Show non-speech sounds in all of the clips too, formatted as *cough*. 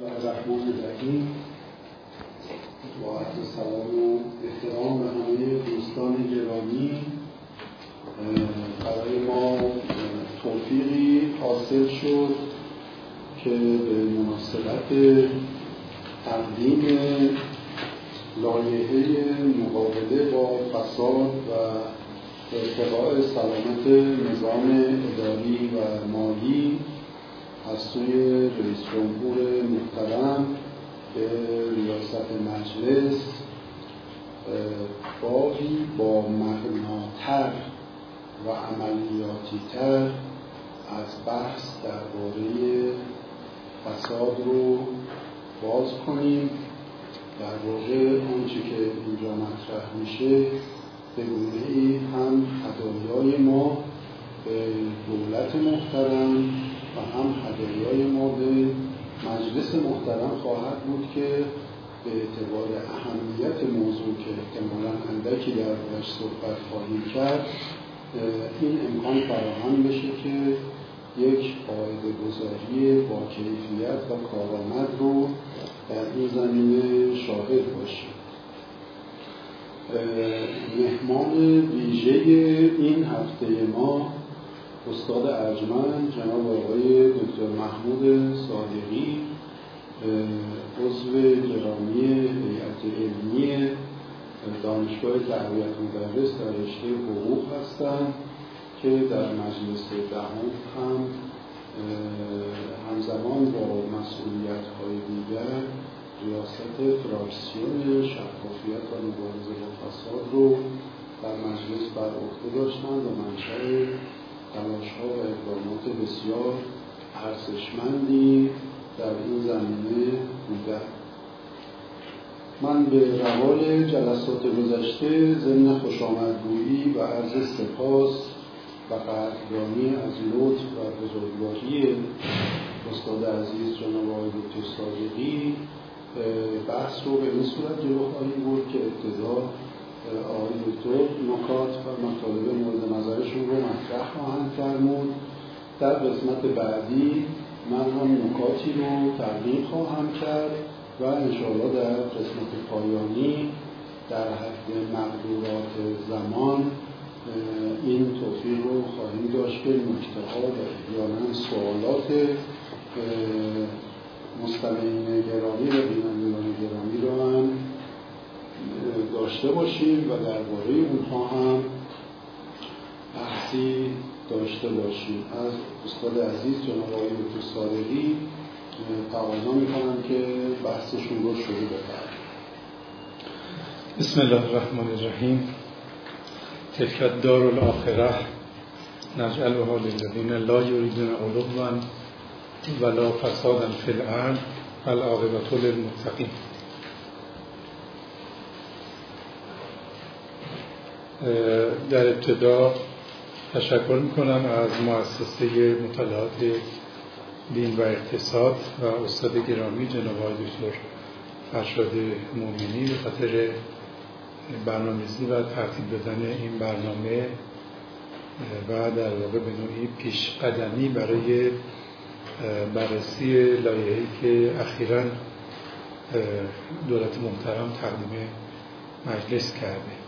رحمان الرحیم با عرض سلام و احترام به همه دوستان گرامی برای ما توفیقی حاصل شد که به مناسبت تقدیم لایحه مقابله با فساد و ارتقاء سلامت نظام اداری و مالی از سوی رئیس جمهور محترم به ریاست مجلس بابی با معناتر و عملیاتیتر از بحث درباره فساد رو باز کنیم. در واقع آنچه که اینجا مطرح میشه به گونه ای هم هدایای ما به دولت محترم و هم هدایای ما به مجلس محترم خواهد بود که به اعتبار اهمیت موضوع که احتمالا اندکی در صحبت خواهیم کرد این امکان فراهم بشه که یک قاعده گذاری با کیفیت و کارآمد رو در این زمینه شاهد باشیم. مهمان ویژه این هفته ما استاد ارجمند جناب آقای دکتر محمود صادقی عضو گرامی هیئت علمی دانشگاه تربیت مدرس در رشته حقوق هستند که در مجلس دهم هم همزمان با مسئولیت های دیگر ریاست فراکسیون شفافیت و مبارزه با فساد رو در مجلس بر عهده داشتند و منشأ تلاش ها و اقدامات بسیار ارزشمندی در این زمینه بوده. من به روال جلسات گذشته ضمن خوشامدگویی و عرض سپاس و قدردانی از لطف و بزرگواری استاد عزیز جناب آقای دکتر بحث رو به این صورت جلو خواهیم برد که ابتدا آقای دکتر نکات و مطالب مورد نظرشون رو مطرح خواهند فرمود. در قسمت بعدی من هم نکاتی رو تقدیم خواهم کرد و انشاءالله در قسمت پایانی در حد مقدورات زمان این توفیق رو خواهیم داشت که نکته و احیانا سوالات مستمعین گرامی و بینندگان گرامی رو هم داشته باشیم و درباره اونها هم بحثی داشته باشیم. از استاد عزیز جناب آقای دکتر صادقی تقاضا می‌کنم که بحثشون رو شروع بفرمایید بسم الله الرحمن الرحیم. تلك الدار الاخره نجعلها للذین لا یریدون علوا ولا فسادا فی الارض والعاقبة للمتقین. در ابتدا تشکر می‌کنم از مؤسسه مطالعات دین و اقتصاد و استاد گرامی جناب آقای دکتر فرشاد مومنی به خاطر برنامه‌ریزی و ترتیب دادن این برنامه و در واقع به نوعی پیش قدمی برای بررسی لایحه‌ای که اخیرا دولت محترم تقدیم مجلس کرده.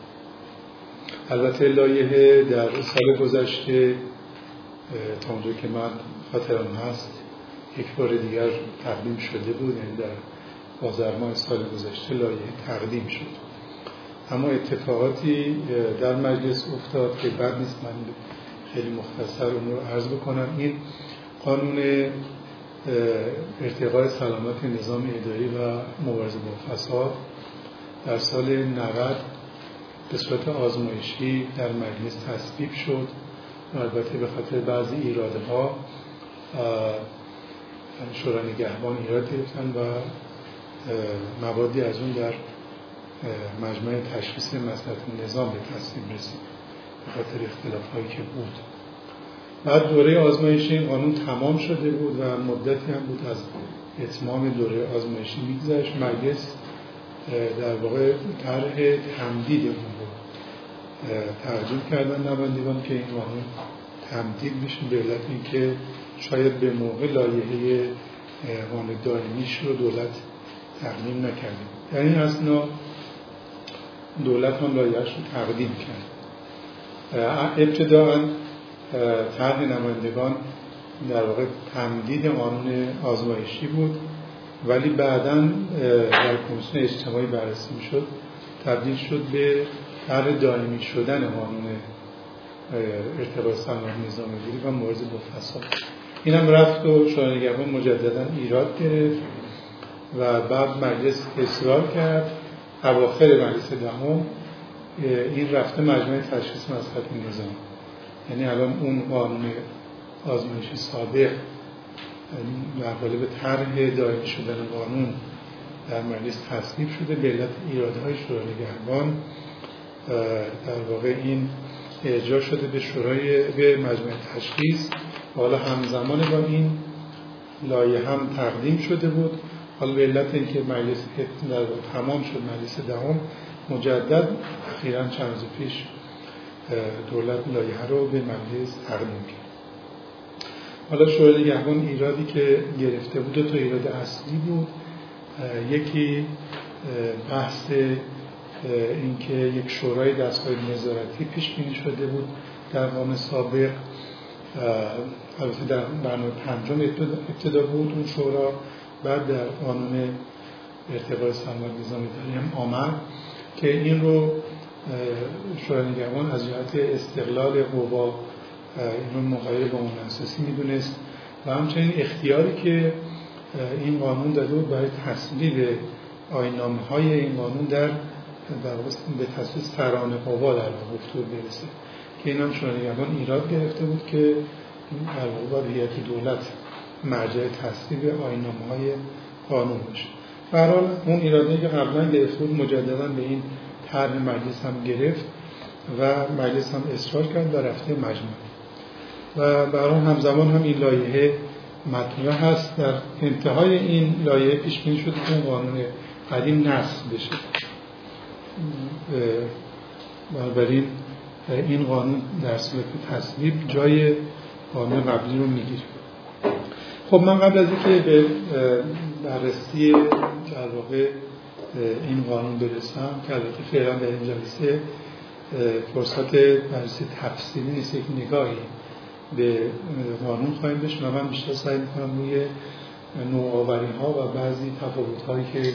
البته لایحه در سال گذشته تا اونجا که من خاطرم هست یک بار دیگر تقدیم شده بود یعنی در بازار ماه سال گذشته لایحه تقدیم شد. اما اتفاقاتی در مجلس افتاد که بعد نیست من خیلی مختصر رو عرض بکنم. این قانون ارتقاء سلامت نظام اداری و مبارزه با فساد در سال 90 به صورت آزمایشی در مجلس تصویب شد البته به خاطر بعضی ایراده ها شورای نگهبان ایراد گرفتن و موادی از اون در مجمع تشخیص مسئله نظام به تصویب رسید به خاطر اختلاف هایی که بود. بعد دوره آزمایشی این قانون تمام شده بود و مدتی هم بود از اتمام دوره آزمایشی میگذشت. مجلس در واقع طرح تمدید اون تقدیم کردن نمایندگان که این قانون تمدید بشه. به علت اینکه شاید به موقع لایحه قانون دائمیش رو دولت تقدیم نکرده. در این اصنا دولت هم لایهش رو تقدیم کرد. ابتداعا طرح نمایندگان در واقع تمدید قانون آزمایشی بود ولی بعدا در کمیسیون اجتماعی بررسی شد تبدیل شد به طرح دائمی شدن قانون ارتباط سلامت نظام گیری و مبارزه با فساد اینم رفت و شورای نگهبان مجددا ایراد گرفت و بعد مجلس اصرار کرد. اواخر مجلس دهم این رفته مجمع تشخیص مصلحت نظام. یعنی الان اون قانون آزمایشی سابق در قالب طرح دائمی شدن قانون در مجلس تصویب شده به علت ایرادهای شورای نگهبان. در واقع این اجرا شده به شورای به مجمع تشخیص. حالا همزمان با این لایه هم تقدیم شده بود. حالا به علت اینکه مجلس تمام شد مجلس دهم مجدد اخیرا چند روز پیش دولت لایه رو به مجلس تقدیم کرد. حالا شورای نگهبان ایرادی که گرفته بود دو تا ایراد اصلی بود یکی بحث اینکه یک شورای دستگاه نظارتی پیش بینی شده بود در قانون سابق البته در برنامه پنجم ابتدا بود اون شورا بعد در قانون ارتقای سلامت نظامی هم آمد که این رو شورای نگهبان از جهت استقلال قوا این رو مقایر با اساسی می‌دونست و همچنین اختیاری که این قانون داده بود برای تصویب آینامه های این قانون در در به تصویب سران قوا در گفتور برسه. که این هم شورای نگهبان ایراد گرفته بود که در واقع هیئت دولت مرجع تصویب آینامه های قانون باشه برحال اون ایراده که قبلا گرفته بود مجددا به این طرح مجلس هم گرفت و مجلس هم اصرار کرد و رفته مجموع و برای همزمان هم این لایحه مطرح هست. در انتهای این لایحه پیش بینی شد که قانون قدیم نصب بشه. بنابراین این قانون در صورت تصویب جای قانون قبلی رو می‌گیره. خب من قبل از اینکه به بررسی در واقع این قانون برسم که البته فعلا در این جلسه فرصت بررسی تفصیلی نیست یک نگاهی به قانون خواهیم بشن و من بیشتر سعی می‌کنم روی نوآوری ها و بعضی تفاوت هایی که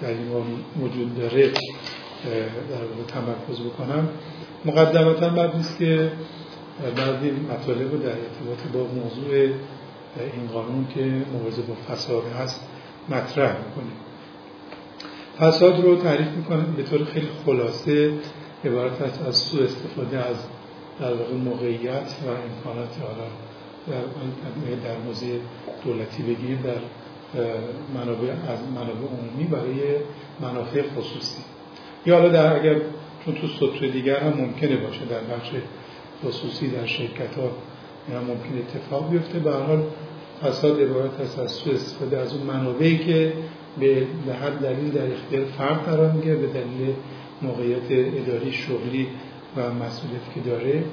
در این قانون وجود داره در واقع تمرکز بکنم. مقدمتا بعد نیست که بعضی مطالب رو در ارتباط با موضوع این قانون که مبارزه با فساد هست مطرح می‌کنیم. فساد رو تعریف می‌کنم به طور خیلی خلاصه عبارت است از سوء استفاده از در واقع موقعیت و امکانات حالا در, در موضع دولتی بگیریم در منابع از منابع عمومی برای منافع خصوصی. یا حالا در اگر چون تو سطح دیگر هم ممکنه باشه در بخش خصوصی در شرکت ها هم ممکن اتفاق بیفته. به حال فساد عبارت است از سوء استفاده از اون منابعی که به هر دلیل در اختیار فرد قرار می‌گیره به دلیل موقعیت اداری شغلی و مسئولیتی که داره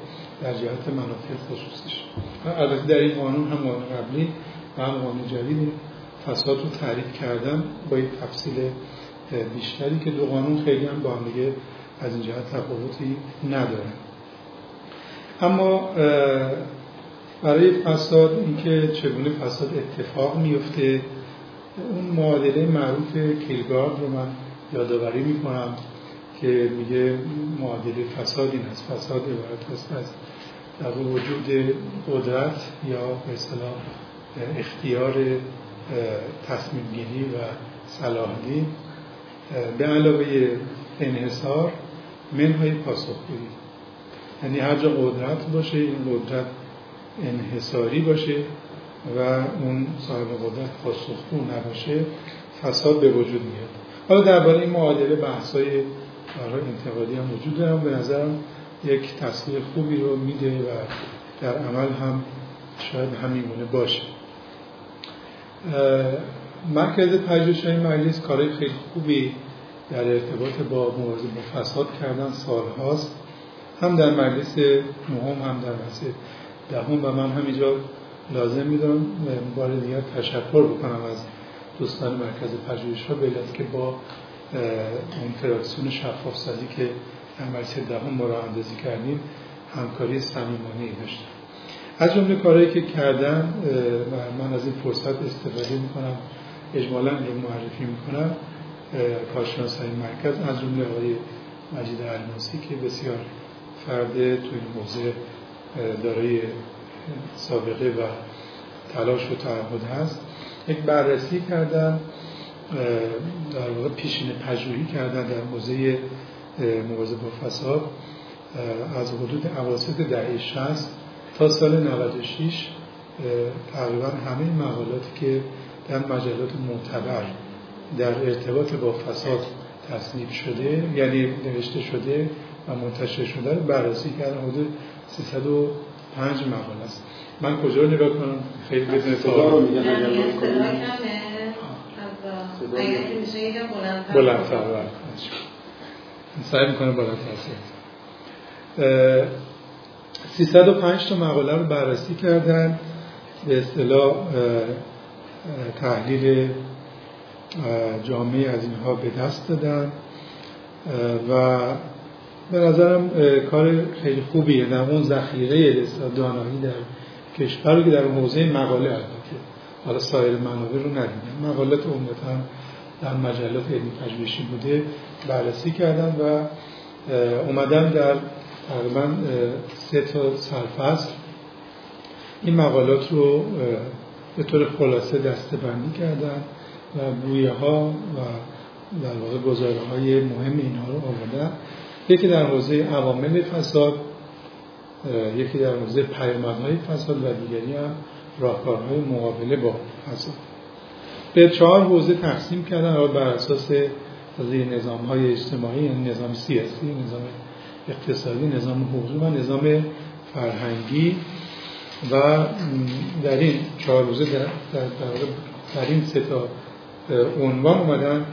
در جهت منافع خصوصیش. البته در این قانون هم قانون قبلی و هم قانون جدید فساد رو تعریف کردم با یک تفصیل بیشتری که دو قانون خیلی هم با هم از این جهت تفاوتی ندارن. اما برای فساد اینکه چگونه فساد اتفاق میفته اون معادله معروف کیلگارد رو من یادآوری می‌کنم که میگه معادله فساد این است فساد عبارت است از در وجود قدرت یا اصطلاح اختیار تصمیم گیری و صلاحی به علاوه انحصار منهای پاسخگویی. یعنی هر جا قدرت باشه این قدرت انحصاری باشه و اون صاحب قدرت پاسخگو نباشه فساد به وجود میاد. حالا درباره این معادله بحث‌های برای انتقادی هم وجود دارم. به نظرم یک تصویر خوبی رو میده و در عمل هم شاید همیمونه باشه. مرکز پژوهش مجلس کارهای خیلی خوبی در ارتباط با مبارزه با فساد کردن سالهاست. هم در مجلس نهم هم در مجلس دهم و من همینجا لازم می‌دونم بار دیگر تشکر بکنم از دوستان مرکز پژوهش ها به که با اون فراکسیون شفاف سازی که در مرسی دهم ما را اندازی کردیم همکاری صمیمانه ای از جمله کارهایی که کردم و من از این فرصت استفاده می‌کنم. اجمالا رو معرفی می‌کنم. کارشناس های مرکز از جمله آقای مجید الماسی که بسیار فرد توی این حوزه دارای سابقه و تلاش و تعهد هست. یک بررسی کردن در واقع پیشین پژوهی کردن در حوزه مواظب با فساد از حدود اواسط دهه 60 تا سال 96 تقریبا همه مقالاتی که در مجلات معتبر در ارتباط با فساد تصنیف شده یعنی نوشته شده و منتشر شده رو بررسی کردن حدود 305 مقاله است. من کجا رو نگاه کنم؟ خیلی بدون صدا رو میگن اگر بلندتر سعی می‌کنه بلندتر 305 تا مقاله رو بررسی کردن به اصطلاح تحلیل جامعه از اینها به دست دادن. و به نظرم کار خیلی خوبیه. در اون ذخیره دانایی در کشور که در حوزه مقاله البته. حالا سایر منابع رو ندیدم. مقالات عمدتا در مجلات علمی پژوهشی بوده بررسی کردن و اومدن در تقریبا سه تا سرفصل. این مقالات رو به طور خلاصه دسته بندی کردن و بویه ها و در واقع گزاره های مهم اینها رو آوردن. یکی در حوزه عوامل فساد یکی در حوزه پیامدهای فساد و دیگری هم راهکارهای مقابله با فساد. به چهار حوزه تقسیم کردن بر اساس نظام های اجتماعی یعنی نظام سیاسی نظام اقتصادی نظام حقوقی و نظام فرهنگی و در این چهار روزه در, در, در این سه تا عنوان اومدن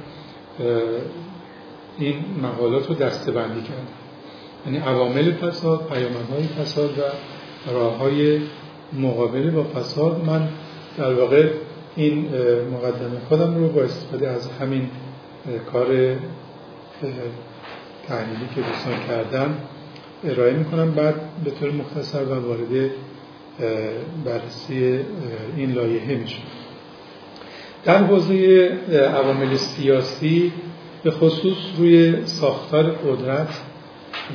این مقالات رو دسته بندی کردن. یعنی عوامل فساد، پیامدهای فساد و راه های مقابله با فساد. من در واقع این مقدمه خودم رو با استفاده از همین کار تحلیلی که دوستان کردن ارائه می‌کنم. بعد به طور مختصر و وارد بررسی این لایحه میشه. در حوزه عوامل سیاسی به خصوص روی ساختار قدرت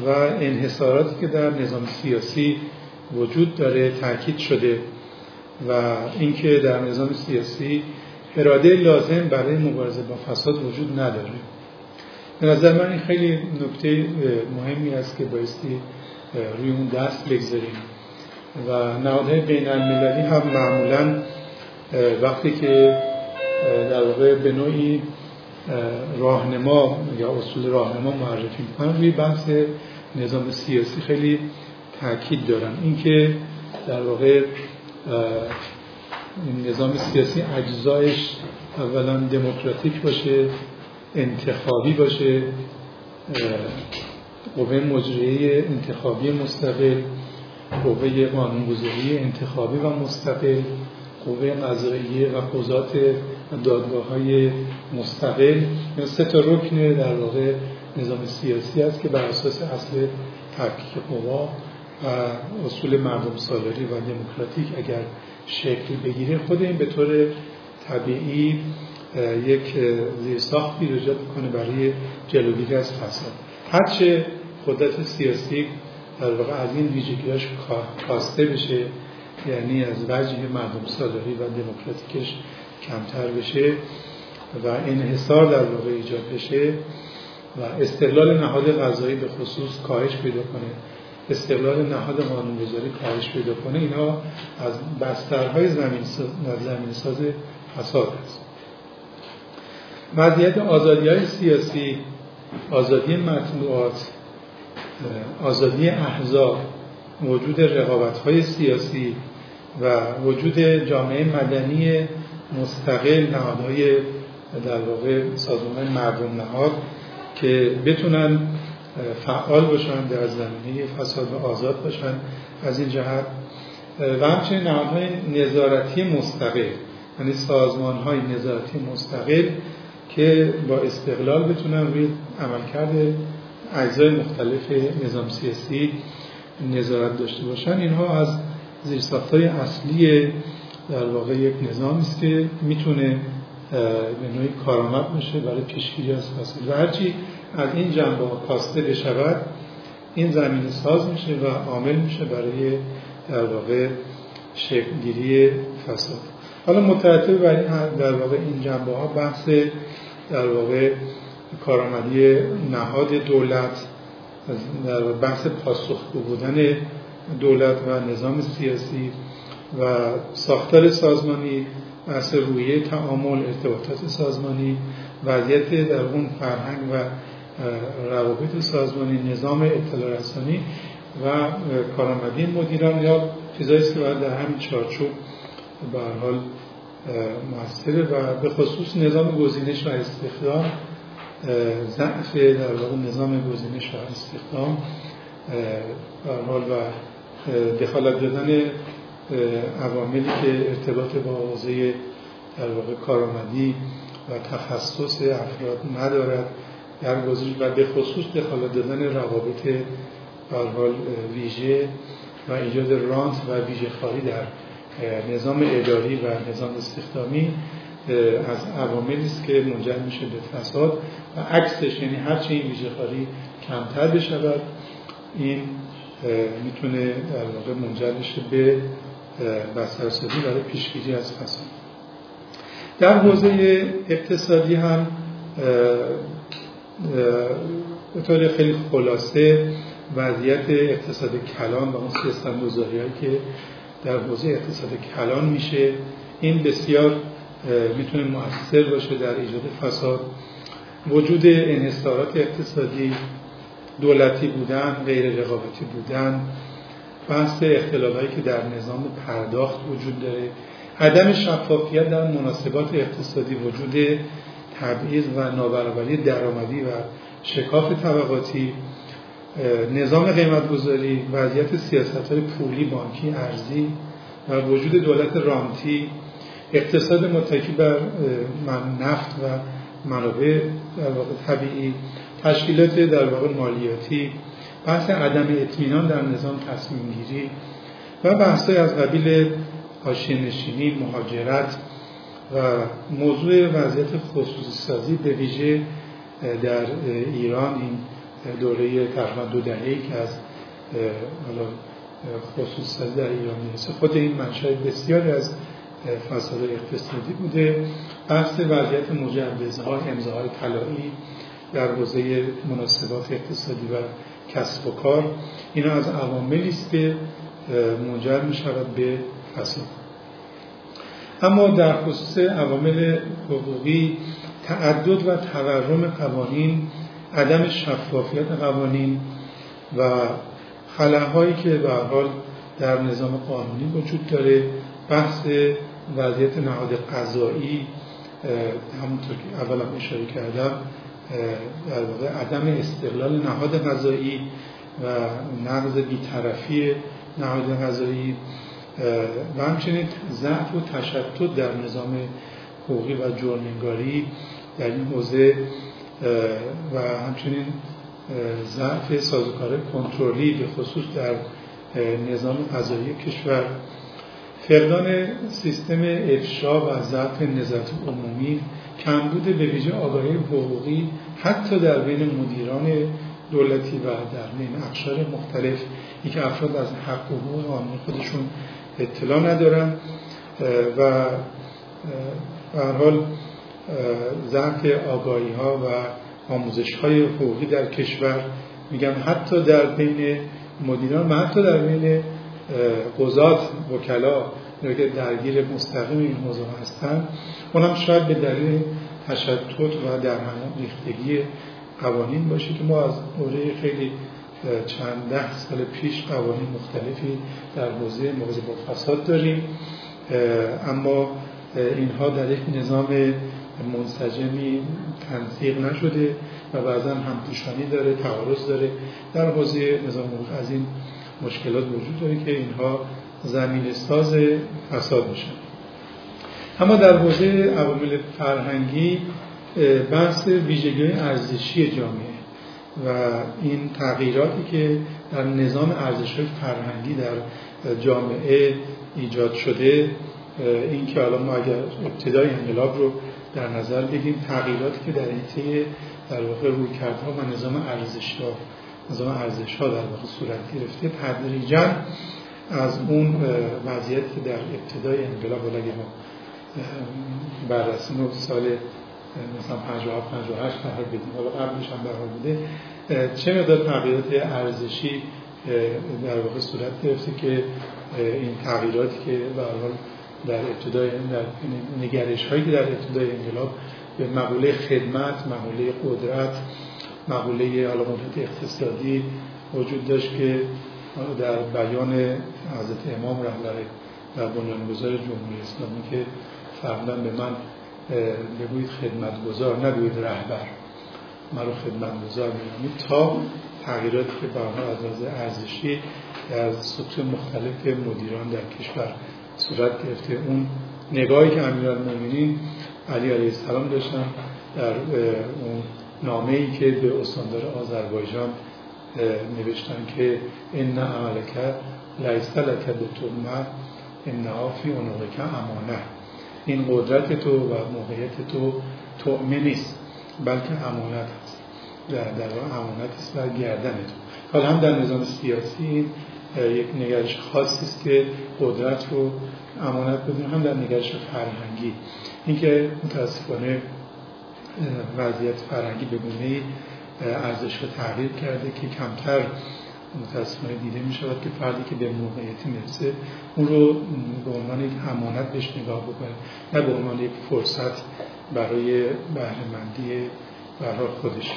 و انحصاراتی که در نظام سیاسی وجود داره تاکید شده و اینکه در نظام سیاسی اراده لازم برای مبارزه با فساد وجود نداره. به نظر من این خیلی نکته مهمی است که بایستی روی اون دست بگذاریم. و نهادهای بین المللی هم معمولا وقتی که در واقع به نوعی راهنما یا اصول راهنما معرفی می‌کنن روی بحث نظام سیاسی خیلی تاکید دارن. اینکه در واقع نظام سیاسی اجزایش اولا دموکراتیک باشه انتخابی باشه قوه مجریه انتخابی مستقل قوه قانونگذاری انتخابی و مستقل قوه قضاییه و قضات دادگاه های مستقل. این سه تا رکن در واقع نظام سیاسی است که بر اساس اصل تفکیک قوا و اصول مردم سالاری و دموکراتیک اگر شکل بگیره خود این به طور طبیعی یک زیرساختی ایجاد کنه برای جلوگیری از فساد. هرچه قدرت سیاسی در واقع از این ویژگیاش کاسته بشه یعنی از وجه مردم سالاری و دموکراتیکش کمتر بشه و انحصار در واقع ایجاد بشه و استقلال نهاد غذایی به خصوص کاهش پیدا کنه. استقلال نهاد قانونگذاری کاهش پیدا کنه اینا از بسترهای زمین زمین ساز فساد است. وضعیت آزادی های سیاسی آزادی مطبوعات آزادی احزاب وجود رقابت های سیاسی و وجود جامعه مدنی مستقل نهادهای در واقع سازمان مردم نهاد که بتونن فعال باشن در زمینه فساد و آزاد باشن از این جهت. و همچنین نهادهای نظارتی مستقل یعنی سازمان های نظارتی مستقل که با استقلال بتونن روی عملکرد اجزای مختلف نظام سیاسی نظارت داشته باشن. اینها از زیرساختهای اصلی در واقع یک نظام است که می‌تونه به نوعی کارآمد باشه برای پیشگیری از فساد و هرچی از این جنبه کاسته بشود این زمین ساز میشه و عامل میشه برای در واقع شکلگیری فساد. حالا مترتب بر در واقع این جنبه ها بحث در واقع کارآمدی نهاد دولت در بحث پاسخگو بودن دولت و نظام سیاسی و ساختار سازمانی بحث رویه تعامل ارتباطات سازمانی وضعیت در اون فرهنگ و روابط سازمانی نظام اطلاع رسانی و کارآمدی مدیران یا چیزایی که باید در همین چارچوب به حال موثره و به خصوص نظام گزینش و استخدام ضعف در واقع نظام گزینش و استخدام حال و دخالت دادن عواملی که ارتباط با حوزه در واقع کارآمدی و تخصص افراد ندارد در گزینش و به خصوص دخالت دادن روابط به حال ویژه و ایجاد رانت و ویژه خواهی در نظام اداری و نظام استخدامی. از عواملی است که منجر میشه به فساد و عکسش یعنی هرچه این ویژه خواهی کمتر بشود این می‌تونه در واقع منجر بشه به بسترسازی برای پیشگیری از فساد. در حوزه اقتصادی هم به طور خیلی خلاصه وضعیت اقتصاد کلان و اون سیستم که در حوزه اقتصاد کلان میشه این بسیار می‌تونه مؤثر باشه در ایجاد فساد. وجود انحصارات اقتصادی دولتی بودن غیر رقابتی بودن بحث اختلافایی که در نظام پرداخت وجود داره. عدم شفافیت در مناسبات اقتصادی وجود تبعیض و نابرابری درآمدی و شکاف طبقاتی. نظام قیمتگذاری وضعیت سیاست های پولی بانکی ارزی و وجود دولت رانتی اقتصاد متکی بر نفت و منابع در واقع طبیعی تشکیلات در واقع مالیاتی بحث عدم اطمینان در نظام تصمیم گیری و بحث از قبیل حاشیه نشینی مهاجرت و موضوع وضعیت خصوصی سازی به ویژه در ایران این دوره تقریبا دو دهه که از خصوصی سازی در ایران می‌رسه. خود این منشأ بسیاری از فساد اقتصادی بوده. بحث وضعیت مجوزها امضاهای طلایی در حوزه مناسبات اقتصادی و کسب و کار. اینا از عواملی است که منجر می شود به فساد اما در خصوص عوامل حقوقی تعدد و تورم قوانین عدم شفافیت قوانین و خلاهایی که به حال در نظام قانونی وجود داره بحث وضعیت نهاد قضایی همونطور که اول هم اشاره کردم در واقع عدم استقلال نهاد قضایی و نقض بیطرفی نهاد قضایی و همچنین ضعف و تشتت در نظام حقوقی و جرمنگاری در این حوزه و همچنین ضعف سازوکار کنترلی به خصوص در نظام قضایی کشور. فقدان سیستم افشا و ضعف نظارت عمومی کمبود به ویژه آگاهی حقوقی حتی در بین مدیران دولتی و در بین اقشار مختلف ای که افراد از حق و حقوق خودشون اطلاع ندارن و به حال ضعف آگاهی ها و آموزش های حقوقی در کشور میگم حتی در بین مدیران و حتی در بین قضات وکلا که درگیر مستقیم این موضوع هستن. اونم شاید به دلیل تشتت و در ریختگی قوانین باشه که ما از دوره خیلی چند ده سال پیش قوانین مختلفی در حوزه مواجهه با فساد داریم. اما اینها در یک نظام منسجمی تنسیق نشده و بعضا همپوشانی داره تعارض داره. در حوزه نظام از این مشکلات وجود داره که اینها زمین ساز فساد میشن. اما در حوزه عوامل فرهنگی بحث ویژگی ارزشی جامعه و این تغییراتی که در نظام ارزش فرهنگی در جامعه ایجاد شده این که حالا ما اگر ابتدای انقلاب رو در نظر بگیم تغییراتی که در این در واقع رویکردها و نظام ارزش ها نظام ارزش ها در واقع صورت گرفته تدریجا از اون وضعیت که در ابتدای انقلاب و ما بررسی سال مثلا 57 58 قرار بدیم حالا قبلش هم در بوده چه مقدار تغییرات ارزشی در واقع صورت گرفته که این تغییراتی که به حال در ابتدای در نگرش هایی که در ابتدای انقلاب به مقوله خدمت، مقوله قدرت، مقوله حالا اقتصادی وجود داشت که در بیان حضرت امام رهبر در بنیانگذار جمهوری اسلامی که فرمودن به من بگویید خدمتگذار نگویید رهبر. مرا خدمتگذار می‌گوید تا تغییراتی که برها از لحاظ ارزشی در سطوح مختلف مدیران در کشور صورت گرفته. اون نگاهی که امیرالمومنین علی علیه السلام داشتن در اون نامه ای که به استاندار آذربایجان نوشتن که ان عملک لیس لک بتومه ان فی عنقک امانه این قدرت تو و موقعیت تو تعمه نیست بلکه امانت است در در امانت است بر گردن تو. حالا هم در نظام سیاسی یک نگرش خاصی است که قدرت رو امانت بدونه هم در نگرش فرهنگی. اینکه متاسفانه وضعیت فرهنگی به گونه ارزش رو تغییر کرده که کمتر متاسفانه دیده می شود که فردی که به موقعیتی می‌رسه اون رو به عنوان یک امانت بهش نگاه بکنه. نه به عنوان یک فرصت برای بهرهمندی برای خودش.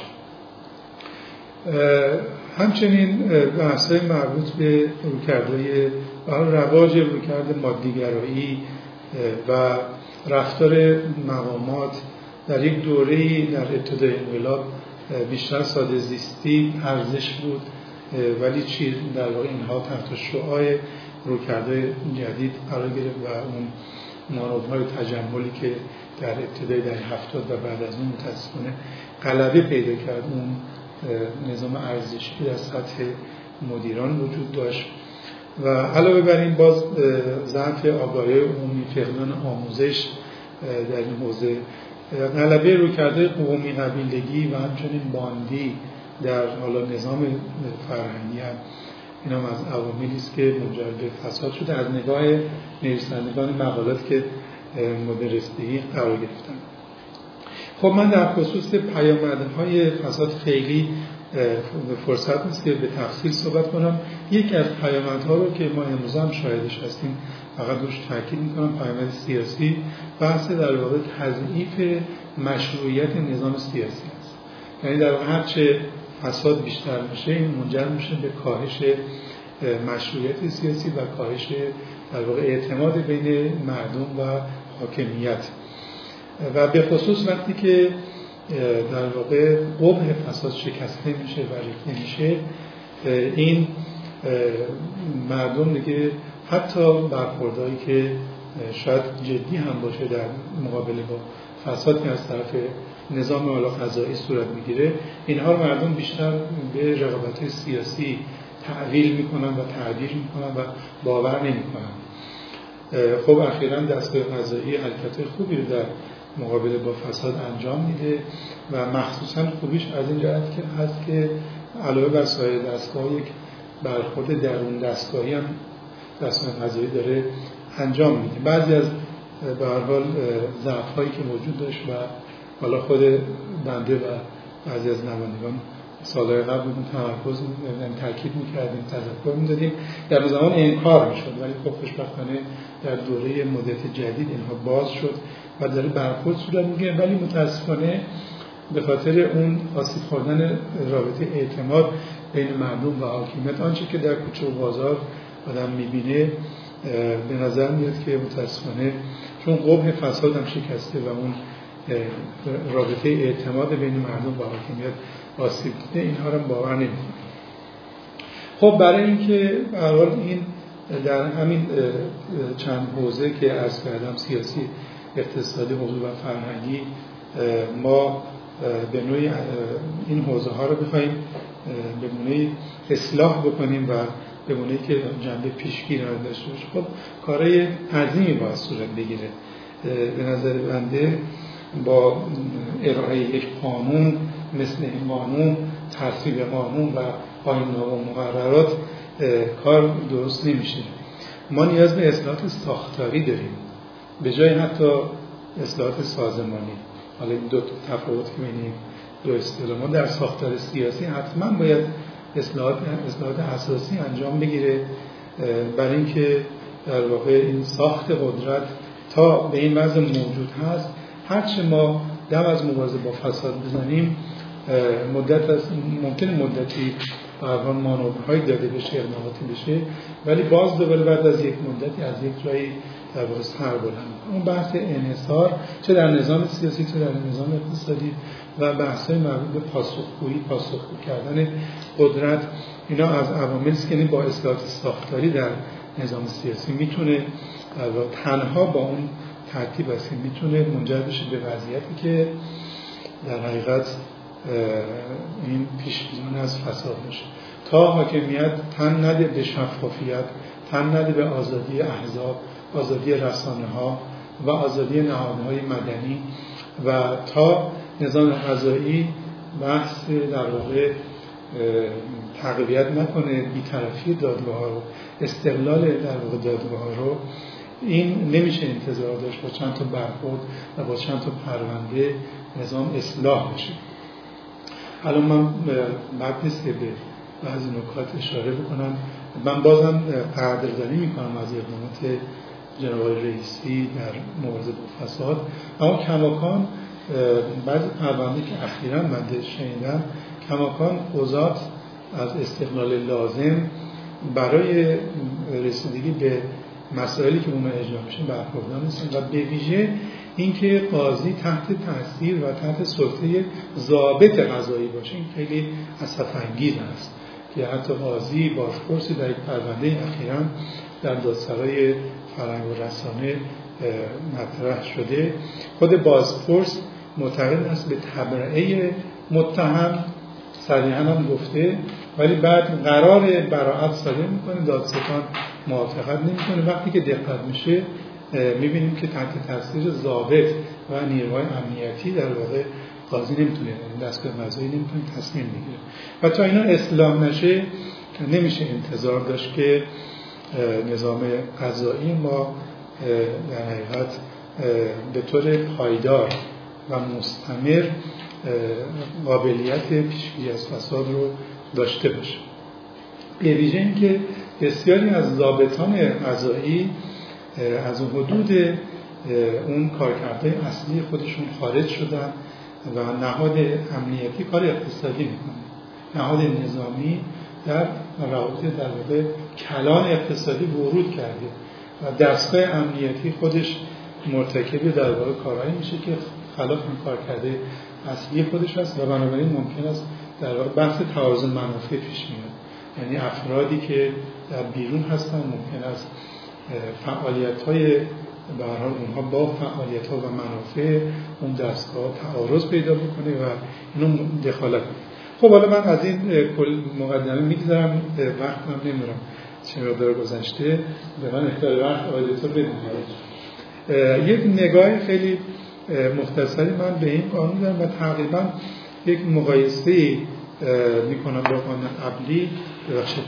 همچنین بحث مربوط به رویکردهای رواج رویکرد مادیگرایی و رفتار مقامات در یک دوره در ابتدای انقلاب بیشتر ساده زیستی ارزش بود ولی چی در واقع اینها تحت شعای رویکردهای جدید قرار گرفت و اون های تجملی که در ابتدای در هفتاد و بعد از اون متاسفانه غلبه پیدا کرد اون نظام ارزشی در سطح مدیران وجود داشت. و علاوه بر این باز ضعف آگاهی عمومی فقدان آموزش در این حوزه غلبه رو کرده قومی قبیلگی و همچنین باندی در حالا نظام فرهنگی هم. این هم از عواملی است که منجر به فساد شده از نگاه نویسندگان مقالات که مدرستگی قرار گرفتن. خب من در خصوص های فساد خیلی فرصت نیست که به تفصیل صحبت کنم. یکی از پیامدها رو که ما امروز هم شاهدش هستیم فقط روش تاکید می‌کنم پیامد سیاسی. بحث در واقع تضعیف مشروعیت نظام سیاسی است. یعنی در واقع هرچه فساد بیشتر میشه این منجر میشه به کاهش مشروعیت سیاسی و کاهش در واقع اعتماد بین مردم و حاکمیت. و به خصوص وقتی که در واقع قبه فساد شکسته میشه و ریخته میشه این مردم دیگه حتی برخوردهایی که شاید جدی هم باشه در مقابله با فساد که از طرف نظام حالا قضایی صورت می‌گیره اینها رو مردم بیشتر به رقابت سیاسی تعویل می‌کنن و تعبیر می‌کنن و باور نمی‌کنن. خب اخیرا دستگاه قضایی حرکت خوبی رو در مقابله با فساد انجام میده و مخصوصا خوبیش از این جهت که هست که علاوه بر سایر دستگاه یک برخورد درون دستگاهی هم دستگاه قضایی داره انجام میده. بعضی از به هر حال ضعف هایی که وجود داشت و حالا خود بنده و بعضی از نمایندگان سالهای قبل بودیم تمرکز یعنی تاکید می‌کردیم تذکر می‌دادیم. در زمان انکار می‌شد ولی خب خوشبختانه در دوره مدت جدید اینها باز شد. و داره برخورد صورت می‌گیره ولی متاسفانه به خاطر اون آسیب خوردن رابطه اعتماد بین مردم و حاکمیت آنچه که در کوچه و بازار آدم می‌بینه به نظر میاد که متاسفانه چون قبه فساد هم شکسته و اون رابطه اعتماد بین مردم و حاکمیت آسیب دیده اینها رو باور نمی‌کنه. خب برای اینکه به این در همین چند حوزه که از کردم سیاسی اقتصادی حقوقی و فرهنگی ما به نوعی این حوزه ها رو بخوایم به نوعی اصلاح بکنیم و به نوعی که جنبه پیشگیر رو داشته باشه. خب کارهای عظیمی باید صورت بگیره. به نظر بنده با ارائه یک قانون مثل این قانون تصویب قانون و آین و مقررات کار درست نمیشه. ما نیاز به اصلاحات ساختاری داریم. به جای حتی اصلاحات سازمانی حالا این دو تفاوت که بینیم دو اصطلاح ما در ساختار سیاسی حتما باید اصلاحات, اصلاحات اساسی انجام بگیره برای اینکه در واقع این ساخت قدرت تا به این وضع موجود هست. هرچه ما دم از مبارزه با فساد بزنیم مدت از ممکن مدتی برحال مانورهای داده بشه اقداماتی بشه ولی باز دوباره بعد از یک مدتی از یک جایی در واقع سر بلند. اون بحث انحصار چه در نظام سیاسی چه در نظام اقتصادی و بحث مربوط به پاسخگویی پاسخگو کردن قدرت اینا از عواملی است که یعنی با اصلاحات ساختاری در نظام سیاسی می‌تونه تنها با اون ترتیب است می‌تونه منجر بشه به وضعیتی که در حقیقت این پیش از فساد میشه. تا حاکمیت تن نده به شفافیت تن نده به آزادی احزاب. آزادی رسانه ها و آزادی نهادهای مدنی و تا نظام غذایی بحث در واقع تقویت نکنه بیطرفی دادگاه ها رو استقلال در واقع دادگاه ها رو این نمیشه انتظار داشت با چند تا برخورد و با چند تا پرونده نظام اصلاح بشه. الان من بعد نیست که به بعضی نکات اشاره بکنم. من بازم قدردانی می‌کنم از اقدامات جناب رئیسی در مبارزه با فساد. اما کماکان بعضی پرونده که اخیرا من شنیدم کماکان قضات از استقلال لازم برای رسیدگی به مسائلی که اون اجرا میشه برخوردار نیستن. و به ویژه اینکه قاضی تحت تاثیر و تحت سلطه ضابط قضایی باشه این خیلی اسف انگیز است که حتی قاضی بازپرسی در یک پرونده اخیرا در دادسرای فرهنگ و رسانه مطرح شده. خود بازپرس معتقد است به تبرعه متهم. صریحا هم گفته ولی بعد قرار براعت صادر می‌کنه. دادستان موافقت نمی‌کنه. وقتی که دقت میشه می‌بینیم که تحت تاثیر ضابط و نیروهای امنیتی در واقع قاضی نمی‌تونه یعنی دستگاه قضایی نمی‌تونه تصمیم بگیره. و تا اینا اسلام نشه نمیشه انتظار داشت که نظام قضایی ما در حقیقت به طور پایدار و مستمر قابلیت پیشگیری از فساد رو داشته باشه به ویژه اینکه بسیاری از ضابطان قضایی از حدود اون کارکردهای اصلی خودشون خارج شدن و نهاد امنیتی کار اقتصادی می‌کنه نهاد نظامی در روابط در واقع کلان اقتصادی ورود کرده و دستگاه امنیتی خودش مرتکب در واقع کارهایی میشه که خلاف این کار کرده اصلی خودش هست و بنابراین ممکن است در واقع بحث تعارض منافع پیش میاد یعنی افرادی که در بیرون هستن ممکن است فعالیت های به حال اونها با فعالیت ها و منافع اون دستگاه تعارض پیدا بکنه و اینو دخالت خب حالا من از این کل مقدمه می‌گذارم وقت هم نمیرم چه مقدار گذشته. به من اختیار وقت آیدتور بدیم یک نگاه خیلی مختصری من به این قانون دارم و تقریبا یک مقایسه می‌کنم با قانون قبلی. ببخشید.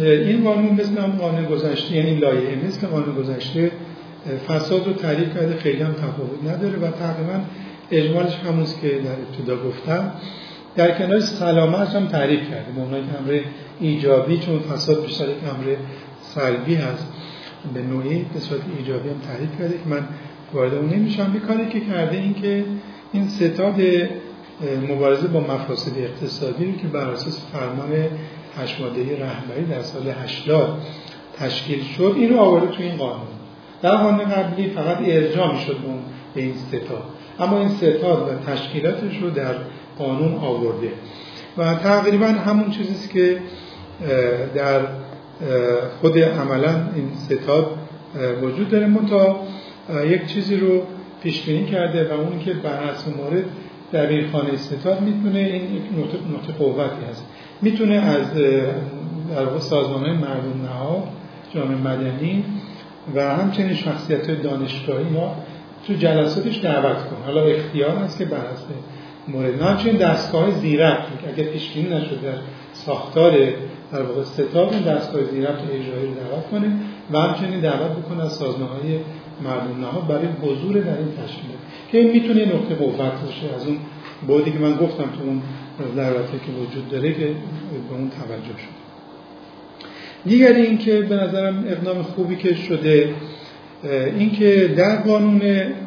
این قانون مثل هم قانون گذشته یعنی لایه مثل قانون گذشته فساد رو تعریف کرده خیلی هم تفاوت نداره و تقریبا اجمالش همونست که در ابتدا گفتم. در کنار سلامت هم تعریف کرده به عنوان امر ایجابی چون فساد بیشتر یک امر سلبی هست. به نوعی به صورت ایجابی هم تعریف کرده که من وارد اون نمیشم. کاری که کرده این که این ستاد مبارزه با مفاسد اقتصادی رو که بر اساس فرمان هشماده رهبری در سال 80 تشکیل شد این رو آورده تو این قانون. در قانون قبلی فقط ارجاع می‌شد به این ستاد اما این ستاد و تشکیلاتش رو در قانون آورده. و تقریبا همون چیزیست که در خود عملا این ستاد وجود داره. تا یک چیزی رو پیش بینی کرده و اون که بر حسب مورد خانه ستاد می‌تونه این یک نقطه قوتی هست. می‌تونه از در سازمان مردم نهاد جامعه مدنی و همچنین شخصیت دانشگاهی یا تو جلساتش دعوت کنه حالا اختیار هست که بر حسب مورد همچنین دستگاه زیرک اگر پیش بینی نشده در ساختار در واقع این دستگاه زیرک اجرایی رو دعوت کنه و همچنین دعوت بکنه از سازمان های مردم نهاد برای حضور در این تشکیل. که این می‌تونه نقطه قوت باشه. از اون بودی که من گفتم تو اون ضرورتی که وجود داره که به اون توجه شد. دیگری این که به نظرم اقدام خوبی که شده این که در قانون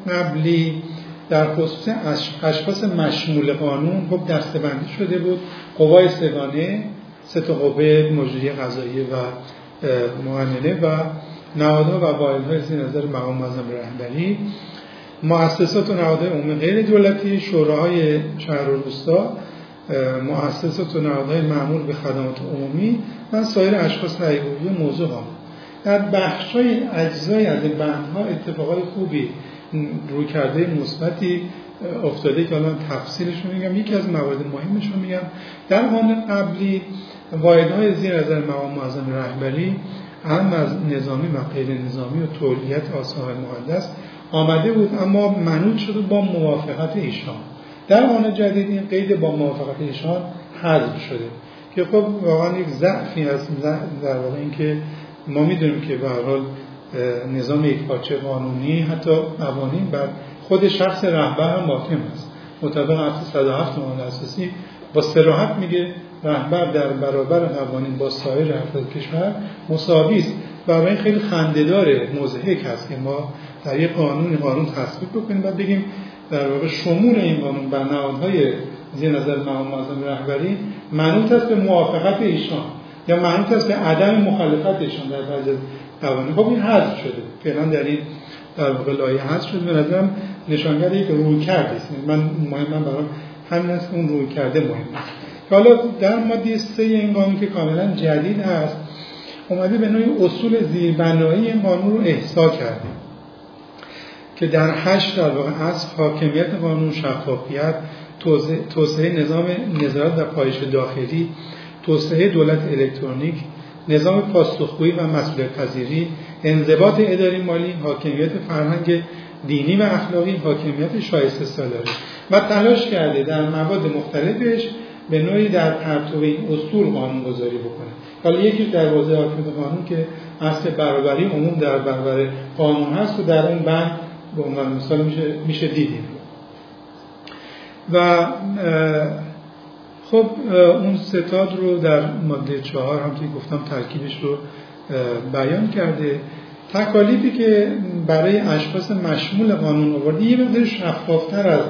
قبلی در خصوص اشخاص مشمول قانون خب دستبندی شده بود. قوای سگانه سه تا قوه مجری قضایی و معننه و نهادها و های زیر نظر مقام معظم رهبری. مؤسسات و نهادهای عمومی غیر دولتی شوراهای شهر و روستا مؤسسات و نهادهای معمول به خدمات عمومی و سایر اشخاص تهیه‌گویی موضوع قانون در بخش های اجزای از این بندها اتفاقات خوبی روی کرده مثبتی افتاده که الان تفصیلش میگم. یکی از موارد مهمش رو میگم. در قانون قبلی واحدهای زیر نظر مقام معظم رهبری هم از نظامی و غیر نظامی و تولیت آساهای مقدس آمده بود اما منوط شده با موافقت ایشان. در قانون جدید این قید با موافقت ایشان حذف شده که خب واقعا یک ضعفی هست در واقع اینکه ما می‌دونیم که به حال نظام یک پاچه قانونی حتی قوانین بر خود شخص رهبر هم ماتم است مطابق 707 قانون اساسی با سراحت میگه رهبر در برابر قوانین با سایر افراد کشور مساوی است. و این خیلی خندهدار مزهک هست که ما در یک قانون قانون تصویب بکنیم و بگیم در واقع شمول این قانون بر نهادهای زیر نظر مقام معظم رهبری منوط است به موافقت ایشان یا منوط است به عدم مخالفت ایشان در بعضی قوانین. خب این حذف شده. فعلا در این در واقع لایه حذف شده. به نظرم نشانگر یک روی کرده است. من مهم من برام همین است اون روی کرده مهم است. حالا در ماده سه این قانون که کاملا جدید هست اومده به نوعی اصول زیربنایی این قانون رو احسا کرده. که در هشت در واقع از حاکمیت قانون شفافیت توسعه نظام نظارت و پایش داخلی توسعه دولت الکترونیک نظام پاسخگویی و مسئولیت پذیری انضباط اداری مالی حاکمیت فرهنگ دینی و اخلاقی حاکمیت شایسته سالاری. و تلاش کرده در مواد مختلفش به نوعی در پرتو این اصول قانون گذاری بکنه. حالا یکی در حوزه قانون که اصل برابری عموم در برابر قانون هست و در اون بند به عنوان مثال میشه, میشه دیدیم. و خب اون ستاد رو در ماده چهار هم گفتم ترکیبش رو بیان کرده. تکالیفی که برای اشخاص مشمول قانون آورده یه مقدار شفافتر از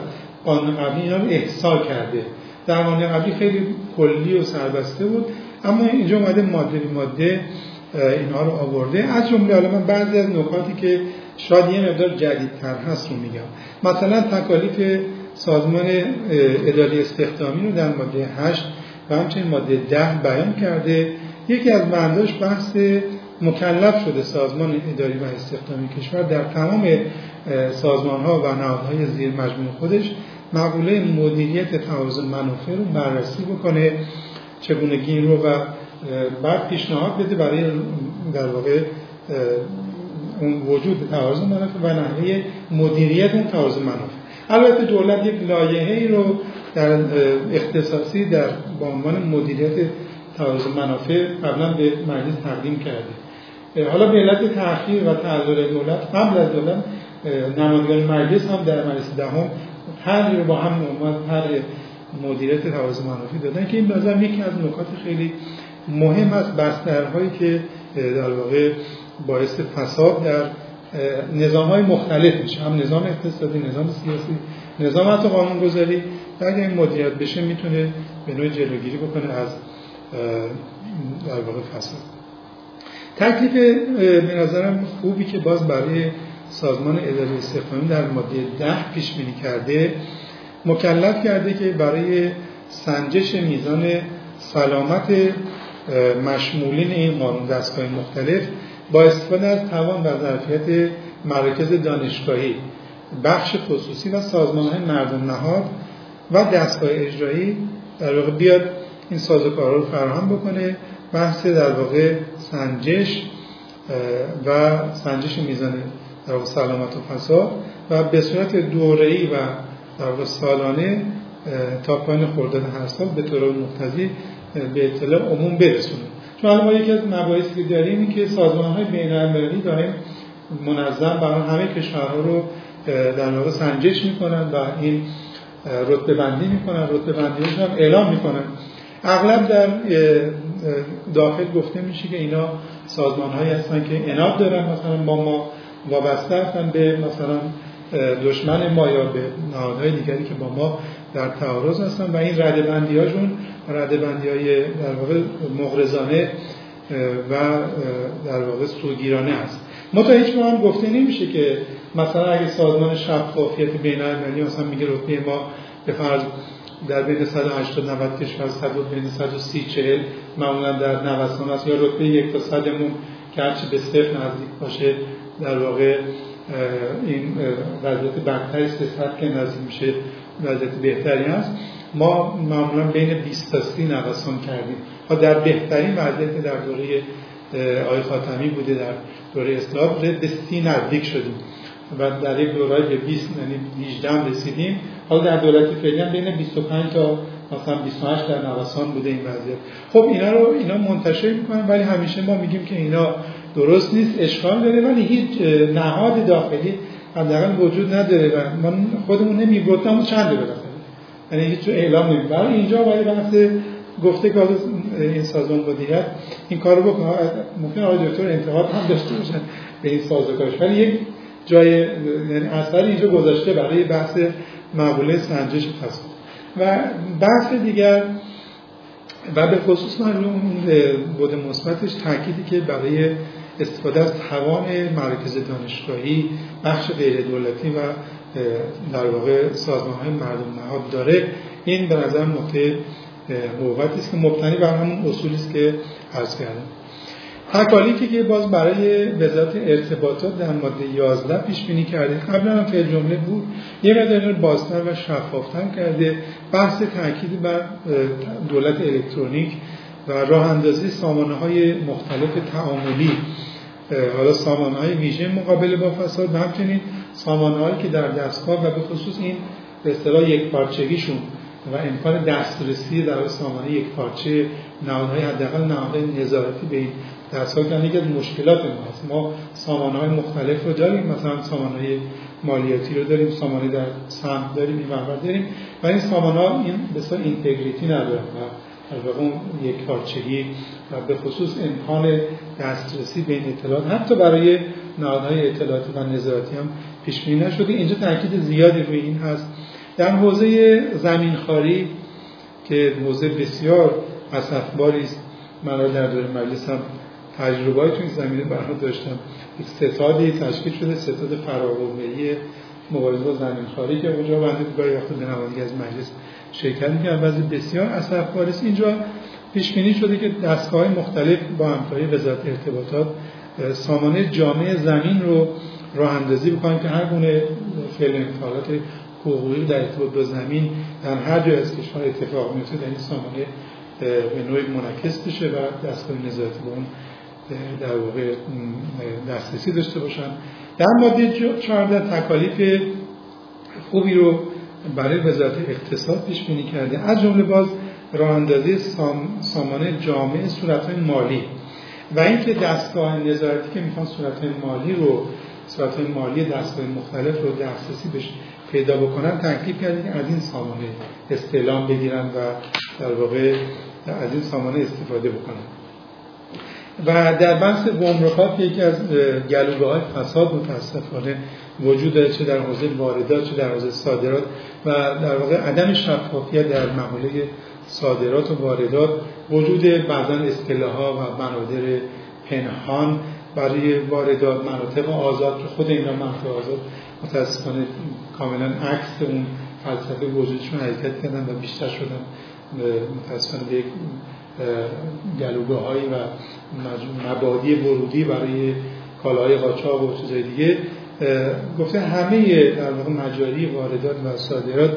قانون قبلی اینا رو احسا کرده. در قانون قبلی خیلی کلی و سربسته بود اما اینجا اومده ماده به ماده اینها رو آورده. از جمله حالا من بعضی از نکاتی که شاید یه مقدار جدیدتر هست رو میگم. مثلا تکالیف سازمان اداری استخدامی رو در ماده 8 و همچنین ماده 10 بیان کرده. یکی از بنداش بحث مکلف شده سازمان اداری و استخدامی کشور در تمام سازمان ها و نهادهای زیر مجموع خودش مقوله مدیریت تعارض منافع رو بررسی بکنه. چگونگی این رو و بعد پیشنهاد بده برای در واقع اون وجود تعارض منافع و نحوه مدیریت اون تعارض منافع. البته دولت یک لایحه ای رو در اختصاصی در با عنوان مدیریت تعارض منافع قبلا به مجلس تقدیم کرده. حالا به علت تأخیر و تعذر دولت قبل از دولت نمایندگان مجلس هم در مجلس دهم هر رو با هم اومد هر مدیریت تعارض منافع دادن که این نظر یکی از نکات خیلی مهم است بسترهایی که در واقع باعث فساد در نظام های مختلف میشه. هم نظام اقتصادی نظام سیاسی نظام حتی گذاری و اگر این مدیریت بشه می‌تونه به نوع جلوگیری بکنه از در واقع فساد. تکلیف به نظرم خوبی که باز برای سازمان اداره استخدامی در ماده ده پیش بینی کرده مکلف کرده که برای سنجش میزان سلامت مشمولین این قانون دستگاه مختلف با استفاده از توان و ظرفیت مراکز دانشگاهی بخش خصوصی و سازمان های مردم نهاد و دستگاه اجرایی در واقع بیاد این سازوکارها رو فراهم بکنه بحث در واقع سنجش و سنجش میزان در واقع سلامت و فساد و به صورت دوره‌ای و در واقع سالانه تا پایین خرداد هر سال به طور مقتضی به اطلاع عموم برسونه چون ما یکی از مباحثی که داریم این که سازمان های بین المللی داریم منظم برای همه کشورها رو در واقع سنجش می‌کنن و این رتبه بندی می‌کنن. رتبه بندی هم اعلام می‌کنن. اغلب در داخل گفته میشه که اینا سازمان هایی هستن که اناب دارن. مثلا با ما وابسته هستن به مثلا دشمن ما یا به نهادهای دیگری که با ما در تعارض هستن و این رده بندی هاشون رده بندی های در واقع مغرزانه و در واقع سوگیرانه ما تا هیچ هم گفته نمیشه که مثلا اگه سازمان شفافیت بین المللی مثلا میگه رتبه ما به فرض در بین 180 90 کشور 100 بین 130 40 معمولا در نوسان است یا رتبه یک تا صدمون که هرچی به صفر نزدیک باشه در واقع این وضعیت بدتری است که نزدیک میشه. وضعیت بهتری هست. ما معمولا بین 20 تا 30 نوسان کردیم. ها در بهترین وضعیت در دوره آقای خاتمی بوده در دوره اسلام به 30 نزدیک شدیم. و در یک دوره به 20 یعنی 18 رسیدیم. حالا در دولت فعلی هم بین 25 تا مثلا 28 در نوسان بوده این وضعیت. خب اینا رو اینا منتشر می‌کنن ولی همیشه ما میگیم که اینا درست نیست اشکال داره ولی هیچ نهاد داخلی حداقل وجود نداره و من خودمون نمی‌گفتم چند بالاخره یعنی هیچ اعلام نمی برای اینجا ولی بحث گفته که این سازمان مدیریت این کارو بکنه. ممکن آقای دکتر انتقاد هم داشته باشن به این سازوکارش. ولی یک جای یعنی اثر اینجا گذاشته برای بحث مقوله سنجش فساد و بحث دیگر و به خصوص معلوم بود مثبتش تاکیدی که برای استفاده از توان مراکز دانشگاهی بخش غیر دولتی و در واقع سازمان های مردم نهاد داره. این به نظر نقطه قوتی است که مبتنی بر همون اصولی است که عرض کردم. تکالیفی که باز برای وزارت ارتباطات در ماده 11 پیش بینی کرده قبلا هم فعل جمله بود یه مقدار بازتر و شفافتر کرده بحث تاکید بر دولت الکترونیک و راه اندازی سامانه های مختلف تعاملی. حالا سامانه های ویژه مقابله با فساد و همچنین سامانه هایی که در دستگاه و به خصوص این به اصطلاح یک پارچگیشون و امکان دسترسی در سامانه یک پارچه نهادهای حداقل نهادهای نظارتی به این دستگاه که یکی از مشکلات ماست. ما سامانه های مختلف رو داریم مثلا سامانه های مالیاتی رو داریم سامانه در سمت داریم این داریم و این سامانه ها این بسیار اینتگریتی ندارن. و در اون یک پارچگی و به خصوص امکان دسترسی به این اطلاعات حتی برای نهادهای اطلاعاتی و نظارتی هم پیش بینی نشده. اینجا تاکید زیادی روی این هست. در حوزه زمینخواری که حوزه بسیار اسفباری است من در دوره مجلس هم تجربه تو این زمینه برها داشتم. یک ستادی تشکیل شده ستاد فراقومهی مبارزه با زمینخواری که اونجا بنده گاهی وقت به از مجلس شرکت می‌کنم وضع بسیار اسفبار است اینجا پیش بینی شده که دستگاه مختلف با همکاری وزارت ارتباطات سامانه جامعه زمین رو راه اندازی بکنن که هر گونه فعل انتقالات حقوقی در ارتباط با زمین در هر جای از کشور اتفاق میفته. در این سامانه به نوعی منعکس بشه و دستگاه نظارتی به اون در واقع دسترسی داشته باشن. در ماده 14 تکالیف خوبی رو برای وزارت اقتصاد پیش بینی کرده از جمله باز راه اندازی سامانه جامعه صورت مالی. و اینکه دستگاه نظارتی که می‌خوان صورت مالی رو صورت مالی دستگاه مختلف رو دسترسی بهش پیدا بکنن تکلیف که از این سامانه استعلام بگیرن و در واقع از این سامانه استفاده بکنن. و در بحث گمرکات یکی از گلوگاه های فساد متاسفانه وجود داره چه در حوزه واردات چه در حوزه صادرات و در واقع عدم شفافیت در محوله صادرات و واردات. وجود بعضا اصطلاح و بنادر پنهان برای واردات مناطق آزاد که خود اینا مناطق آزاد متاسفانه کاملا عکس اون فلسفه وجودشون حرکت کردن و بیشتر شدن متاسفانه به گلوگاه هایی و مبادی ورودی برای کالاهای قاچاق و چیزهای دیگه. گفته همه در واقع مجاری واردات و صادرات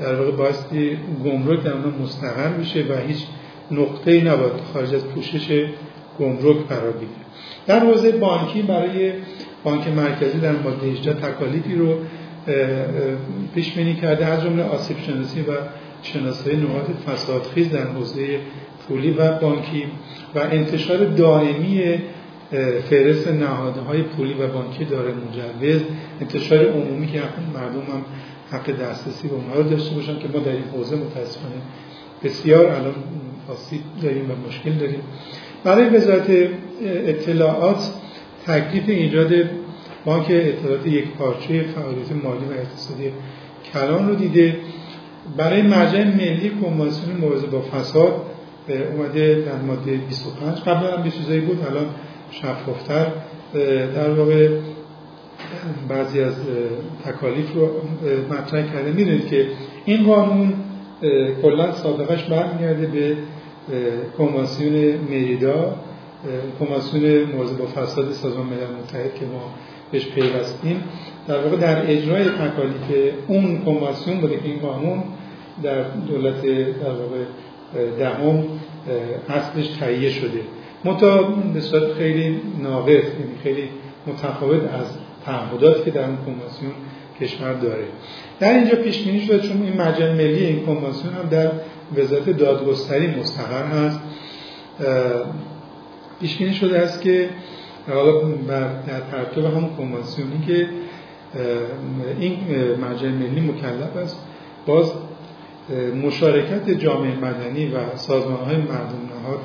در واقع بایستی گمرک در اونها مستقر بشه و هیچ نقطه ای نباید خارج از پوشش گمرک قرار بگیره. در حوزه بانکی برای بانک مرکزی در ماده 18 تکالیفی رو پیش بینی کرده. از جمله آسیب شناسی و شناسایی نقاط فسادخیز در حوزه پولی و بانکی و انتشار دائمی فهرست نهادهای پولی و بانکی داره مجوز انتشار عمومی که مردم هم حق دسترسی به اونها رو داشته باشن که ما در این حوزه متاسفانه بسیار الان آسیب داریم و مشکل داریم. برای وزارت اطلاعات تکلیف ایجاد بانک اطلاعات یک پارچه فعالیت مالی و اقتصادی کلان رو دیده. برای مرجع ملی کنوانسیون مبارزه با فساد اومده در ماده 25 قبلا هم چیزایی بود الان شفافتر. در واقع بعضی از تکالیف رو مطرح کرده. می‌دونید که این قانون کلا سابقش برمیگرده به کنوانسیون مریدا کنوانسیون موضوع با فساد سازمان ملل متحد که ما بهش پیوستیم. در واقع در اجرای تکالیف اون کنوانسیون بوده که این قانون در دولت در واقع دهم اصلش تهیه شده. متا به صورت خیلی ناقص یعنی خیلی متفاوت از تعهداتی که در اون کنوانسیون کشور داره. در اینجا پیش بینی شده چون این مجل ملی این کنوانسیون هم در وزارت دادگستری مستقر هست. پیش بینی شده است که حالا در ترتیب همون کنوانسیونی که این مجل ملی مکلف است باز مشارکت جامعه مدنی و سازمان های مردم نهاد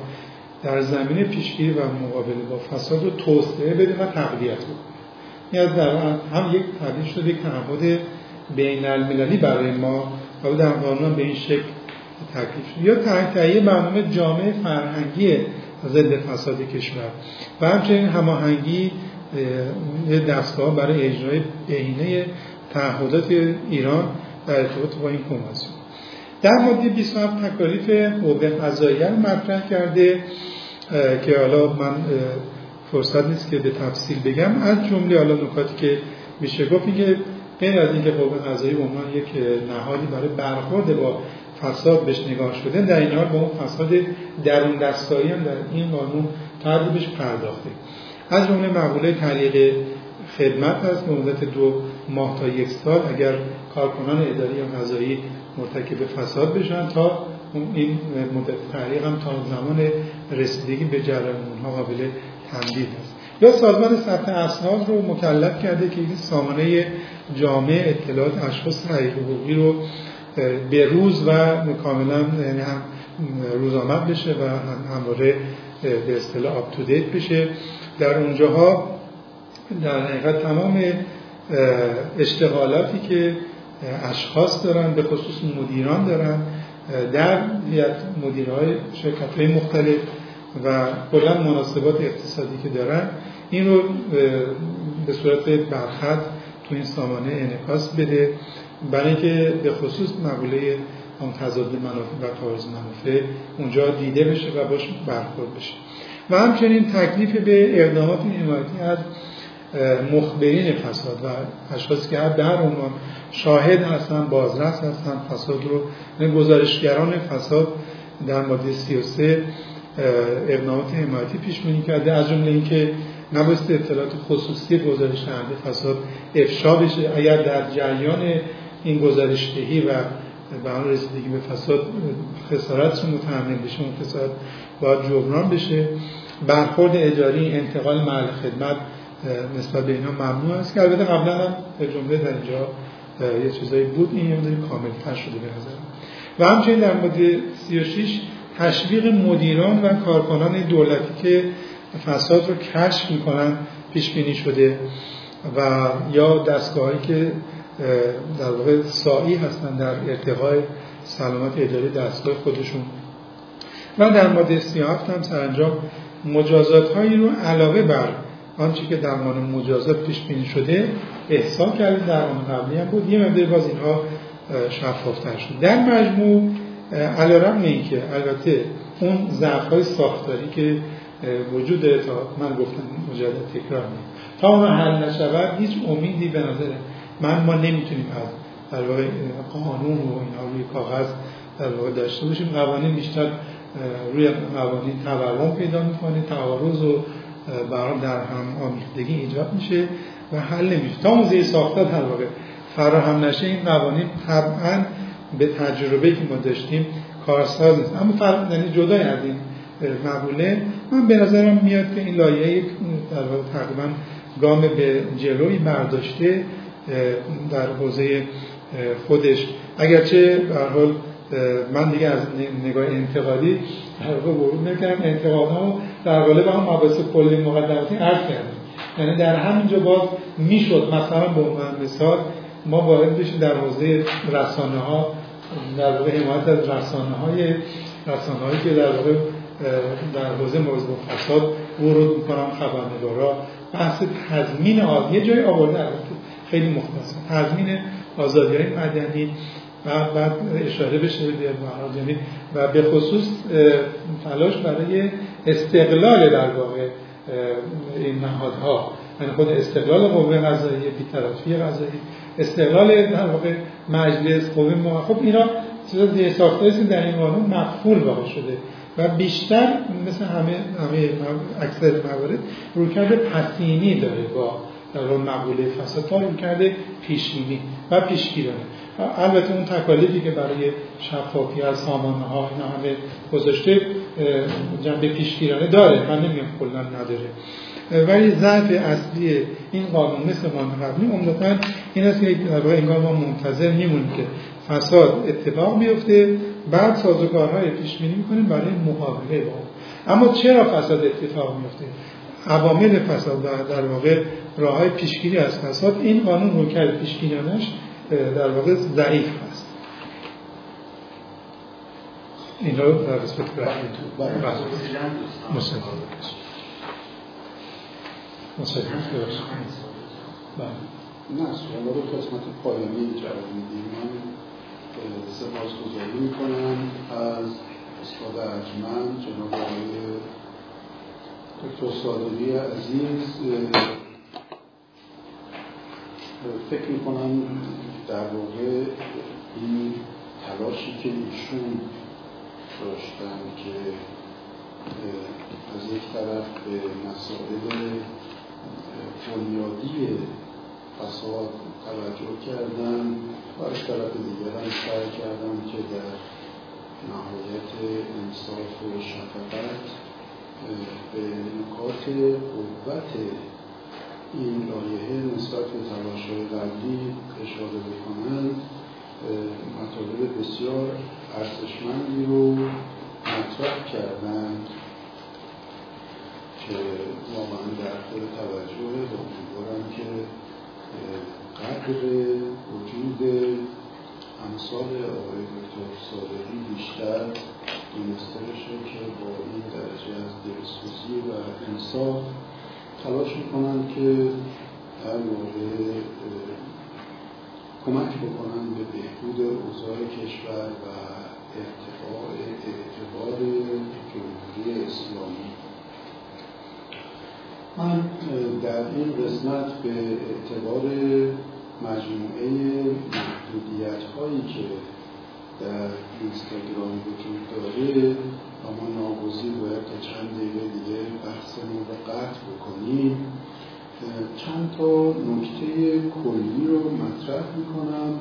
در زمینه پیشگیری و مقابله با فساد رو توسعه بده و تقویت بکنه یعنی در هم یک تبدیل شده یک تعهد بین المللی برای ما و در قانون به این شکل تکلیف شده یا تهیه برنامه جامعه فرهنگی ضد فساد کشور. و همچنین هماهنگی دستگاه برای اجرای بهینه تعهدات ایران در ارتباط با این کنوانسیون در ماده 27 تکالیف حقوق قضاییه رو مطرح کرده که حالا من فرصت نیست که به تفصیل بگم. از جمله حالا نکاتی که میشه گفت که غیر از اینکه حقوق قضایی عنوان یک نهادی برای برخورد با فساد بهش نگاه شده در این حال با اون فساد درون دستایی هم در این قانون تردیبش پرداخته. از جمله مقوله تعلیق خدمت هست به مدت دو ماه تا یک سال اگر کارکنان اداری یا قضایی مرتکب فساد بشن تا این مدت تعلیق هم تا زمان رسیدگی به جرایم اونها قابل تمدید است. یا سازمان ثبت اسناد رو مکلف کرده که این سامانه جامع اطلاعات اشخاص تحقیق حقوقی رو به روز و کاملا یعنی هم روزآمد بشه و همواره به اصطلاح آپ تو دیت بشه. در اونجاها در حقیقت تمام اشتغالاتی که اشخاص دارن به خصوص مدیران دارن در مدیرهای شرکت های مختلف و کلا مناسبات اقتصادی که دارن این رو به صورت برخط تو این سامانه انعکاس بده. برای اینکه به خصوص مقوله اون تضاد منافع و تعارض منافع اونجا دیده بشه و باش برخورد بشه. و همچنین تکلیف به اقدامات حمایتی از مخبرین فساد و اشخاصی که در عنوان شاهد هستن بازرس هستن فساد رو گزارشگران فساد در ماده 33 اقدامات حمایتی پیش بینی کرده. از جمله اینکه نبایست اطلاعات خصوصی گزارش دهنده فساد افشا بشه. اگر در جریان این گزارش دهی و به آن رسیدگی به فساد خسارت متحمل بشه؟ اون خسارت باید جبران بشه. برخورد اداری انتقال محل خدمت نسبت به اینا ممنوع است. که البته قبلا هم جمله در اینجا یه چیزایی بود. این یه کامل تر شده به نظر و همچنین در مورد 36 تشویق مدیران و کارکنان دولتی که فساد رو کشف می‌کنن پیش بینی شده و یا دستگاهایی که در واقع سایی هستن در ارتقای سلامت اداره دستگاه خودشون. و در ماده 37 هم سرانجام مجازات هایی رو علاوه بر آنچه که در مجازات پیش بینی شده احسان کرده در آن قبلی هم بود. یه مقدار باز اینها شفافتر شد. در مجموع علیرغم اینکه البته اون ضعف های ساختاری که وجود تا من گفتم مجدد تکرار نیم تا اون حل نشود هیچ امیدی به نظر من ما نمی‌تونیم از در واقع قانون و اینا روی کاغذ در واقع داشته باشیم. قوانین بیشتر روی قوانین تورم پیدا می‌کنه تعارض و برام در هم آمیختگی ایجاد میشه و حل نمیشه. تا اون زیر ساخته در واقع فراهم نشه این قوانین طبعا به تجربه که ما داشتیم کارساز نیست. اما فرق یعنی جدای از این مقوله من به نظرم میاد که این لایه در واقع تقریبا گام به جلوی برداشته در حوزه خودش. اگرچه به حال من دیگه از نگاه انتقادی در واقع ورود نکردم. انتقادامو در قالب هم مباحث کلی مقدماتی عرض کردم. یعنی در همینجا باز می‌شد مثلا به عنوان مثال ما وارد بشیم در حوزه رسانه ها در واقع حمایت از رسانه های رسانه هایی که در واقع در حوزه موضوع فساد ورود می‌کنم خبرنگارا. بحث تضمین آزادی. یه جای آورده خیلی مختصر. تضمین آزادی های مدنی. و بعد اشاره بشه به یعنی و به خصوص تلاش برای استقلال در واقع این نهادها. یعنی خود استقلال قوه قضایی بی‌طرفی قضایی. استقلال در واقع مجلس قوه ما. خب اینا چیزا ساخته است در این قانون مقفول واقع شده. و بیشتر مثل همه همه اکثر موارد رویکرد پسینی داره با در مقوله فساد تا رویکرد پیشینی و پیشگیرانه. البته اون تکالیفی که برای شفافی از سامانه ها اینا همه گذاشته جنبه پیشگیرانه داره. من نمیگم کلا نداره. ولی ضعف اصلی این قانون مثل قانون قبلی عمدتا این است که در انگار ما منتظر میمونیم که فساد اتفاق بیفته. بعد سازوکارهای پیش بینی می‌کنیم برای مقابله با. اما چرا فساد اتفاق میفته عوامل فساد در واقع راه های پیشگیری از فساد. این قانون رو کرد پیشگیرانش در واقع ضعیف هست. این رو در قسمت بعدی نه. سوال رو قسمت پایانی جواب میدیم. من سپاس گذاری می‌کنم. از استاد ارجمند جناب آقای دکتر صادقی عزیز فکر می‌کنم در واقع این تلاشی که ایشون داشتن که از یک طرف به مسائل بنیادی فساد توجه کردن و از طرف دیگر هم سعی کردن که در نهایت انصاف و شفقت به نکات قوت این لایحه نسبت به تلاشهای قبلی اشاره بکنند مطالب بسیار ارزشمندی رو مطرح کردند که واقعا در خود توجه و امیدوارم که قدر وجود امثال آقای دکتر صادقی بیشتر دونسته بشه که با این درجه از دلسوزی و انصاف تلاش می‌کنن که در واقع کمک بکنن به بهبود اوضاع کشور و ارتفاع اعتبار جمهوری اسلامی. من در این قسمت به اعتبار مجموعه محدودیت هایی که در اینستاگرام وجود داره و ما ناگزیر باید تا چند دقیقه دیگه بحثمون رو قطع بکنیم. چند تا نکته کلی رو مطرح می‌کنم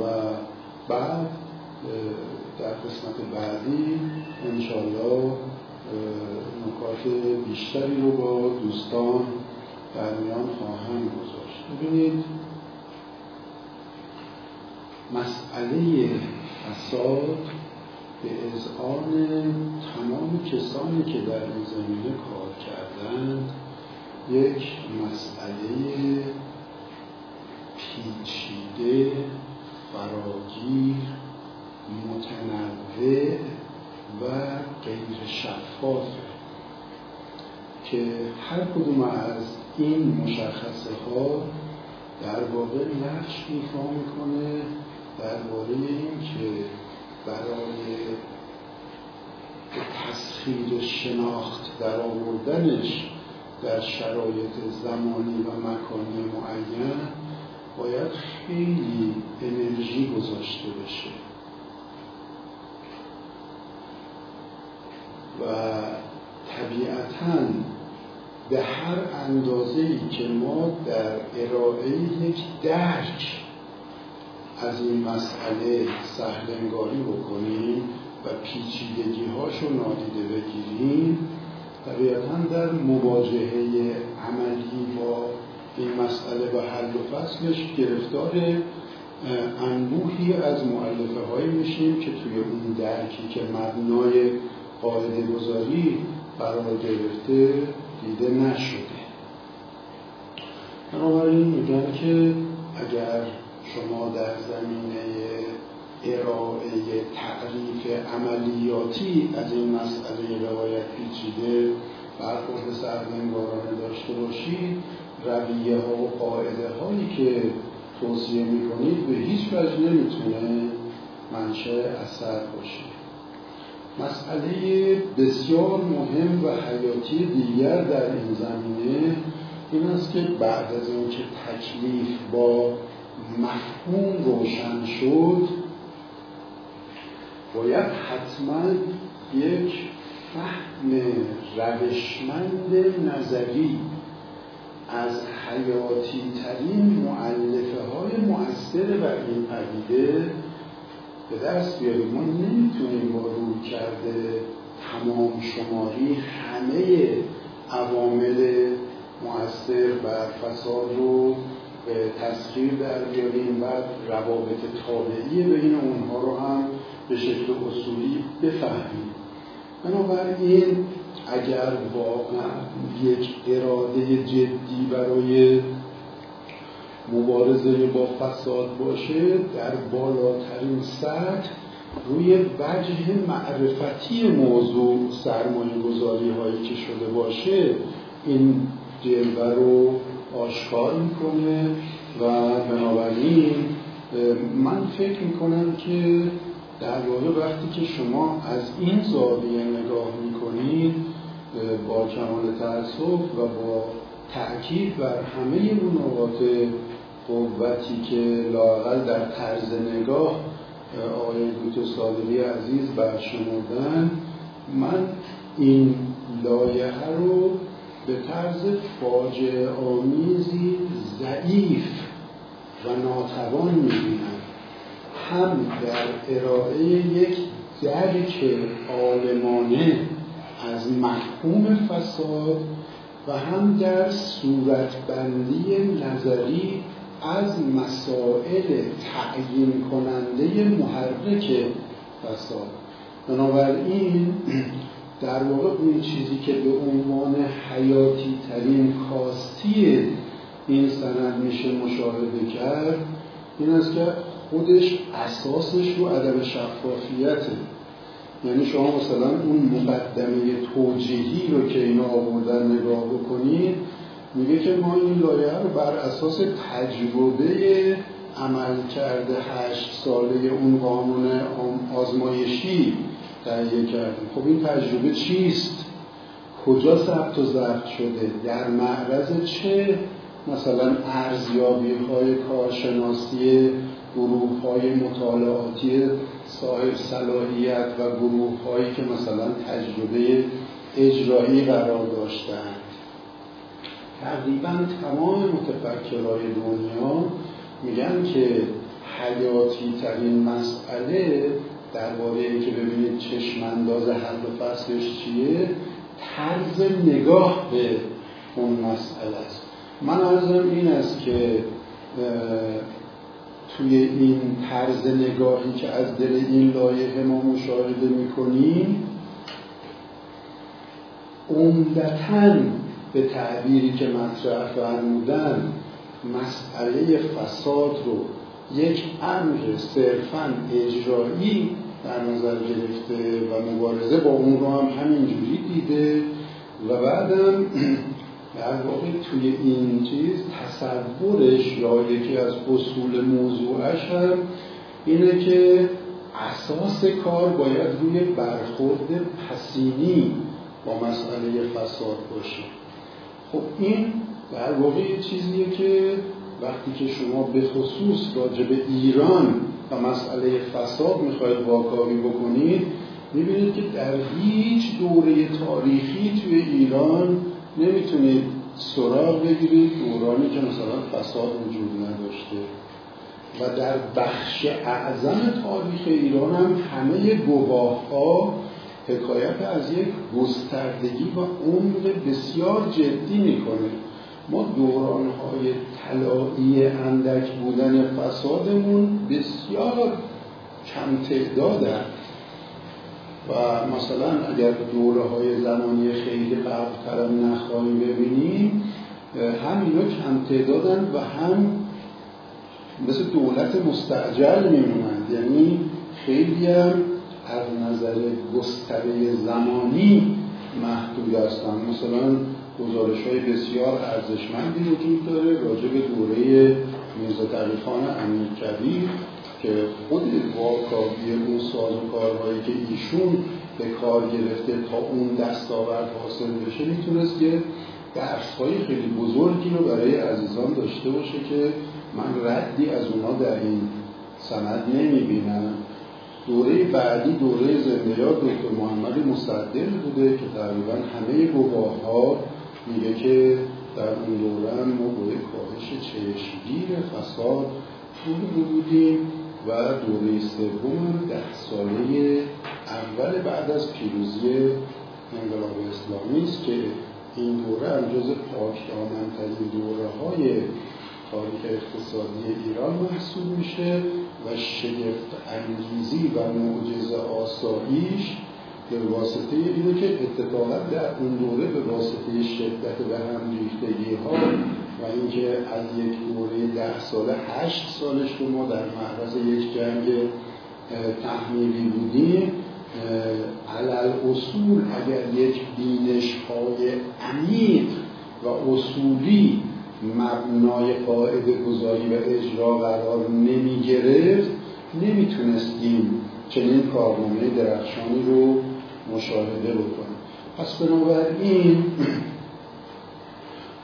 و بعد در قسمت بعدی انشالله نکات بیشتری رو با دوستان در میان خواهم گذاشت. ببینید مسئله فساد به اذعان تمام کسانی که در این زمینه کار کردند یک مسئله پیچیده فراگیر متنوع و غیر شفافه که هر کدوم از این مشخصه ها در واقع نقش ایفا می‌کنه درباره این که برای تسخیر شناخت در آوردنش در شرایط زمانی و مکانی معین باید خیلی انرژی گذاشته بشه. و طبیعتا به هر اندازه ای که ما در ارائه یک درک از این مسئله سهلنگاری بکنیم و پیچیدگی هاشو نادیده بگیریم طبیعتا در مواجهه عملی با این مسئله و حل و فصلش گرفتار انبوهی از معلفه هایی میشیم که توی اون درکی که مبنای قاعده گذاری قرار گرفته دیده نشده. بنابراین میگن که اگر شما در زمینه ارائه تعریف عملیاتی از این مسئله روایت پیچیده برخورد سرمنگارانه داشته باشید. رویه ها و قاعده هایی که توصیه می‌کنید به هیچ وجه نمی‌تونه منشه اثر باشه. مسئله بسیار مهم و حیاتی دیگر در این زمینه این است که بعد از اینکه تکلیف با مفهوم روشن شد باید حتما یک فهم روشمند نظری از حیاتی ترین معلفه های مؤثر بر این پدیده به دست بیاریم. ما نمی‌تونیم با روی کرده تمام شماری همه عوامل مؤثر بر فساد رو به تسخیر در بیاریم بعد روابط تابعی بین اونها رو هم به شکل اصولی بفهمیم. بنابراین اگر واقعا یک اراده جدی برای مبارزه با فساد باشه در بالاترین سطح روی وجه معرفتی موضوع سرمایه گذاری هایی که شده باشه این جلوه رو آشکار می‌کنه و بنابراین من فکر می‌کنم که در واقع وقتی که شما از این زاویه نگاه می‌کنید با کمال تأسف و با تأکید بر همه اون نقاط قوتی که لاقل در طرز نگاه آقای دوتو صادقی عزیز برشمردن من این لایحه رو به طرز فاجعه آمیزی ضعیف و ناتوان می‌بینم. هم در ارائه یک درک عالمانه از مفهوم فساد و هم در صورتبندی نظری از مسائل تعیین کننده محرک فساد. بنابراین *clears throat* در واقع اون چیزی که به عنوان حیاتی ترین کاستی این سند میشه مشاهده کرد این است که خودش اساسش رو عدم شفافیته یعنی شما مثلا اون مقدمه توجیهی رو که اینا آوردن نگاه بکنید میگه که ما این لایه رو بر اساس تجربه عمل کرده هشت ساله اون قانون آزمایشی تهیه کردیم خب این تجربه چیست؟ کجا ثبت و ضبط شده؟ در معرض چه مثلا ارزیابی های کارشناسی گروه های مطالعاتی صاحب صلاحیت و گروه هایی که مثلا تجربه اجرایی قرار داشتند تقریبا تمام متفکرهای دنیا میگن که حیاتی ترین مسئله درباره که ببینید چشم انداز حل و فصلش چیه طرز نگاه به اون مسئله است. من ارزم این است که توی این طرز نگاهی که از دل این لایحه ما مشاهده می‌کنیم عمدتا به تعبیری که مطرح فرمودن مسئله فساد رو یک امر صرفا اجرایی در نظر گرفته و مبارزه با اون رو هم همینجوری دیده و بعدم *clears throat* در واقع توی این چیز تصورش یا یکی از اصول موضوعش هم اینه که اساس کار باید روی برخورد پسینی با مسئله فساد باشه. خب این در واقع چیزیه که وقتی که شما به خصوص راجع به ایران و مسئله فساد می‌خواید واکاوی بکنید می‌بینید که در هیچ دوره تاریخی توی ایران نمی‌تونید سراغ بگیرید دورانی که مثلا فساد وجود نداشته. و در بخش اعظم تاریخ ایران هم همه گواه ها حکایت از یک گستردگی و عمق بسیار جدی می‌کنه. ما دورانهای طلایی اندک بودن فسادمون بسیار کم تعدادن و مثلا اگر دوره های زمانی خیلی قبل نخواهیم ببینیم هم اینا کم تعدادن و هم مثل دولت مستعجل میمونند یعنی خیلی هم از نظر گستره زمانی محدود هستن. مثلا گزارش های بسیار ارزشمندی وجود داره راجع به دوره میرزا تقیخان امیر کبیر که خود واکاوی اون ساز و کارهایی که ایشون به کار گرفته تا اون دستاورد حاصل بشه می‌تونست که درس خیلی بزرگی رو برای عزیزان داشته باشه که من ردی از اونا در این سند نمی‌بینم. دوره بعدی دوره زندیات دکتر محمد مصدر بوده که تقریبا همه گواه ها میگه که در اون دوره ما با کاهش چشمگیر فساد طول بودیم و دوره سوم ده ساله اول بعد از پیروزی انقلاب اسلامی است که این دوره هم جز پاک دوره های تاریخ اقتصادی ایران محسوب میشه و شگفت انگیزی و معجزه آساییش به واسطه اینه که اتفاقا در اون دوره به واسطه شدت به هم ریختگی ها و اینکه از یک دوره ده ساله هشت سالش رو ما در معرض یک جنگ تحمیلی بودیم علل اصول اگر یک بینش های عمیق و اصولی مبنای قاعده گذاری و اجرا قرار نمی گرفت نمی‌تونستیم چنین کارنامه درخشانی رو مشاهده بکنیم پس بنابراین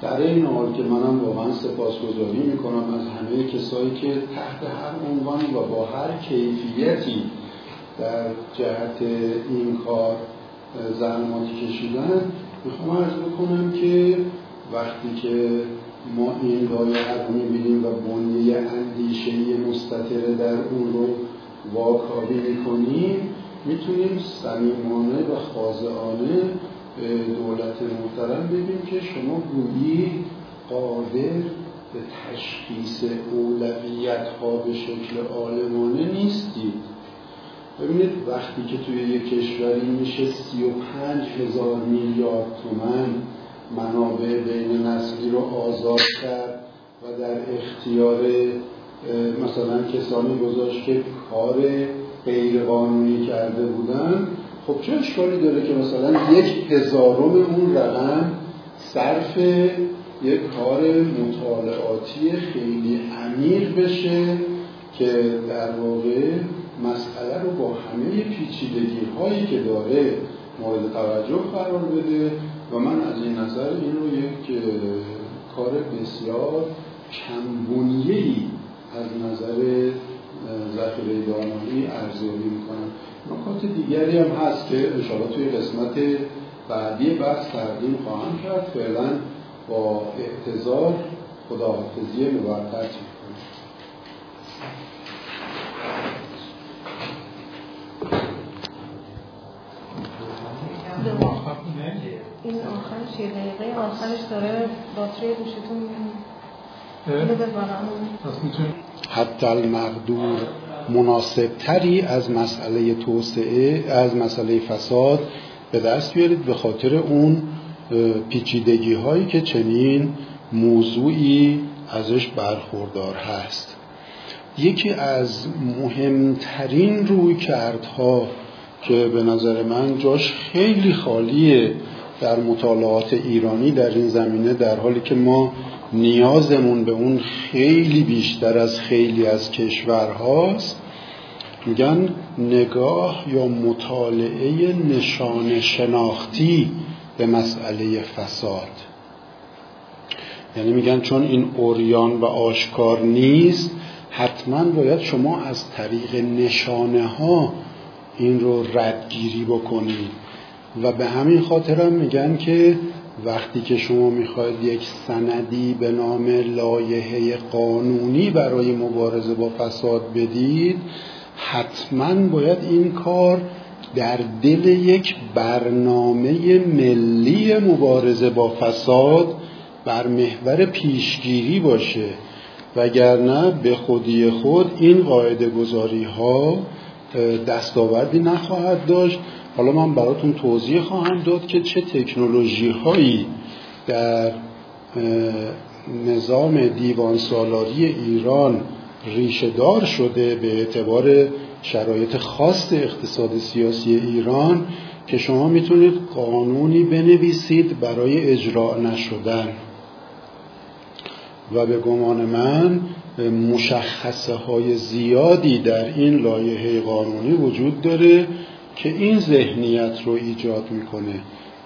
در این حال که منم واقعا سپاسگزاری می‌کنم از همه کسایی که تحت هر عنوانی و با هر کیفیتی در جهت این کار زحماتی کشیدن می‌خوام ارز بکنم که وقتی که ما این لایه رو می‌بینیم و بنیه اندیشه مستطره در اون رو واکاوی می‌کنیم می‌تونیم صمیمانه و خاضعانه دولت محترم بگیم که شما گویی قادر به تشخیص اولویت ها به شکل عالمانه نیستید. ببینید وقتی که توی یک کشوری میشه سی و پنج هزار میلیارد تومن منابع بین نسلی رو آزاد کرد و در اختیار مثلا کسانی گذاشت که کار غیر قانونی کرده بودن خب چه اشکالی داره که مثلا یک هزارم اون رقم صرف یک کار مطالعاتی خیلی عمیق بشه که در واقع مسئله رو با همه پیچیدگی هایی که داره مورد توجه قرار بده و من از این نظر این رو یک کار بسیار کمبونیهی از نظر ذخیره دانایی ارزیابی می‌کنم. نکات دیگری هم هست که انشاءالله توی قسمت بعدی بحث تقدیم خواهم کرد. فعلا با اعتظار خداحافظی موقت این آخرش یه دقیقه آخرش داره باتری گوشتون حتی المقدور مناسب تری از مسئله توسعه از مسئله فساد به دست بیارید به خاطر اون پیچیدگی هایی که چنین موضوعی ازش برخوردار هست. یکی از مهمترین روی کردها که به نظر من جاش خیلی خالیه در مطالعات ایرانی در این زمینه در حالی که ما نیازمون به اون خیلی بیشتر از خیلی از کشورهاست میگن نگاه یا مطالعه نشان شناختی به مسئله فساد. یعنی میگن چون این اوریان و آشکار نیست حتما باید شما از طریق نشانه ها این رو ردگیری بکنید. و به همین خاطر هم میگن که وقتی که شما می‌خواید یک سندی به نام لایحه قانونی برای مبارزه با فساد بدید حتما باید این کار در دل یک برنامه ملی مبارزه با فساد بر محور پیشگیری باشه. وگرنه به خودی خود این قاعده گذاری ها دستاوردی نخواهد داشت. حالا من براتون توضیح خواهم داد که چه تکنولوژی هایی در نظام دیوان سالاری ایران ریشه دار شده به اعتبار شرایط خاص اقتصاد سیاسی ایران که شما می‌تونید قانونی بنویسید برای اجرا نشدن. و به گمان من مشخصه های زیادی در این لایحه قانونی وجود داره که این ذهنیت رو ایجاد می‌کنه.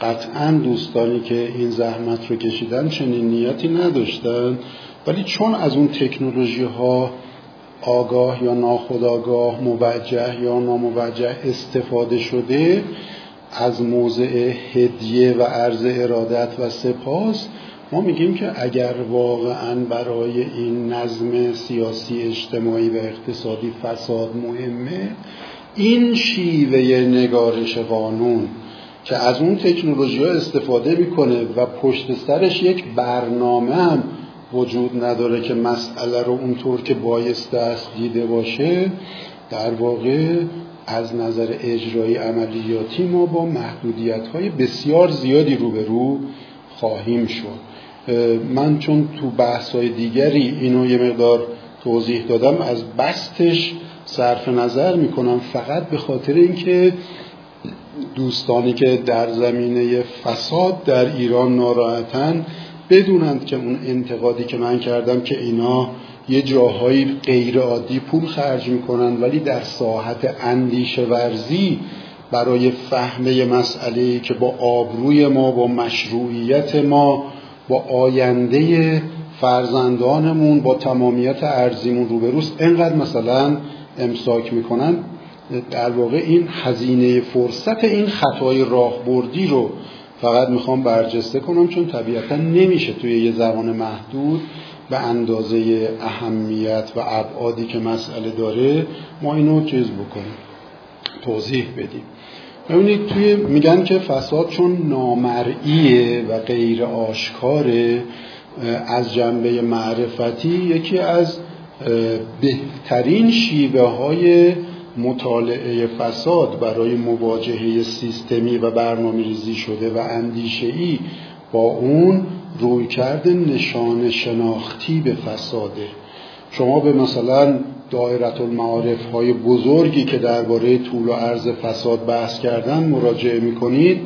قطعا دوستانی که این زحمت رو کشیدن چنین نیتی نداشتن. ولی چون از اون تکنولوژی ها آگاه یا ناخودآگاه موجه یا ناموجه استفاده شده از موضع هدیه و عرض ارادت و سپاس ما میگیم که اگر واقعا برای این نظم سیاسی اجتماعی و اقتصادی فساد مهمه این شیوه نگارش قانون که از اون تکنولوژی ها استفاده می‌کنه و پشت سرش یک برنامه هم وجود نداره که مسئله رو اونطور که بایسته است دیده باشه در واقع از نظر اجرایی عملیاتی ما با محدودیت های بسیار زیادی روبرو خواهیم شد. من چون تو بحث های دیگری اینو یه مقدار توضیح دادم از بستش صرف نظر می‌کنم فقط به خاطر اینکه دوستانی که در زمینه فساد در ایران ناراحتن بدونند که اون انتقادی که من کردم که اینا یه جاهایی غیر عادی پول خرج می‌کنن ولی در ساحت اندیشه ورزی برای فهم مسئله که با آبروی ما با مشروعیت ما با آینده فرزندانمون با تمامیت ارزیمون روبروست. انقدر مثلا امساک می‌کنن در واقع این هزینه فرصت این خطای راهبردی رو فقط می‌خوام برجسته کنم چون طبیعتا نمیشه توی یه زمان محدود به اندازه اهمیت و ابعادی که مسئله داره ما اینو چیز بکنیم توضیح بدیم. ببینید توی میگن که فساد چون نامرئیه و غیر آشکاره از جنبه معرفتی یکی از بهترین شیوه های مطالعه فساد برای مواجهه سیستمی و برنامه ریزی شده و اندیشه ای با اون رویکرد نشان شناختی به فساده. شما به مثلا دایرت المعارف های بزرگی که درباره طول و عرض فساد بحث کردن مراجعه می‌کنید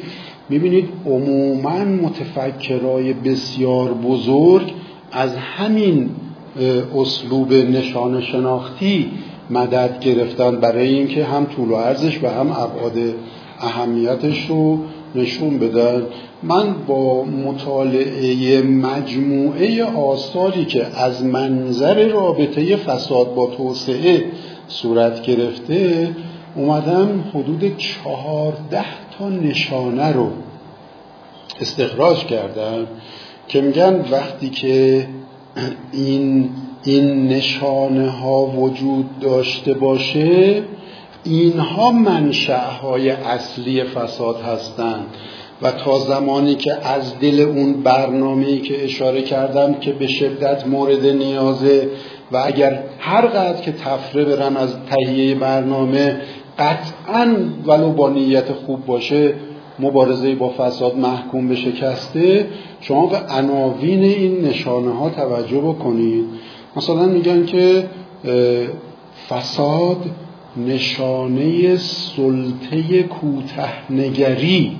می‌بینید عموما متفکرای بسیار بزرگ از همین اسلوب نشان شناختی مدد گرفتن برای اینکه هم طول و عرضش و هم ابعاد اهمیتش رو نشون بدن. من با مطالعه مجموعه آثاری که از منظر رابطه فساد با توسعه صورت گرفته اومدم حدود چهارده تا نشانه رو استخراج کردم که میگن وقتی که این این نشانه ها وجود داشته باشه اینها منشأهای اصلی فساد هستند. و تا زمانی که از دل اون برنامه‌ای که اشاره کردم که به شدت مورد نیازه و اگر هر قدر که تفره برن از تهیه برنامه قطعا ولو با نیت خوب باشه مبارزه با فساد محکوم به شکسته شما به عناوین این نشانه ها توجه بکنید. مثلا میگن که فساد نشانه سلطه کوتهنگری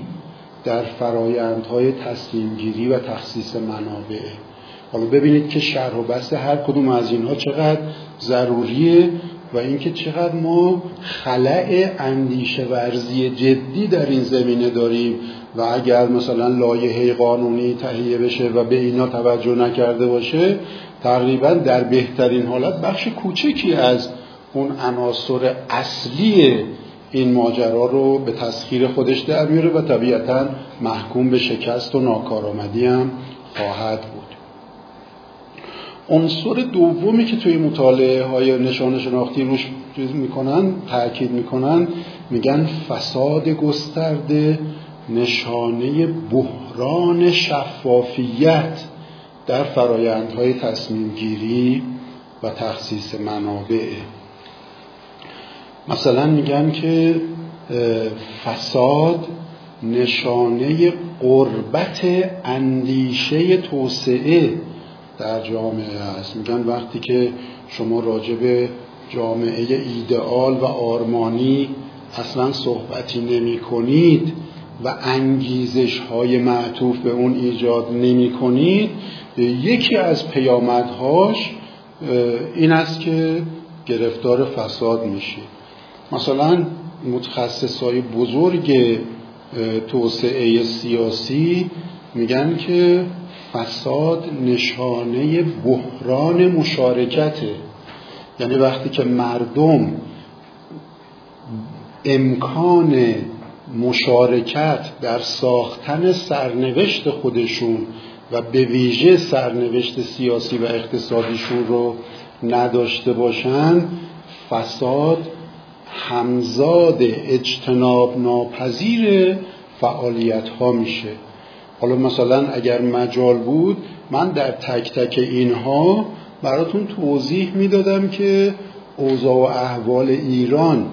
در فرایندهای تصمیمگیری و تخصیص منابع. حالا ببینید که شرح و بست هر کدوم از اینها چقدر ضروریه. و اینکه چقدر ما خلع اندیشه ورزی جدی در این زمینه داریم و اگر مثلا لایحه قانونی تهیه بشه و به اینا توجه نکرده باشه تقریبا در بهترین حالت بخش کوچکی از اون عناصر اصلی این ماجرا رو به تسخیر خودش در میاره و طبیعتا محکوم به شکست و ناکارآمدی هم خواهد بود. عنصر دومی که توی مطالعه های نشان شناختی روش می‌کنن تاکید می‌کنن میگن فساد گسترده نشانه بحران شفافیت در فرایندهای تصمیم گیری و تخصیص منابع. مثلا میگن که فساد نشانه قربت اندیشه توسعه در جامعه است میگن وقتی که شما راجع به جامعه ایدئال و آرمانی اصلا صحبتی نمی کنید و انگیزش های معطوف به اون ایجاد نمی کنید یکی از پیامدهاش این است که گرفتار فساد میشید مثلا متخصصای بزرگ توسعه سیاسی میگن که فساد نشانه بحران مشارکته. یعنی وقتی که مردم امکان مشارکت در ساختن سرنوشت خودشون و به ویژه سرنوشت سیاسی و اقتصادیشون رو نداشته باشن فساد همزاد اجتناب ناپذیر فعالیت ها میشه. حالا مثلا اگر مجال بود من در تک تک اینها براتون توضیح می‌دادم که اوضاع و احوال ایران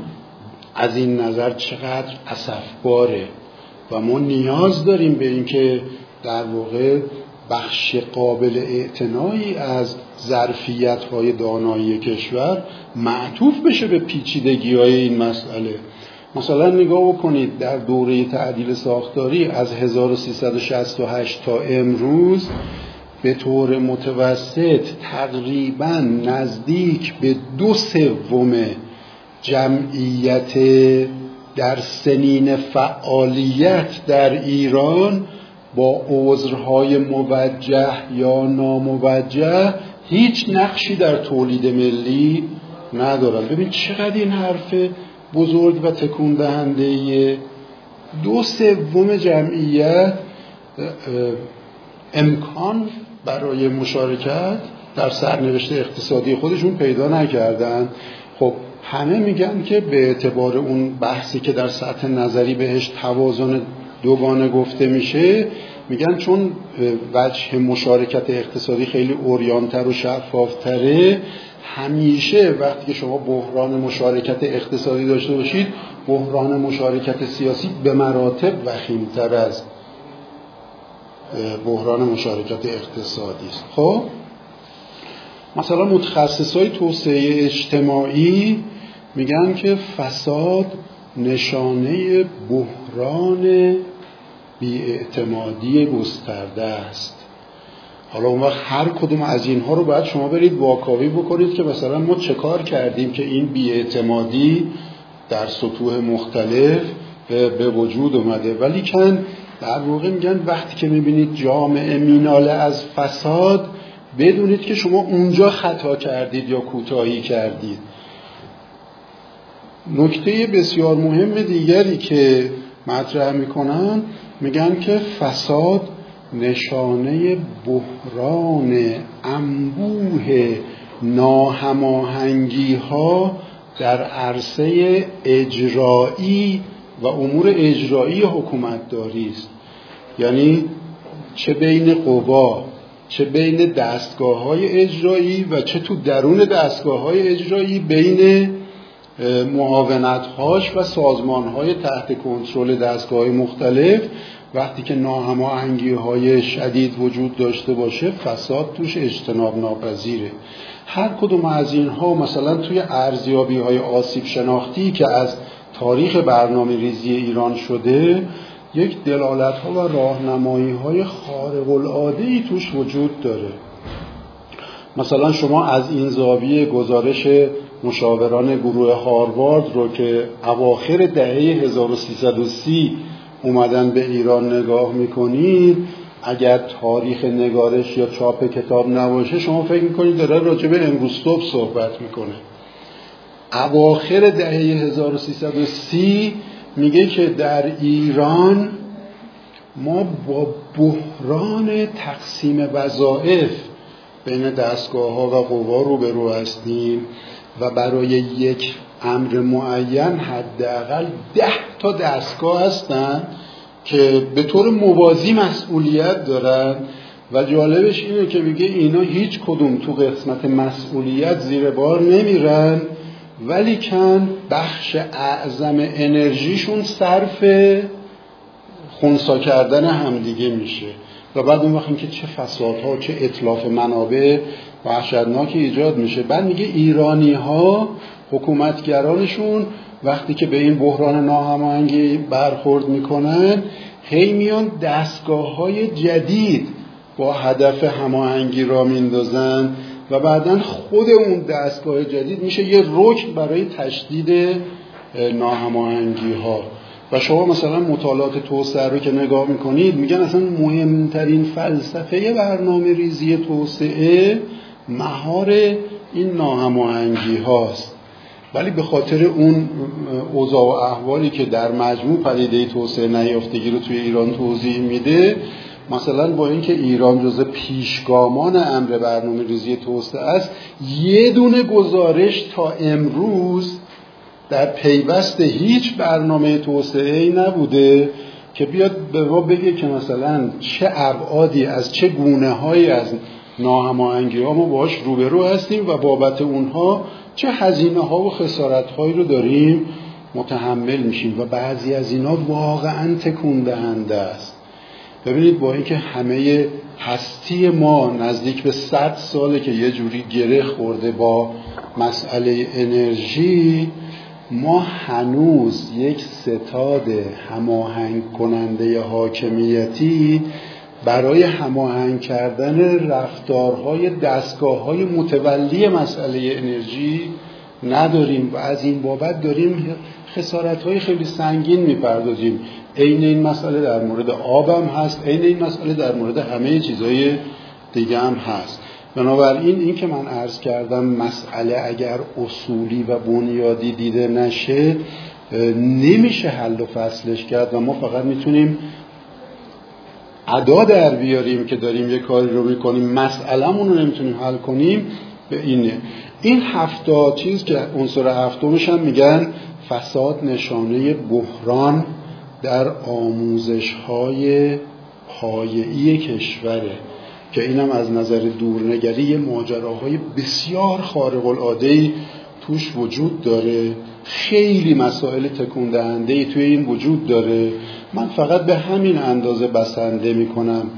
از این نظر چقدر اصفباره و ما نیاز داریم به اینکه در واقع بخش قابل اعتنایی از ظرفیت های دانایی کشور معطوف بشه به پیچیدگی های این مسئله. مثلا نگاه بکنید در دوره تعدیل ساختاری از 1368 تا امروز به طور متوسط تقریبا نزدیک به دو سوم جمعیت در سنین فعالیت در ایران با عذرهای موجه یا ناموجه هیچ نقشی در تولید ملی ندارن. ببین چقدر این حرف بزرگ و تکون دهنده دو سوم جمعیت امکان برای مشارکت در سرنوشت اقتصادی خودشون پیدا نکردن. خب همه میگن که به اعتبار اون بحثی که در سطح نظری بهش توازن دوگانه گفته میشه میگن چون وجه مشارکت اقتصادی خیلی اوریانتر و شفافتره همیشه وقتی که شما بحران مشارکت اقتصادی داشته باشید بحران مشارکت سیاسی به مراتب وخیمتر از بحران مشارکت اقتصادی است. خب؟ مثلا متخصص های توسعه اجتماعی میگن که فساد نشانه بحران بیاعتمادی گسترده است. حالا اون وقت هر کدوم از اینها رو باید شما برید واکاوی بکنید که مثلا ما چه کار کردیم که این بیاعتمادی در سطوح مختلف به وجود اومده. ولی کن در واقع میگن وقتی که می‌بینید جامعه میناله از فساد بدونید که شما اونجا خطا کردید یا کوتاهی کردید. نکته بسیار مهم دیگری که مطرح می‌کنن میگن که فساد نشانه بحران انبوه ناهماهنگی ها در عرصه اجرایی و امور اجرایی حکومت داری است. یعنی چه بین قوا چه بین دستگاه های اجرایی و چه تو درون دستگاه های اجرایی بین معاونت هاش و سازمان های تحت کنترل دستگاه های مختلف وقتی که ناهماهنگی های شدید وجود داشته باشه فساد توش اجتناب ناپذیره. هر کدوم از اینها مثلا توی ارزیابی های آسیب شناختی که از تاریخ برنامه ریزی ایران شده یک دلالت ها و راهنمایی های خارق العاده ای توش وجود داره. مثلا شما از این زاویه گزارش مشاوران گروه هاروارد رو که اواخر دهه 1330 اومدن به ایران نگاه می‌کنید اگر تاریخ نگارش یا چاپ کتاب نباشه شما فکر می‌کنید داره راجع به امروستوب صحبت می‌کنه. اواخر دهه 1330 میگه که در ایران ما با بحران تقسیم وظایف بین دستگاه ها و قوا روبرو هستیم و برای یک امر معین حداقل ده تا دستگاه هستن که به طور موازی مسئولیت دارن و جالبش اینه که میگه اینا هیچ کدوم تو قسمت مسئولیت زیر بار نمیرن ولی کن بخش اعظم انرژیشون صرف خونسا کردن همدیگه میشه. و بعد اون وقت که چه فسادها چه اطلاف منابع وحشتناکی ایجاد میشه. بعد میگه ایرانی ها حکومتگرانشون وقتی که به این بحران ناهماهنگی برخورد می‌کنن هی میان دستگاه های جدید با هدف هماهنگی را میندازن و بعدا خود اون دستگاه جدید میشه یه رکن برای تشدید ناهماهنگی ها و شما مثلا مطالعات توسعه رو که نگاه می‌کنید میگن اصلا مهمترین فلسفه برنامه ریزی توسعه مهار این ناهماهنگی هاست ولی به خاطر اون اوضاع و احوالی که در مجموع پدیده توسعه نیافتگی رو توی ایران توضیح میده مثلا با اینکه ایران جز پیشگامان امر برنامه ریزی توسعه است یه دونه گزارش تا امروز در پیوست هیچ برنامه توسعه ای نبوده که بیاد به ما بگه که مثلا چه ابعادی از چه گونه هایی از ناهماهنگی ها ما باش روبرو هستیم و بابت اونها چه هزینه ها و خسارت هایی رو داریم متحمل میشیم و بعضی از اینا واقعا تکون دهنده است. ببینید با اینکه همه هستی ما نزدیک به صد ساله که یه جوری گره خورده با مسئله انرژی ما هنوز یک ستاد هماهنگ کننده حاکمیتی برای هماهنگ کردن رفتارهای دستگاه های متولی مسئله انرژی نداریم و از این بابت داریم خسارت های خیلی سنگین می‌پردازیم. عین این مسئله در مورد آبم هست عین این مسئله در مورد همه چیزهای دیگه هم هست. بنابراین این که من عرض کردم مسئله اگر اصولی و بنیادی دیده نشه نمیشه حل و فصلش کرد و ما فقط می‌تونیم ادا در بیاریم که داریم یه کاری رو می‌کنیم. مسئلهمون رو نمی‌تونیم حل کنیم. به اینه. این هفتا چیز که عنصر هفتمش هم میگن فساد نشانه بحران در آموزش های پایه‌ای کشوره. که اینم از نظر دورنگری ماجراهای بسیار خارق العاده توش وجود داره. خیلی مسائل تکون دهنده توی این وجود داره. من فقط به همین اندازه بسنده می‌کنم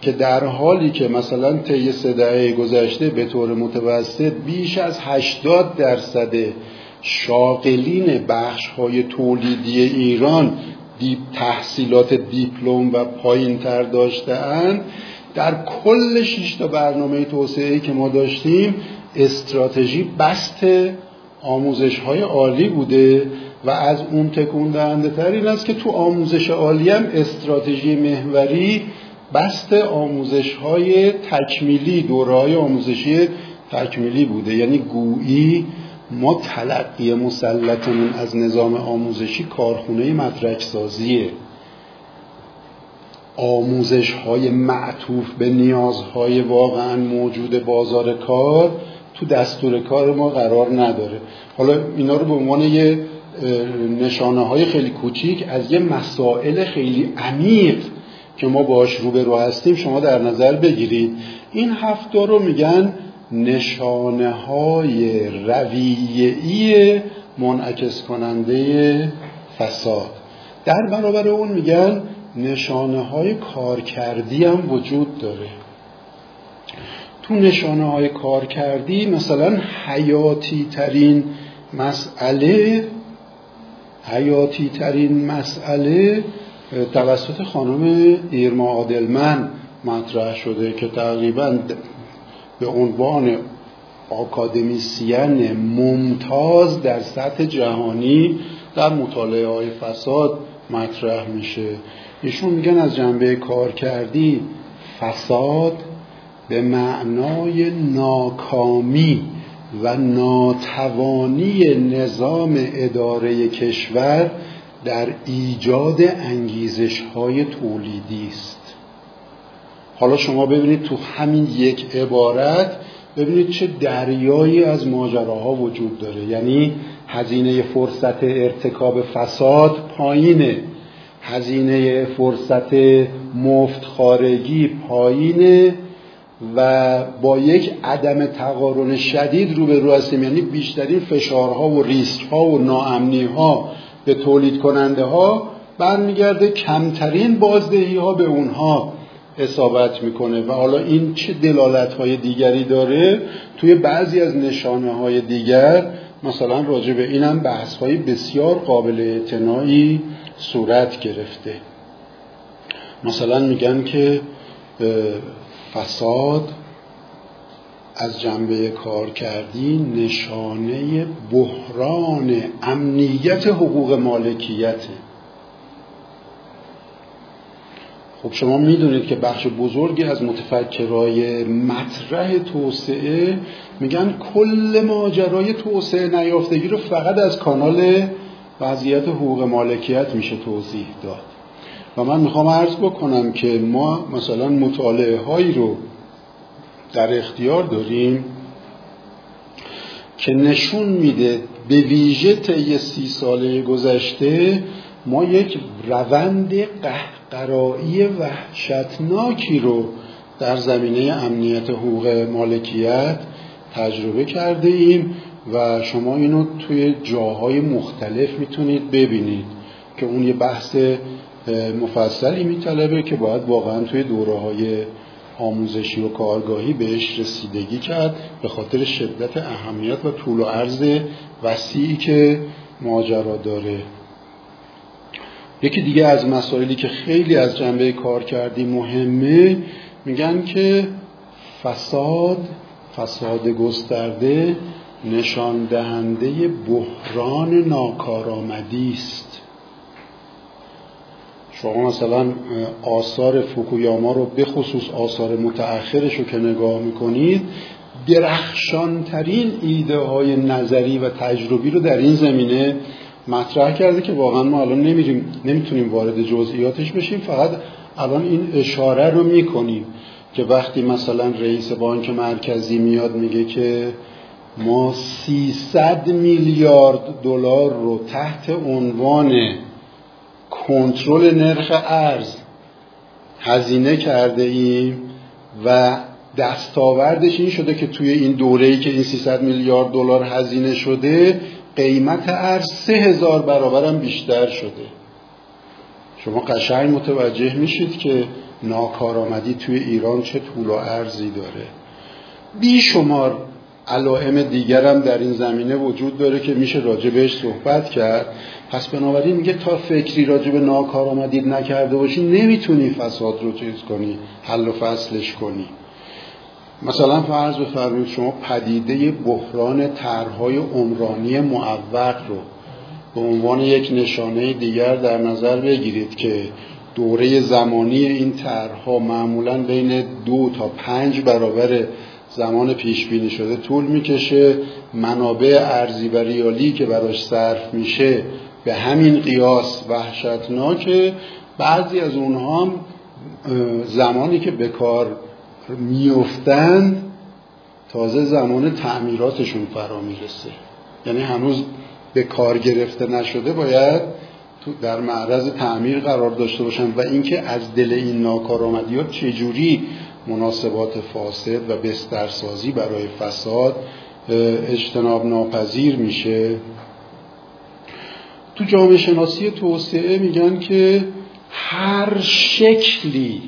که در حالی که مثلا طی سه دهه گذشته به طور متوسط بیش از 80 درصد شاغلین بخش های تولیدی ایران دیپ تحصیلات دیپلم و پایین تر داشتهاند در کل شش تا برنامه توسعه که ما داشتیم استراتژی بست آموزش های عالی بوده و از اون تکون دهنده تر این است که تو آموزش عالی هم استراتژی محوری بست آموزش های تکمیلی دوره های آموزشی تکمیلی بوده. یعنی گویی ما تلقی مسلطمون از نظام آموزشی کارخونه مدرک سازیه آموزش های معطوف به نیازهای واقعا موجود بازار کار تو دستور کار ما قرار نداره. حالا اینا رو به عنوان یه نشانه های خیلی کوچیک از یه مسائل خیلی عمیق که ما باش روبرو هستیم شما در نظر بگیرید. این هفته رو میگن نشانه های رویه‌ای منعکس کننده فساد. در برابر اون میگن نشانه های کارکردی هم وجود داره. تو نشانه های کارکردی مثلا حیاتی ترین مسئله حیاتی ترین مسئله توسط خانم ایرما عادلمن مطرح شده که تقریبا به عنوان آکادمیسین ممتاز در سطح جهانی در مطالعه های فساد مطرح میشه. ایشون میگن از جنبه کار کردی فساد به معنای ناکامی و ناتوانی نظام اداره کشور در ایجاد انگیزش های تولیدی است. حالا شما ببینید تو همین یک عبارت ببینید چه دریایی از ماجراها وجود داره. یعنی هزینه فرصت ارتکاب فساد پایینه. هزینه فرصت مفت خارگی پایینه. و با یک عدم تقارن شدید روبرو هستیم. یعنی بیشترین فشارها و ریسکها و ناامنیها به تولید کننده ها برمیگرده کمترین بازدهی ها به اونها اصابت می‌کنه. و حالا این چه دلالت های دیگری داره؟ توی بعضی از نشانه های دیگر مثلا راجع به اینم بحث های بسیار قابل اعتنایی صورت گرفته. مثلا میگن که فساد از جنبه کار کردی نشانه بحران امنیت حقوق مالکیته خب شما می‌دونید که بخش بزرگی از متفکرای مطرح توسعه میگن کل ماجرای توسعه نیافتگی رو فقط از کانال وضعیت حقوق مالکیت میشه توضیح داد. و من می‌خوام عرض بکنم که ما مثلا مطالعه هایی رو در اختیار داریم که نشون میده به ویژه طی سی ساله گذشته ما یک روند قهقرایی وحشتناکی رو در زمینه امنیت حقوق مالکیت تجربه کرده ایم و شما اینو توی جاهای مختلف می‌تونید ببینید که اون یه بحث مفصلی میطلبه که باید واقعا توی دوره های آموزشی و کارگاهی بهش رسیدگی کرد به خاطر شدت اهمیت و طول و عرض وسیعی که ماجرا داره. یکی دیگه از مسائلی که خیلی از جنبه کار کردی مهمه میگن که فساد فساد گسترده نشان دهنده بحران ناکارآمدی است. شما مثلا آثار فوکویاما رو به خصوص آثار متأخرش رو که نگاه می‌کنید درخشانترین ایده های نظری و تجربی رو در این زمینه مطرح کرده که واقعا ما الان نمیریم نمی‌تونیم وارد جزئیاتش بشیم فقط الان این اشاره رو می‌کنیم که وقتی مثلا رئیس بانک مرکزی میاد میگه که ما 300 میلیارد دلار رو تحت عنوان کنترل نرخ ارز هزینه کرده ایم و دستاوردش این شده که توی این دوره‌ای که این 300 میلیارد دلار هزینه شده قیمت ارز سه هزار برابرم بیشتر شده. شما قشنگ متوجه میشید که ناکارآمدی توی ایران چه طول و ارزی داره. بیشمار علائم دیگرم در این زمینه وجود داره که میشه راجع بهش صحبت کرد. پس بنابراین میگه تا فکری راجع به ناکارآمدی نکرده باشی نمی‌تونی فساد رو چیز کنی حل و فصلش کنی. مثلا فرض بفرمایید شما پدیده بحران طرحهای عمرانی معوق رو به عنوان یک نشانه دیگر در نظر بگیرید که دوره زمانی این طرحها معمولا بین دو تا پنج برابر زمان پیش بینی شده طول می‌کشه منابع ارزی و ریالی که براش صرف میشه به همین قیاس وحشتناکه. بعضی از اونها هم زمانی که به کار میفتند تازه زمان تعمیراتشون فرا می‌رسه. یعنی هنوز به کار گرفته نشده باید در معرض تعمیر قرار داشته باشن. و اینکه از دل این ناکارآمدی ها چجوری مناسبات فاسد و بسترسازی برای فساد اجتناب ناپذیر میشه. تو جامعه شناسی توسعه میگن که هر شکلی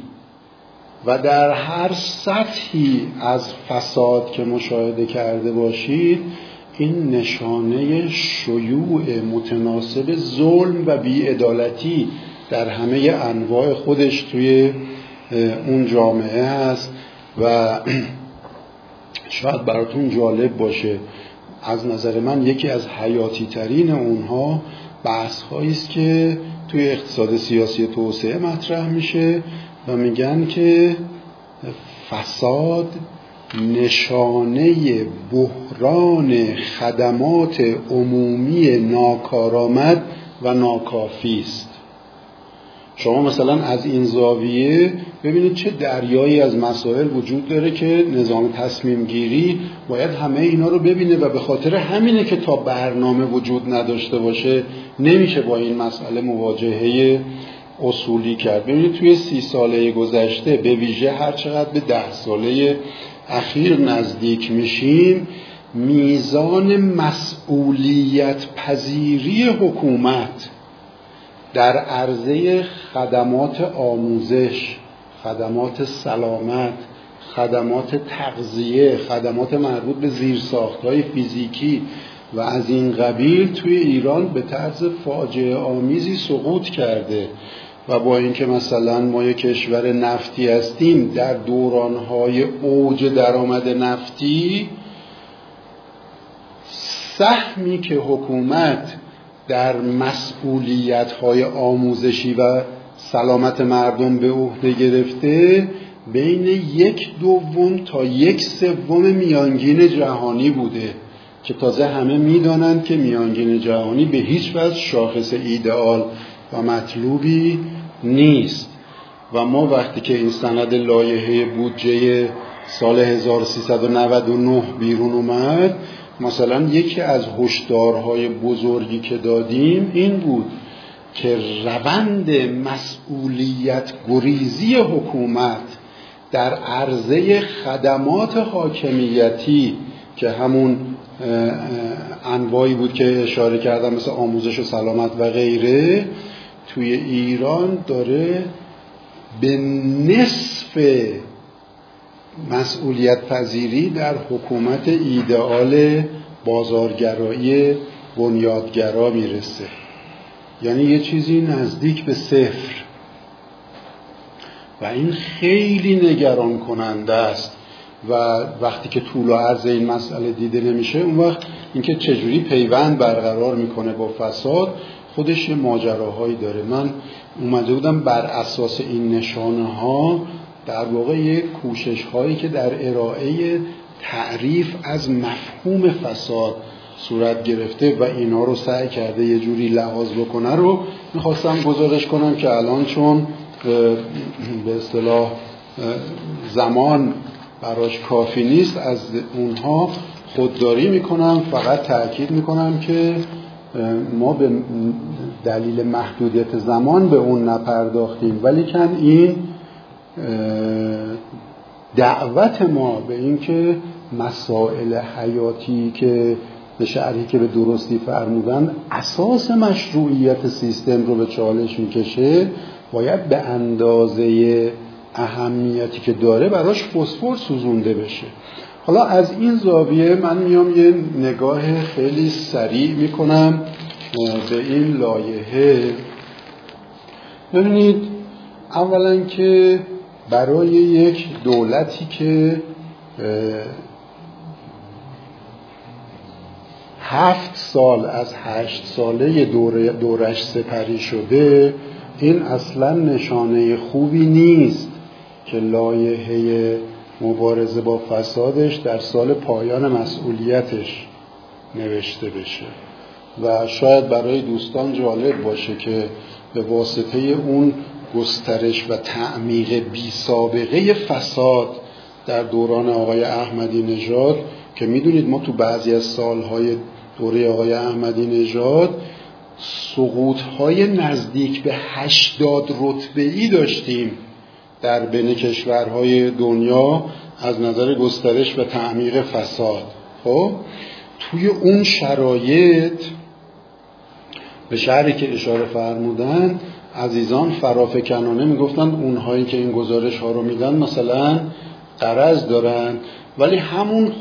و در هر سطحی از فساد که مشاهده کرده باشید این نشانه شیوع متناسب ظلم و بیعدالتی در همه انواع خودش توی اون جامعه هست و *clears throat* شاید براتون جالب باشه. از نظر من یکی از حیاتی ترین اونها بحث است که توی اقتصاد سیاسی توسعه مطرح میشه و میگن که فساد نشانه بحران خدمات عمومی ناکارآمد و ناکافی است. شما مثلا از این زاویه ببینید چه دریایی از مسائل وجود داره که نظام تصمیم گیری باید همه اینا رو ببینه و به خاطر همینه که تا برنامه وجود نداشته باشه نمیشه با این مسئله مواجهه اصولی کرد. ببینید توی سی ساله گذشته به ویژه هر چقدر به ده ساله اخیر نزدیک میشیم میزان مسئولیت پذیری حکومت در عرضه خدمات آموزش خدمات سلامت خدمات تغذیه خدمات مربوط به زیرساختهای فیزیکی و از این قبیل توی ایران به طرز فاجعه آمیزی سقوط کرده و با اینکه مثلا ما یک کشور نفتی هستیم در دورانهای اوج درآمد نفتی سهمی که حکومت در مسئولیت های آموزشی و سلامت مردم به عهده گرفته بین یک دوم تا یک سوم میانگین جهانی بوده که تازه همه می‌دانند که میانگین جهانی به هیچ وجه شاخص ایدئال و مطلوبی نیست. و ما وقتی که این سند لایحه بودجه سال 1399 بیرون اومد مثلا یکی از هشدارهای بزرگی که دادیم این بود که روند مسئولیت گریزی حکومت در عرضه خدمات حاکمیتی که همون انواعی بود که اشاره کردم مثل آموزش و سلامت و غیره توی ایران داره به نصف مسئولیت پذیری در حکومت ایدئال بازارگرایی بنیادگرا می‌رسه. یعنی یه چیزی نزدیک به صفر. و این خیلی نگران کننده است. و وقتی که طول و عرض این مسئله دیده نمیشه اون وقت اینکه چجوری پیوند برقرار می‌کنه با فساد خودش ماجراهایی داره. من اومده بودم بر اساس این نشانه ها در واقع یک کوشش هایی که در ارائه تعریف از مفهوم فساد صورت گرفته و اینا رو سعی کرده یه جوری لحاظ بکنه رو می‌خواستم گزارش کنم که الان چون به اصطلاح زمان براش کافی نیست از اونها خودداری می‌کنم فقط تاکید می‌کنم که ما به دلیل محدودیت زمان به اون نپرداختیم. ولی کن این دعوت ما به اینکه مسائل حیاتی که به شرحی که به درستی فرمودن اساس مشروعیت سیستم رو به چالش می‌کشه باید به اندازه اهمیتی که داره براش فسفر سوزونده بشه. حالا از این زاویه من میام یه نگاه خیلی سریع می‌کنم به این لایحه. ببینید اولا که برای یک دولتی که هفت سال از هشت ساله دورش سپری شده این اصلا نشانه خوبی نیست که لایحه مبارزه با فسادش در سال پایان مسئولیتش نوشته بشه. و شاید برای دوستان جالب باشه که به واسطه اون گسترش و تعمیق بی سابقه فساد در دوران آقای احمدی نژاد که می‌دونید ما تو بعضی از سالهای دوره آقای احمدی نژاد سقوط های نزدیک به هشتاد رتبه ای داشتیم در بین کشورهای دنیا از نظر گسترش و تعمیق فساد. خب؟ توی اون شرایط به شهری که اشاره فرمودن عزیزان فرافکنانه می‌گفتن اونهایی که این گزارش ها رو میدن مثلا قرض دارن. ولی همون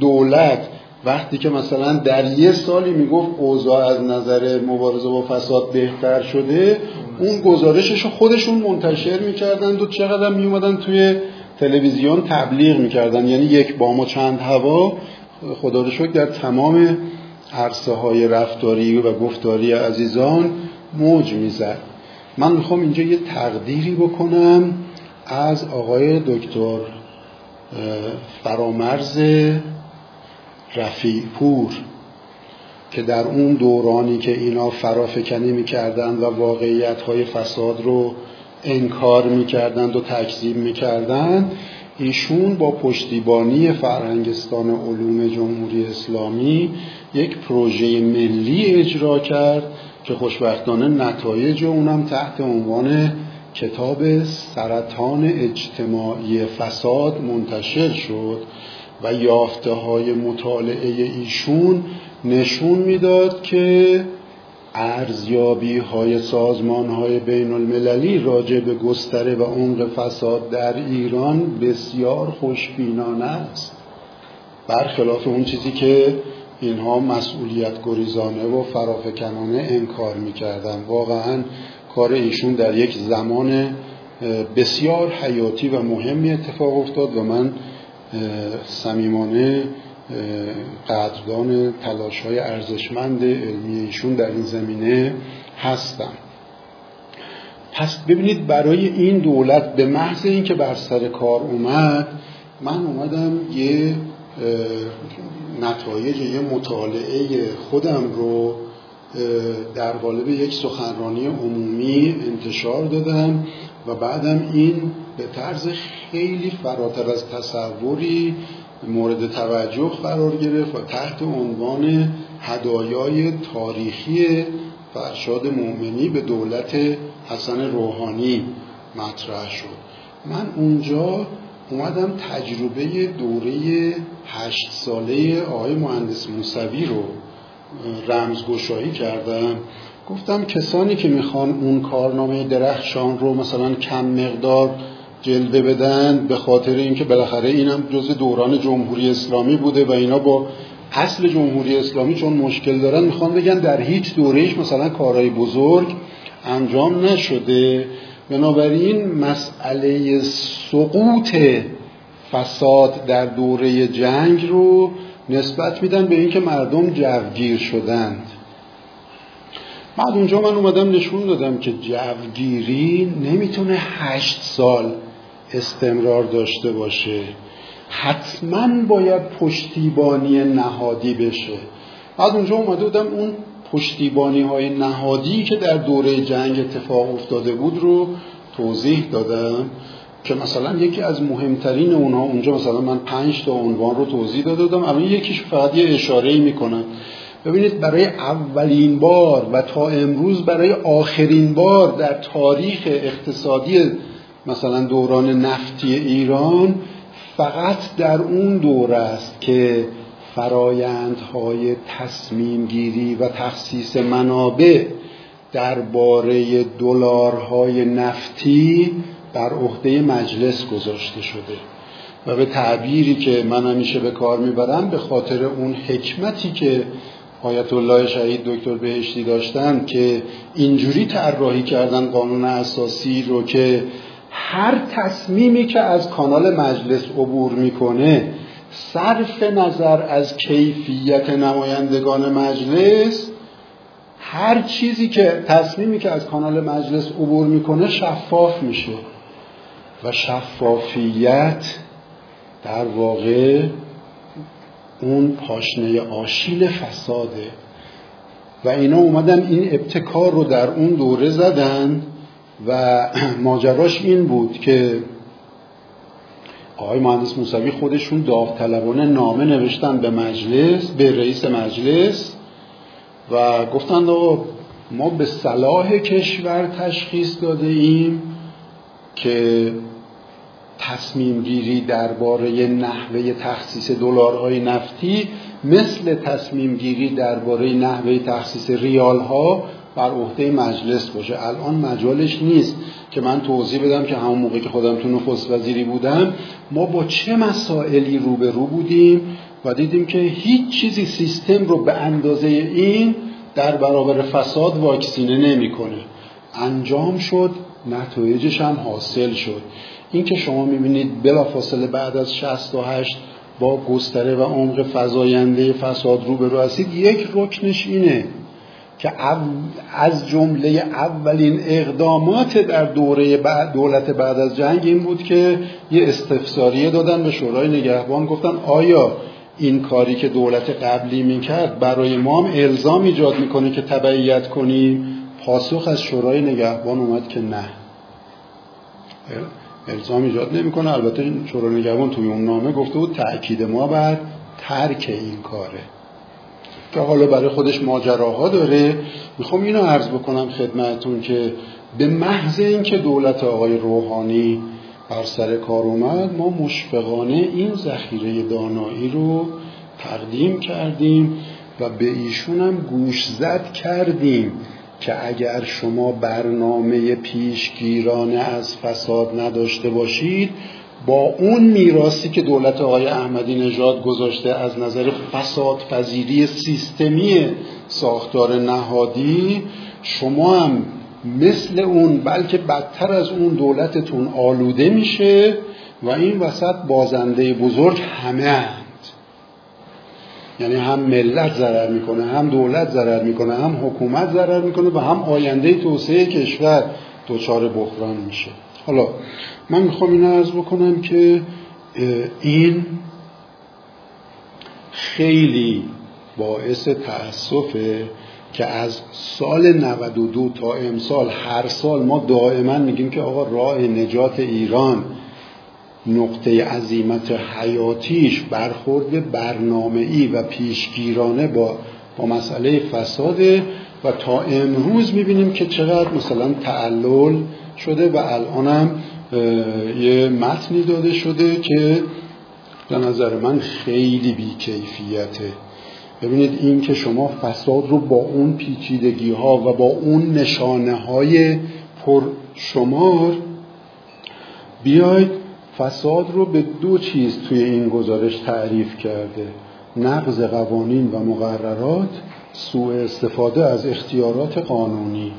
دولت وقتی که مثلا در یه سالی می‌گفت اوضاع از نظر مبارزه با فساد بهتر شده اون گزارشش خودشون منتشر می‌کردند و چقدر میومدن توی تلویزیون تبلیغ می‌کردن. یعنی یک بام و چند هوا. خدا رو شکر در تمام عرصه های رفتاری و گفتاری عزیزان موج می‌زد. من می‌خوام اینجا یه تقدیری بکنم از آقای دکتر فرامرز رفیع پور که در اون دورانی که اینا فرافکنی می‌کردند و واقعیت های فساد رو انکار می‌کردند و تکذیب می‌کردند ایشون با پشتیبانی فرهنگستان علوم جمهوری اسلامی یک پروژه ملی اجرا کرد که خوشبختانه نتایج اونم تحت عنوان کتاب سرطان اجتماعی فساد منتشر شد و یافته های مطالعه ایشون نشون می‌داد که ارزیابی های سازمان های بین المللی راجع به گستره و عمق فساد در ایران بسیار خوشبینانه است. برخلاف اون چیزی که اینها مسئولیت گریزانه و فرافکنانه انکار می‌کردن. واقعا کار ایشون در یک زمان بسیار حیاتی و مهمی اتفاق افتاد و من صمیمانه قدردان تلاش های ارزشمند علمی ایشون در این زمینه هستم. پس ببینید برای این دولت به محض اینکه بر سر کار اومد من اومدم یه نتایج یه مطالعه خودم رو در قالب یک سخنرانی عمومی انتشار دادم و بعدم این به طرز خیلی فراتر از تصوری مورد توجه قرار گرفت و تحت عنوان هدایای تاریخی فرشاد مؤمنی به دولت حسن روحانی مطرح شد. من اونجا اومدم تجربه دوره هشت ساله آقای مهندس موسوی رو رمزگشایی کردم. گفتم کسانی که می‌خوان اون کارنامه درخشان رو مثلا کم مقدار جلوه بدن به خاطر اینکه بالاخره اینم جز دوران جمهوری اسلامی بوده و اینا با اصل جمهوری اسلامی چون مشکل دارن می‌خوان بگن در هیچ دورهش مثلا کارهای بزرگ انجام نشده. بنابراین مسئله سقوط فساد در دوره جنگ رو نسبت میدن به اینکه مردم جوگیر شدند. بعد اونجا من اومدم نشون دادم که جوگیری نمی‌تونه هشت سال استمرار داشته باشه. حتما باید پشتیبانی نهادی بشه. بعد اونجا اومده بودم اون پشتیبانی های نهادی که در دوره جنگ اتفاق افتاده بود رو توضیح دادم که مثلا یکی از مهمترین اونها اونجا مثلا من پنج تا عنوان رو توضیح دادم اما یکیش فقط یه اشاره می‌کنم. ببینید برای اولین بار و تا امروز برای آخرین بار در تاریخ اقتصادی مثلا دوران نفتی ایران فقط در اون دوره است که فرایندهای تصمیم گیری و تخصیص منابع درباره دلارهای نفتی بر عهده مجلس گذاشته شده و به تعبیری که من همیشه به کار می‌برم به خاطر اون حکمتی که آیت الله شهید دکتر بهشتی داشتن که اینجوری طراحی کردن قانون اساسی رو که هر تصمیمی که از کانال مجلس عبور می‌کنه صرف نظر از کیفیت نمایندگان مجلس هر چیزی که تصمیمی که از کانال مجلس عبور می‌کنه شفاف میشه و شفافیت در واقع اون پاشنه آشیل فساده. و اینا اومدن این ابتکار رو در اون دوره زدن و *clears throat* ماجراش این بود که آقای مهندس موسوی خودشون داوطلبانه نامه نوشتن به مجلس به رئیس مجلس و گفتند ما به صلاح کشور تشخیص داده ایم که تصمیم گیری درباره نحوه تخصیص دلارهای نفتی مثل تصمیم گیری درباره نحوه تخصیص ریال ها بر عهده مجلس باشه. الان مجالش نیست. که من توضیح بدم که همون موقع که خودم تو نخست وزیری بودم ما با چه مسائلی روبرو بودیم و دیدیم که هیچ چیزی سیستم رو به اندازه این در برابر فساد واکسینه نمی‌کنه. انجام شد نتایجش هم حاصل شد. این که شما می‌بینید بلافاصله بعد از 68 با گستره و عمق فزاینده فساد روبرو هستید یک رکنش اینه. که از جمله اولین اقدامات در دوره بعد دولت بعد از جنگ این بود که یه استفساریه دادن به شورای نگهبان. گفتن آیا این کاری که دولت قبلی می‌کرد برای ما هم الزام ایجاد می‌کنه که تبعیت کنیم پاسخ از شورای نگهبان اومد که نه. الزام ایجاد نمی‌کنه. البته شورای نگهبان توی اون نامه گفته بود تأکید ما بر ترک این کاره. که حالا برای خودش ماجراها داره. می‌خوام اینو عرض بکنم خدمتون که به محض اینکه دولت آقای روحانی بر سر کار اومد ما مشفقانه این ذخیره دانایی رو تقدیم کردیم و به ایشون هم گوش زد کردیم که اگر شما برنامه پیشگیرانه از فساد نداشته باشید با اون میراسی که دولت آقای احمدی نژاد گذاشته از نظر فساد پذیری سیستمی ساختار نهادی شما هم مثل اون بلکه بدتر از اون دولتتون آلوده میشه و این وسط بازنده بزرگ همه هند یعنی هم ملت ضرر می‌کنه هم دولت ضرر می‌کنه هم حکومت ضرر می‌کنه و هم آینده توسعه کشور دچار بحران میشه. حالا من می‌خوام این عرض بکنم که این خیلی باعث تأسفه که از سال 92 تا امسال هر سال ما دائما میگیم که آقا راه نجات ایران نقطه عظیمت حیاتیش برخورد برنامه ای و پیشگیرانه با با مسئله فساده و تا امروز می‌بینیم که چقدر مثلا تعلل شده و الانم یه متنی داده شده که به نظر من خیلی بیکیفیته. ببینید این که شما فساد رو با اون پیچیدگی ها و با اون نشانه های پرشمار بیاید فساد رو به دو چیز توی این گزارش تعریف کرده. نقض قوانین و مقررات سوء استفاده از اختیارات قانونی.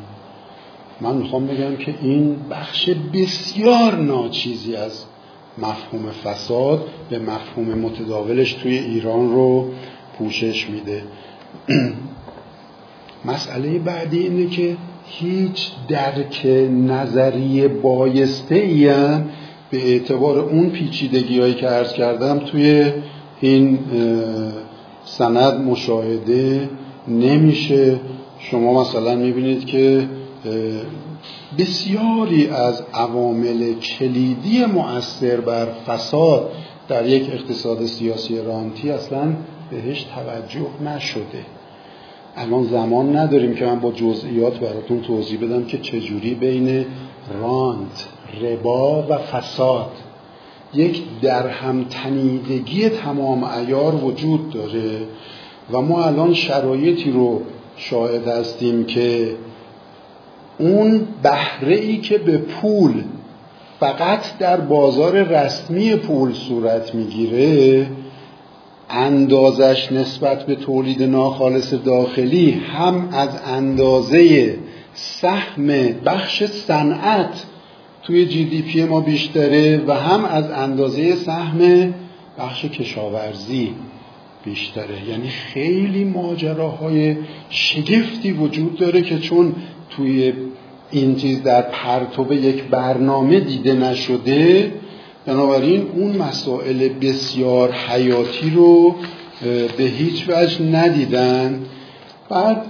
من می‌خوام بگم که این بخش بسیار ناچیزی از مفهوم فساد به مفهوم متداولش توی ایران رو پوشش میده. *clears throat* مسئله بعدی اینه که هیچ درک نظری بایسته ای هم به اعتبار اون پیچیدگی هایی که عرض کردم توی این سند مشاهده نمیشه. شما مثلا می‌بینید که بسیاری از عوامل کلیدی مؤثر بر فساد در یک اقتصاد سیاسی رانتی اصلا بهش توجه نشده. الان زمان نداریم که من با جزئیات براتون توضیح بدم که چجوری بین رانت ربا و فساد یک درهم تنیدگی تمام ایار وجود داره و ما الان شرایطی رو شاهد هستیم که اون بهره ای که به پول فقط در بازار رسمی پول صورت می‌گیره اندازش نسبت به تولید ناخالص داخلی هم از اندازه سهم بخش صنعت توی جی دی پی ما بیشتره و هم از اندازه سهم بخش کشاورزی بیشتره. یعنی خیلی ماجراهای شگفتی وجود داره که چون توی این چیز در پرتوب یک برنامه دیده نشده بنابراین اون مسائل بسیار حیاتی رو به هیچ وجه ندیدن. بعد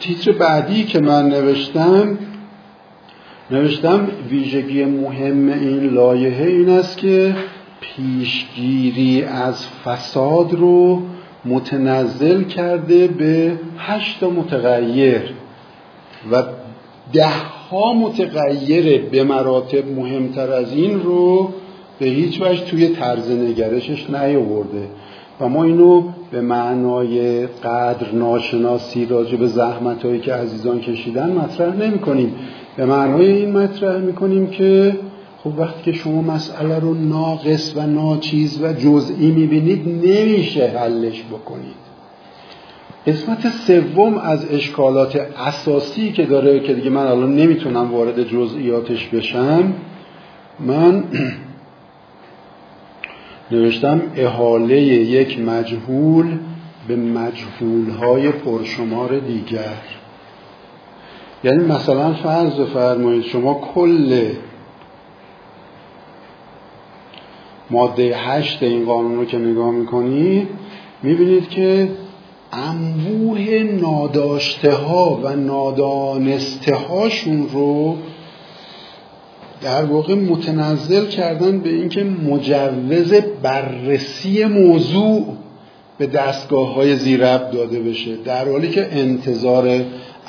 تیتر بعدی که من نوشتم نوشتم ویژگی مهم این لایحه این است که پیشگیری از فساد رو متنزل کرده به هشت متغیر و ده ها متغیر به مراتب مهمتر از این رو به هیچ وجه توی طرز نگرشش نیاورده. و ما اینو به معنای قدر ناشناسی راجع به زحمت هایی که عزیزان کشیدن مطرح نمی کنیم به معنای این مطرح می کنیم که خب وقتی که شما مسئله رو ناقص و ناچیز و جزئی می بینید نمیشه حلش بکنید. قسمت سوم از اشکالات اساسی که داره که دیگه من الان نمی‌تونم وارد جزئیاتش بشم من *clears throat* نوشتم احاله یک مجهول به مجهولهای پرشمار دیگر. یعنی مثلا فرض فرمایید شما کل ماده هشت این قانون رو که نگاه می‌کنید می‌بینید که انبوه ناداشته ها و نادانسته هاشون رو در واقع متنزل کردن به اینکه مجوز بررسی موضوع به دستگاه های زیرب داده بشه. در حالی که انتظار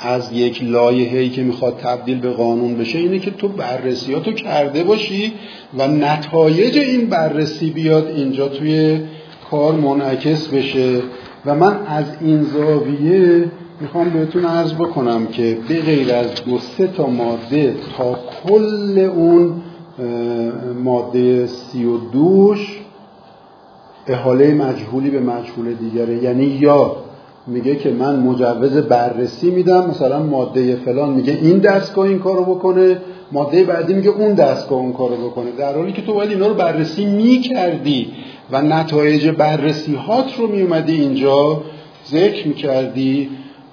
از یک لایحه‌ای که می‌خواد تبدیل به قانون بشه اینه که تو بررسیاتو کرده باشی و نتایج این بررسی بیاد اینجا توی کار منعکس بشه. و من از این زاویه می‌خوام بهتون عرض بکنم که به غیر از دو سه تا ماده تا کل اون ماده سی و دوش احاله مجهولی به مجهول دیگره. یعنی یا میگه که من مجوز بررسی میدم مثلا ماده فلان میگه این دستگاه این کارو بکنه ماده بعدی میگه اون دستگاه اون کارو بکنه. در حالی که تو باید اینا رو بررسی می‌کردی و نتایج بررسی هات رو میومدی اینجا ذکر می‌کردی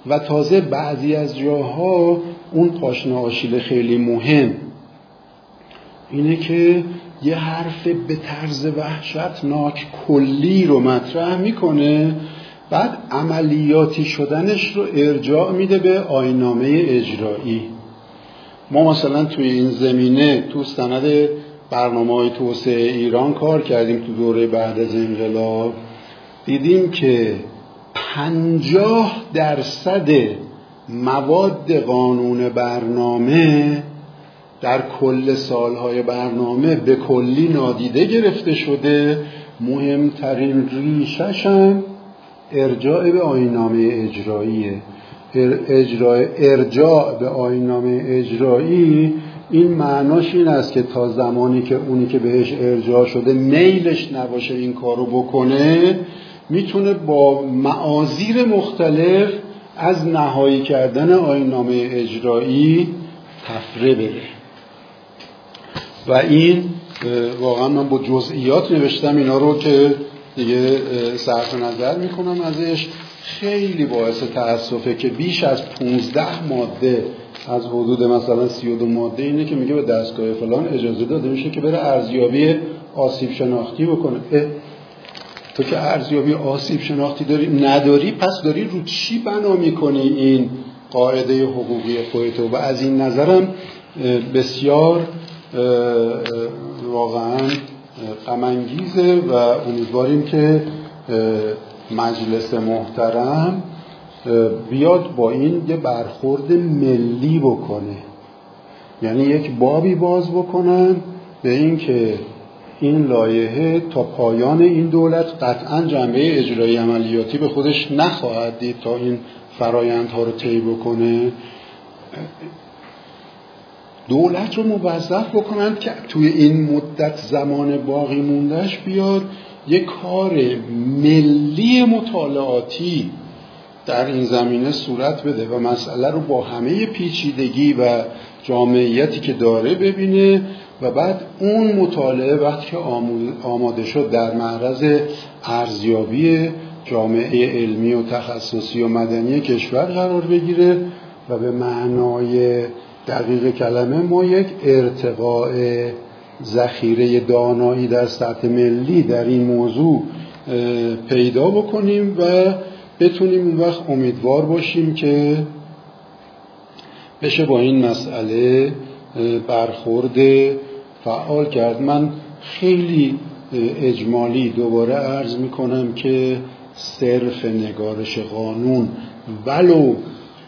و تازه بعضی از جاها اون پاشنه آشیل خیلی مهم. اینه که یه حرف به طرز وحشتناک کلی رو مطرح می‌کنه بعد عملیاتی شدنش رو ارجاع میده به آینامه اجرایی. ما مثلا توی این زمینه تو سند برنامه های توسعه ایران کار کردیم تو دوره بعد از انقلاب. دیدیم که پنجاه درصد مواد قانون برنامه در کل سالهای برنامه به کلی نادیده گرفته شده. مهمترین ریشش هم ارجاع به آینامه اجراییه اجرای ارجاع به آینامه اجرایی این معناش این است که تا زمانی که اونی که بهش ارجاع شده میلش نباشه این کارو بکنه می‌تونه با معاذیر مختلف از نهایی کردن آینامه اجرایی تفره بره و این واقعا من با جزئیات نوشتم اینا رو که دیگه صرف نظر می‌کنم ازش. خیلی باعث تاسفه که بیش از 15 ماده از حدود مثلا 32 ماده اینه که میگه به دستگاه فلان اجازه داده میشه که بره ارزیابی آسیب شناختی بکنه. تو که ارزیابی آسیب شناختی داری نداری پس داری رو چی بنا می‌کنی این قاعده حقوقی خودتو؟ و از این نظرم بسیار واقعا غمانگیزه و امیدواریم که مجلس محترم بیاد با این یه برخورد ملی بکنه. یعنی یک بابی باز بکنن به اینکه این لایحه تا پایان این دولت قطعا جنبه اجرایی عملیاتی به خودش نخواهد دید تا این فرایندها رو طی بکنه. دولت رو موظف بکنند که توی این مدت زمان باقی موندهش بیاد یک کار ملی مطالعاتی در این زمینه صورت بده و مسئله رو با همه پیچیدگی و جامعیتی که داره ببینه و بعد اون مطالعه وقتی که آماده شد در معرض ارزیابی جامعه علمی و تخصصی و مدنی کشور قرار بگیره و به معنای دقیق کلمه ما یک ارتقاء ذخیره دانایی در سطح ملی در این موضوع پیدا بکنیم و بتونیم اون وقت امیدوار باشیم که بشه با این مسئله برخورد فعال کرد. من خیلی اجمالی دوباره عرض می‌کنم که صرف نگارش قانون ولو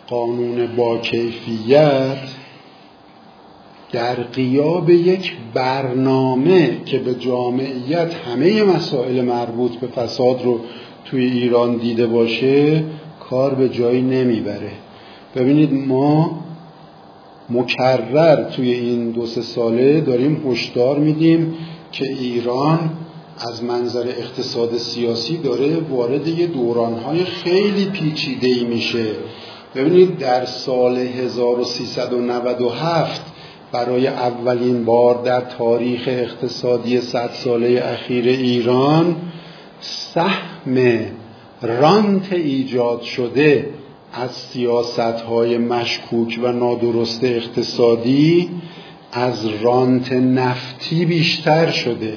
قانون با کیفیت در قیاب یک برنامه که به جامعیت همه مسائل مربوط به فساد رو توی ایران دیده باشه کار به جایی نمی‌بره. ببینید ما مکرر توی این دو سه ساله داریم هشدار میدیم که ایران از منظر اقتصاد سیاسی داره وارد یه دورانهای خیلی پیچیده ای میشه. ببینید در سال 1397 برای اولین بار در تاریخ اقتصادی صد ساله اخیر ایران سهم رانت ایجاد شده از سیاست های مشکوک و نادرست اقتصادی از رانت نفتی بیشتر شده.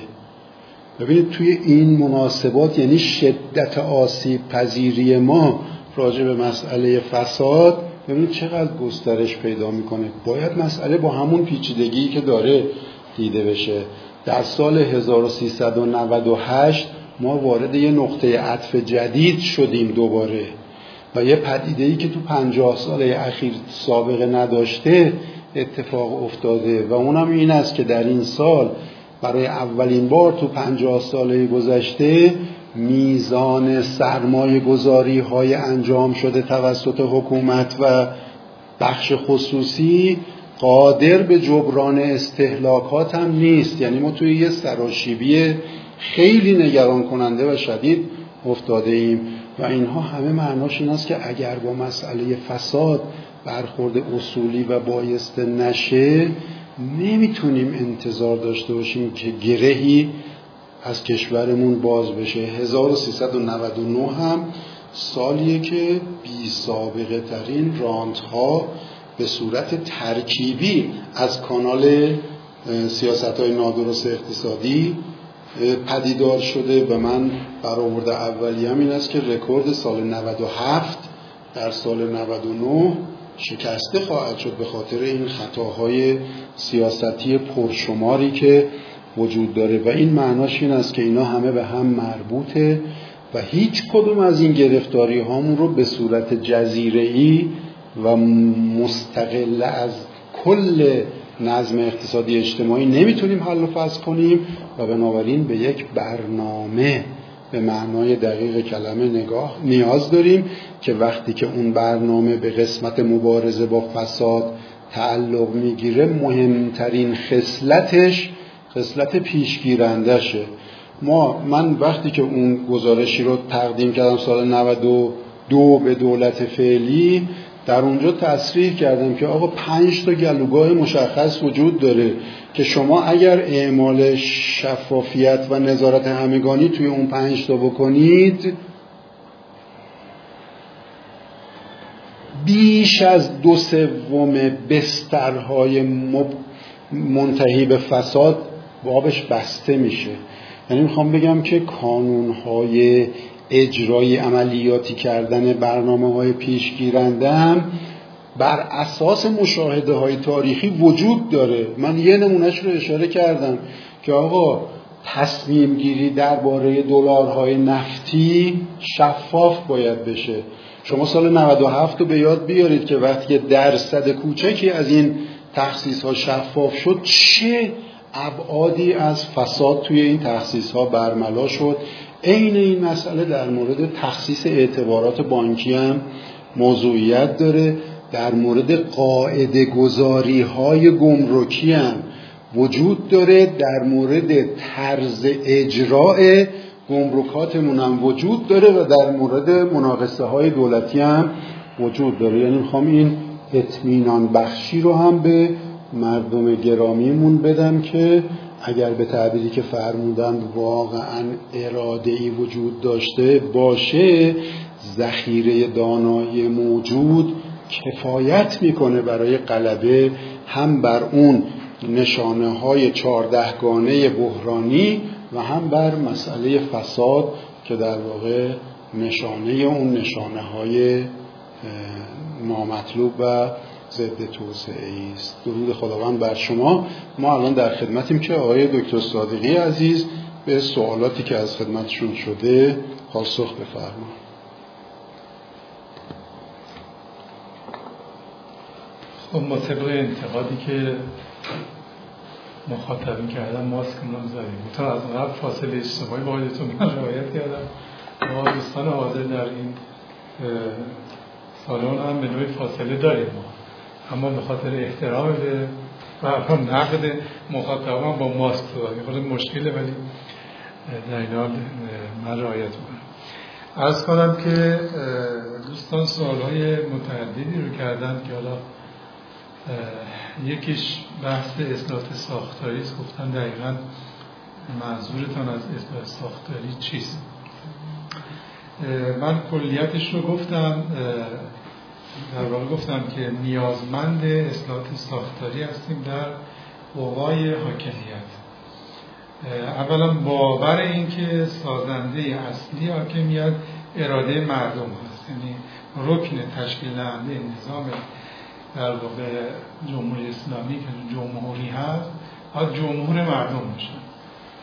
ببینید توی این مناسبات یعنی شدت آسیب پذیری ما راجع به مسئله فساد ببینید چقدر گسترش پیدا می‌کنه. باید مسئله با همون پیچیدگی که داره دیده بشه. در سال 1398 ما وارد یه نقطه عطف جدید شدیم دوباره. و یه پدیده ای که تو پنجاه سال اخیر سابقه نداشته اتفاق افتاده. و اونم این است که در این سال برای اولین بار تو پنجاه ساله گذشته میزان سرمایه گذاری های انجام شده توسط حکومت و بخش خصوصی قادر به جبران استحلاکات هم نیست. یعنی ما توی یه سراشیبی خیلی نگران کننده و شدید افتاده ایم و اینها همه معناش این است که اگر با مسئله فساد برخورد اصولی و بایسته نشه نمی‌تونیم انتظار داشته باشیم که گرهی از کشورمون باز بشه. 1399 هم سالیه که بی سابقه ترین راند ها به صورت ترکیبی از کانال سیاست های نادرست اقتصادی پدیدار شده. و من برآورد هم این است که رکورد سال 97 در سال 99 شکسته خواهد شد به خاطر این خطاهای سیاستی پرشماری که وجود داره و این معناش این است که اینا همه به هم مربوطه و هیچ کدوم از این گرفتاری هامون رو به صورت جزیره ای و مستقل از کل نظم اقتصادی اجتماعی نمی‌تونیم حل و فصل کنیم و بنابراین به یک برنامه به معنای دقیق کلمه نگاه نیاز داریم که وقتی که اون برنامه به قسمت مبارزه با فساد تعلق می‌گیره مهمترین خصلتش خصلت پیشگیرندشه ما من وقتی که اون گزارشی رو تقدیم کردم سال 92 به دولت فعلی در اونجا تصریح کردم که آقا پنج تا گلوگاه مشخص وجود داره که شما اگر اعمال شفافیت و نظارت همگانی توی اون پنج تا بکنید بیش از دو سوم بسترهای منتهی به فساد بابش بسته میشه. یعنی می‌خوام بگم که کانونهای اجرای عملیاتی کردن برنامه های پیشگیرنده هم بر اساس مشاهده های تاریخی وجود داره. من یه نمونهش رو اشاره کردم که آقا تصمیم گیری درباره دلارهای نفتی شفاف باید بشه. شما سال 97 رو به یاد بیارید که وقتی درصد کوچکی از این تخصیص ها شفاف شد چه ابعادی از فساد توی این تخصیص ها برملا شد. عین این مسئله در مورد تخصیص اعتبارات بانکی هم موضوعیت داره. در مورد قاعده گذاری های گمرکی هم وجود داره. در مورد طرز اجراع گمرکاتمون هم وجود داره و در مورد مناقصه های دولتی هم وجود داره. یعنی می‌خوام این اطمینان بخشی رو هم به مردم گرامیمون بدم که اگر به تعبیری که فرمودند واقعا اراده ای وجود داشته باشه ذخیره دانایی موجود کفایت می‌کنه برای غلبه هم بر اون نشانه های چهاردهگانه بحرانی و هم بر مسئله فساد که در واقع نشانه اون نشانه های نامطلوب و ضد توسعه است. درود خداوند بر شما. ما الان در خدمتیم که آقای دکتر صادقی عزیز به سوالاتی که از خدمتشون شده پاسخ بفرمایید خب ما طبق انتقادی که مخاطبین کردن ماسک زدیم تا از قبل فاصله اجتماعی با من روایت کردم ما دوستان حاضر در این سالن هم به نوعی فاصله داریم. ما اما به خاطر احترام به و نقد مخاطبان با ماسک صحبت خود مشکله ولی در این حال من رعایت کنم از کنم که دوستان سوال های متعددی رو کردن که حالا یکیش بحث اصلاحات ساختاری است. گفتن دقیقا منظورتان از اصلاح ساختاری چیست؟ من کلیتش رو گفتم. در واقع گفتم که نیازمند اصلاحات ساختاری هستیم در قوای حاکمیت. اولا باور این که سازنده اصلی حاکمیت اراده مردم هست. یعنی رکن تشکیل دهنده نظام در واقع جمهوری اسلامی که جمهوری هست باید جمهور مردم باشه.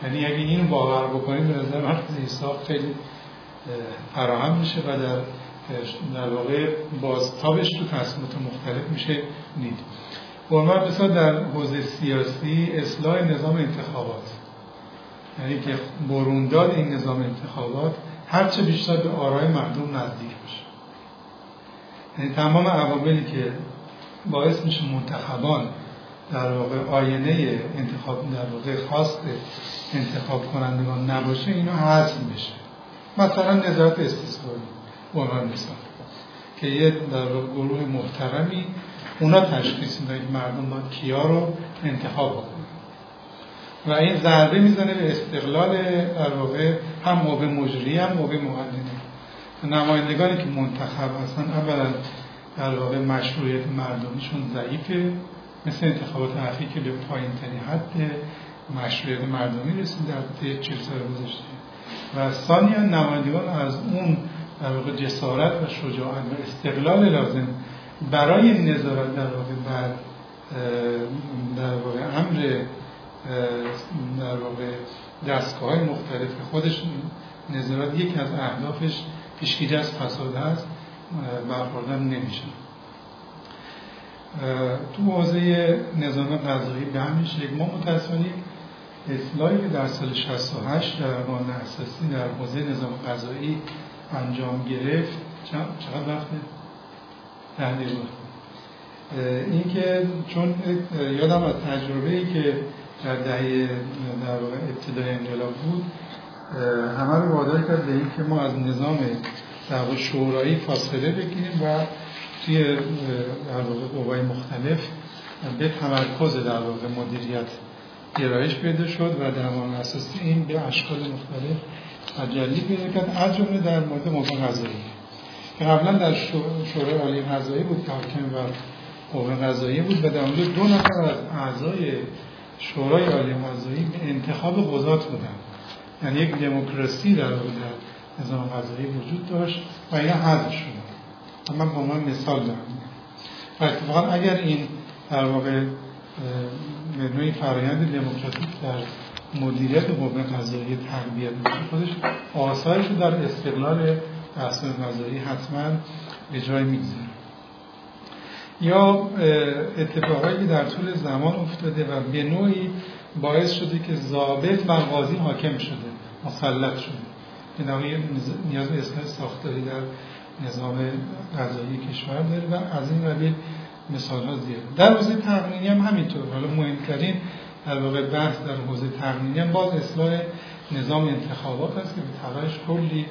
یعنی اگه این باور بکنیم به نظر من خیلی فراهم میشه و در در واقع بازتابش تو تصمیمات مختلف میشه نید. برمان مثلا در حوزه سیاسی اصلاح نظام انتخابات. یعنی که برونداد این نظام انتخابات هرچه بیشتر به آرای مردم نزدیک بشه. یعنی تمام عواملی که باعث میشه منتخبان در واقع آینه انتخاب در واقع خواست انتخاب کنندگان نباشه اینا حذف بشه مثلا نظارت عنوان مثال که یه در گروه محترمی اونا تشخیص میدن که مردم باید کیا رو انتخاب بکنن. و این ضربه می‌زنه به استقلال در واقع هم موقع مجری هم موقع مقدمه نمایندگانی که منتخب هستن اولا در واقع مشروعیت مردمیشون ضعیفه. مثل انتخابات اخیر که به پایین ترین حد مشروعیت مردمی رسید در طی چه سال گذشته. و ثانیا نمایندگان از اون در واقع جسارت و شجاعت و استقلال لازم برای نظارت در واقع بر در واقع امر در واقع دستگاه های مختلف که خودش نظارت یکی از اهدافش پیشگیری از فساد هست برخوردن نمیشه. تو حوزه نظام قضایی به همین شکل ما متاسفانه اصلاحی که در سال 68 در قانون اساسی در حوزه نظام قضایی انجام گرفت چقدر وقته؟ ده دقیقه این که چون یادم از تجربه ای که در دهه در واقع ابتدای انقلاب بود همه رو وادار کرد به اینکه ما از نظام در شورایی فاصله بگیریم و توی در واقع قوای مختلف به تمرکز در واقع مدیریت گرایش پیدا شد و در اساسی این به اشکال مختلف تجلی پیدا کرد. از جمله در مورد موضوع غذایی. که قبلا در شورای عالی غذایی بود که حاکم و قوه غذایی بود و در اونجا دو نفر از اعضای شورای عالی غذایی به انتخاب قضات بودن یعنی یک دموکراسی در نظام غذایی وجود داشت و اینا حذف شد من به عنوان مثال دارم و اتفاقا اگر این در واقع به نوعی فرایند دموکراتیک در مدیریت قوه قضایی تقویت میشه خودش آثارش رو در استقلال تصمیم قضایی حتما به جای می‌گذاره. یا اتفاقایی که در طول زمان افتاده و به نوعی باعث شده که ضابط بر قاضی حاکم شده مسلط شده. این نیاز به اصلاح ساختاری در نظام قضایی کشور داره و از این قبیل مثال ها زیاد. در حوزه تقنینی هم همینطور. حالا مهمترین در واقع بحث در حوزه تقنینی هم باز اصلاح نظام انتخابات است که به تبعش کلی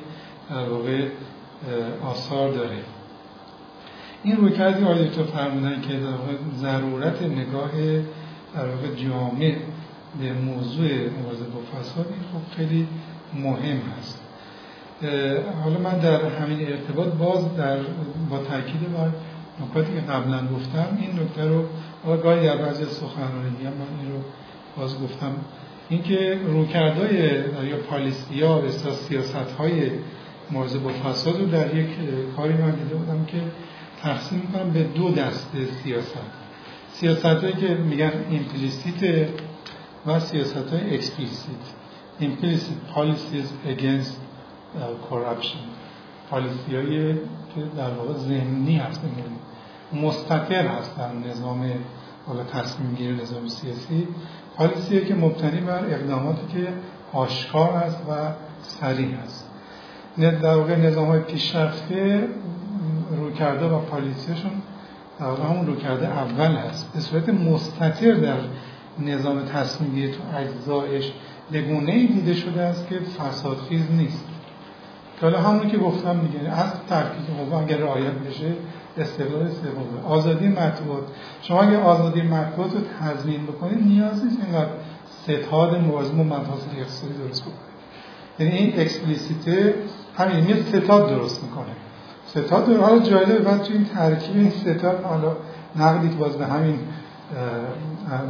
در واقع آثار داره. این روی کردی آقای دکتر فرمودن که در واقع ضرورت نگاه در واقع جامع به موضوع مبارزه با فساد این خب خیلی مهم هست. حالا من در همین ارتباط باز در با تاکید بر نکاتی که قبلا گفتم این نکته رو گاهی در بعضی سخنرانی من این رو باز گفتم. اینکه روکردهای یا policy ها و سیاست های با فساد رو در یک کاری من دیده بودم که تقسیم کنم به دو دسته سیاست. سیاست هایی که میگن implicit و سیاست های explicit implicit policies against corruption. policy های که در واقع ذهنی هست مستقر هست در نظام حالا تصمیم گیری نظام سیاسی. پالیسی که مبتنی بر اقداماتی که آشکار است و سریع است. در واقع نظام های پیشرفته روکرده و پالیسیشون در واقع همون روکرده اول هست به صورت مستطر در نظام تصمیم تو اجزایش بگونه ای دیده شده است که فسادخیز نیست. که حالا همون که گفتم دیگه از ترکیب قوا اگر رعایت بشه استقلال سوم. آزادی مطبوعات. شما اگه آزادی مطبوعات رو تضمین بکنید نیاز نیست اینقدر ستاد مبارزه با مفاسد اقتصادی درست بکنید. یعنی این اکسپلیسیته همین میاد ستاد درست می‌کنه. ستاد درست حالا جالبه بعد تو این ترکیب این ستاد حالا نقدی که باز به همین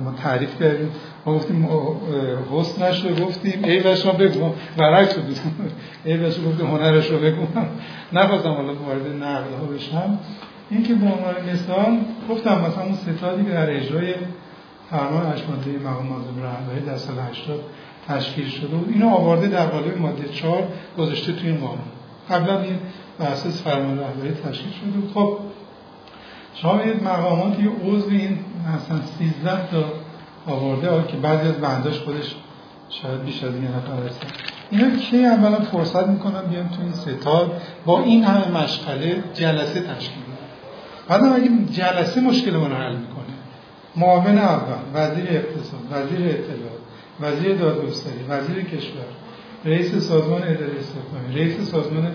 ما تعریف کردیم. ما گفتیم حسنش رو گفتیم عیبش رو بگو برعکس شد. عیبش رو گفتیم هنرش رو بگو. نخواستم حالا وارد نقل ها بشم. این که به عنوان مثال گفتم مثلا اون ستادی که در اجرای فرمان اشمانده مقام معظم رهبری در سال 80 تشکیل شده بود اینو آورده در قالب ماده 4 گذاشته توی این قانون قبلا این بر فرمان رهبری تشکیل شده بود. خب شما مقامات یه عضو این مثلا 13 تا آورده که بعضی از بنداش خودش شاید بیش از یه نفر اینا کی اولا فرصت می‌کنن بیان تو این ستاد با این همه مشغله جلسه تشکیل بعد اگه جلسه مشکل رو حل می‌کنه. معاون اول وزیر اقتصاد وزیر اطلاعات وزیر دادگستری وزیر کشور رئیس سازمان اداره استخدامی رئیس سازمان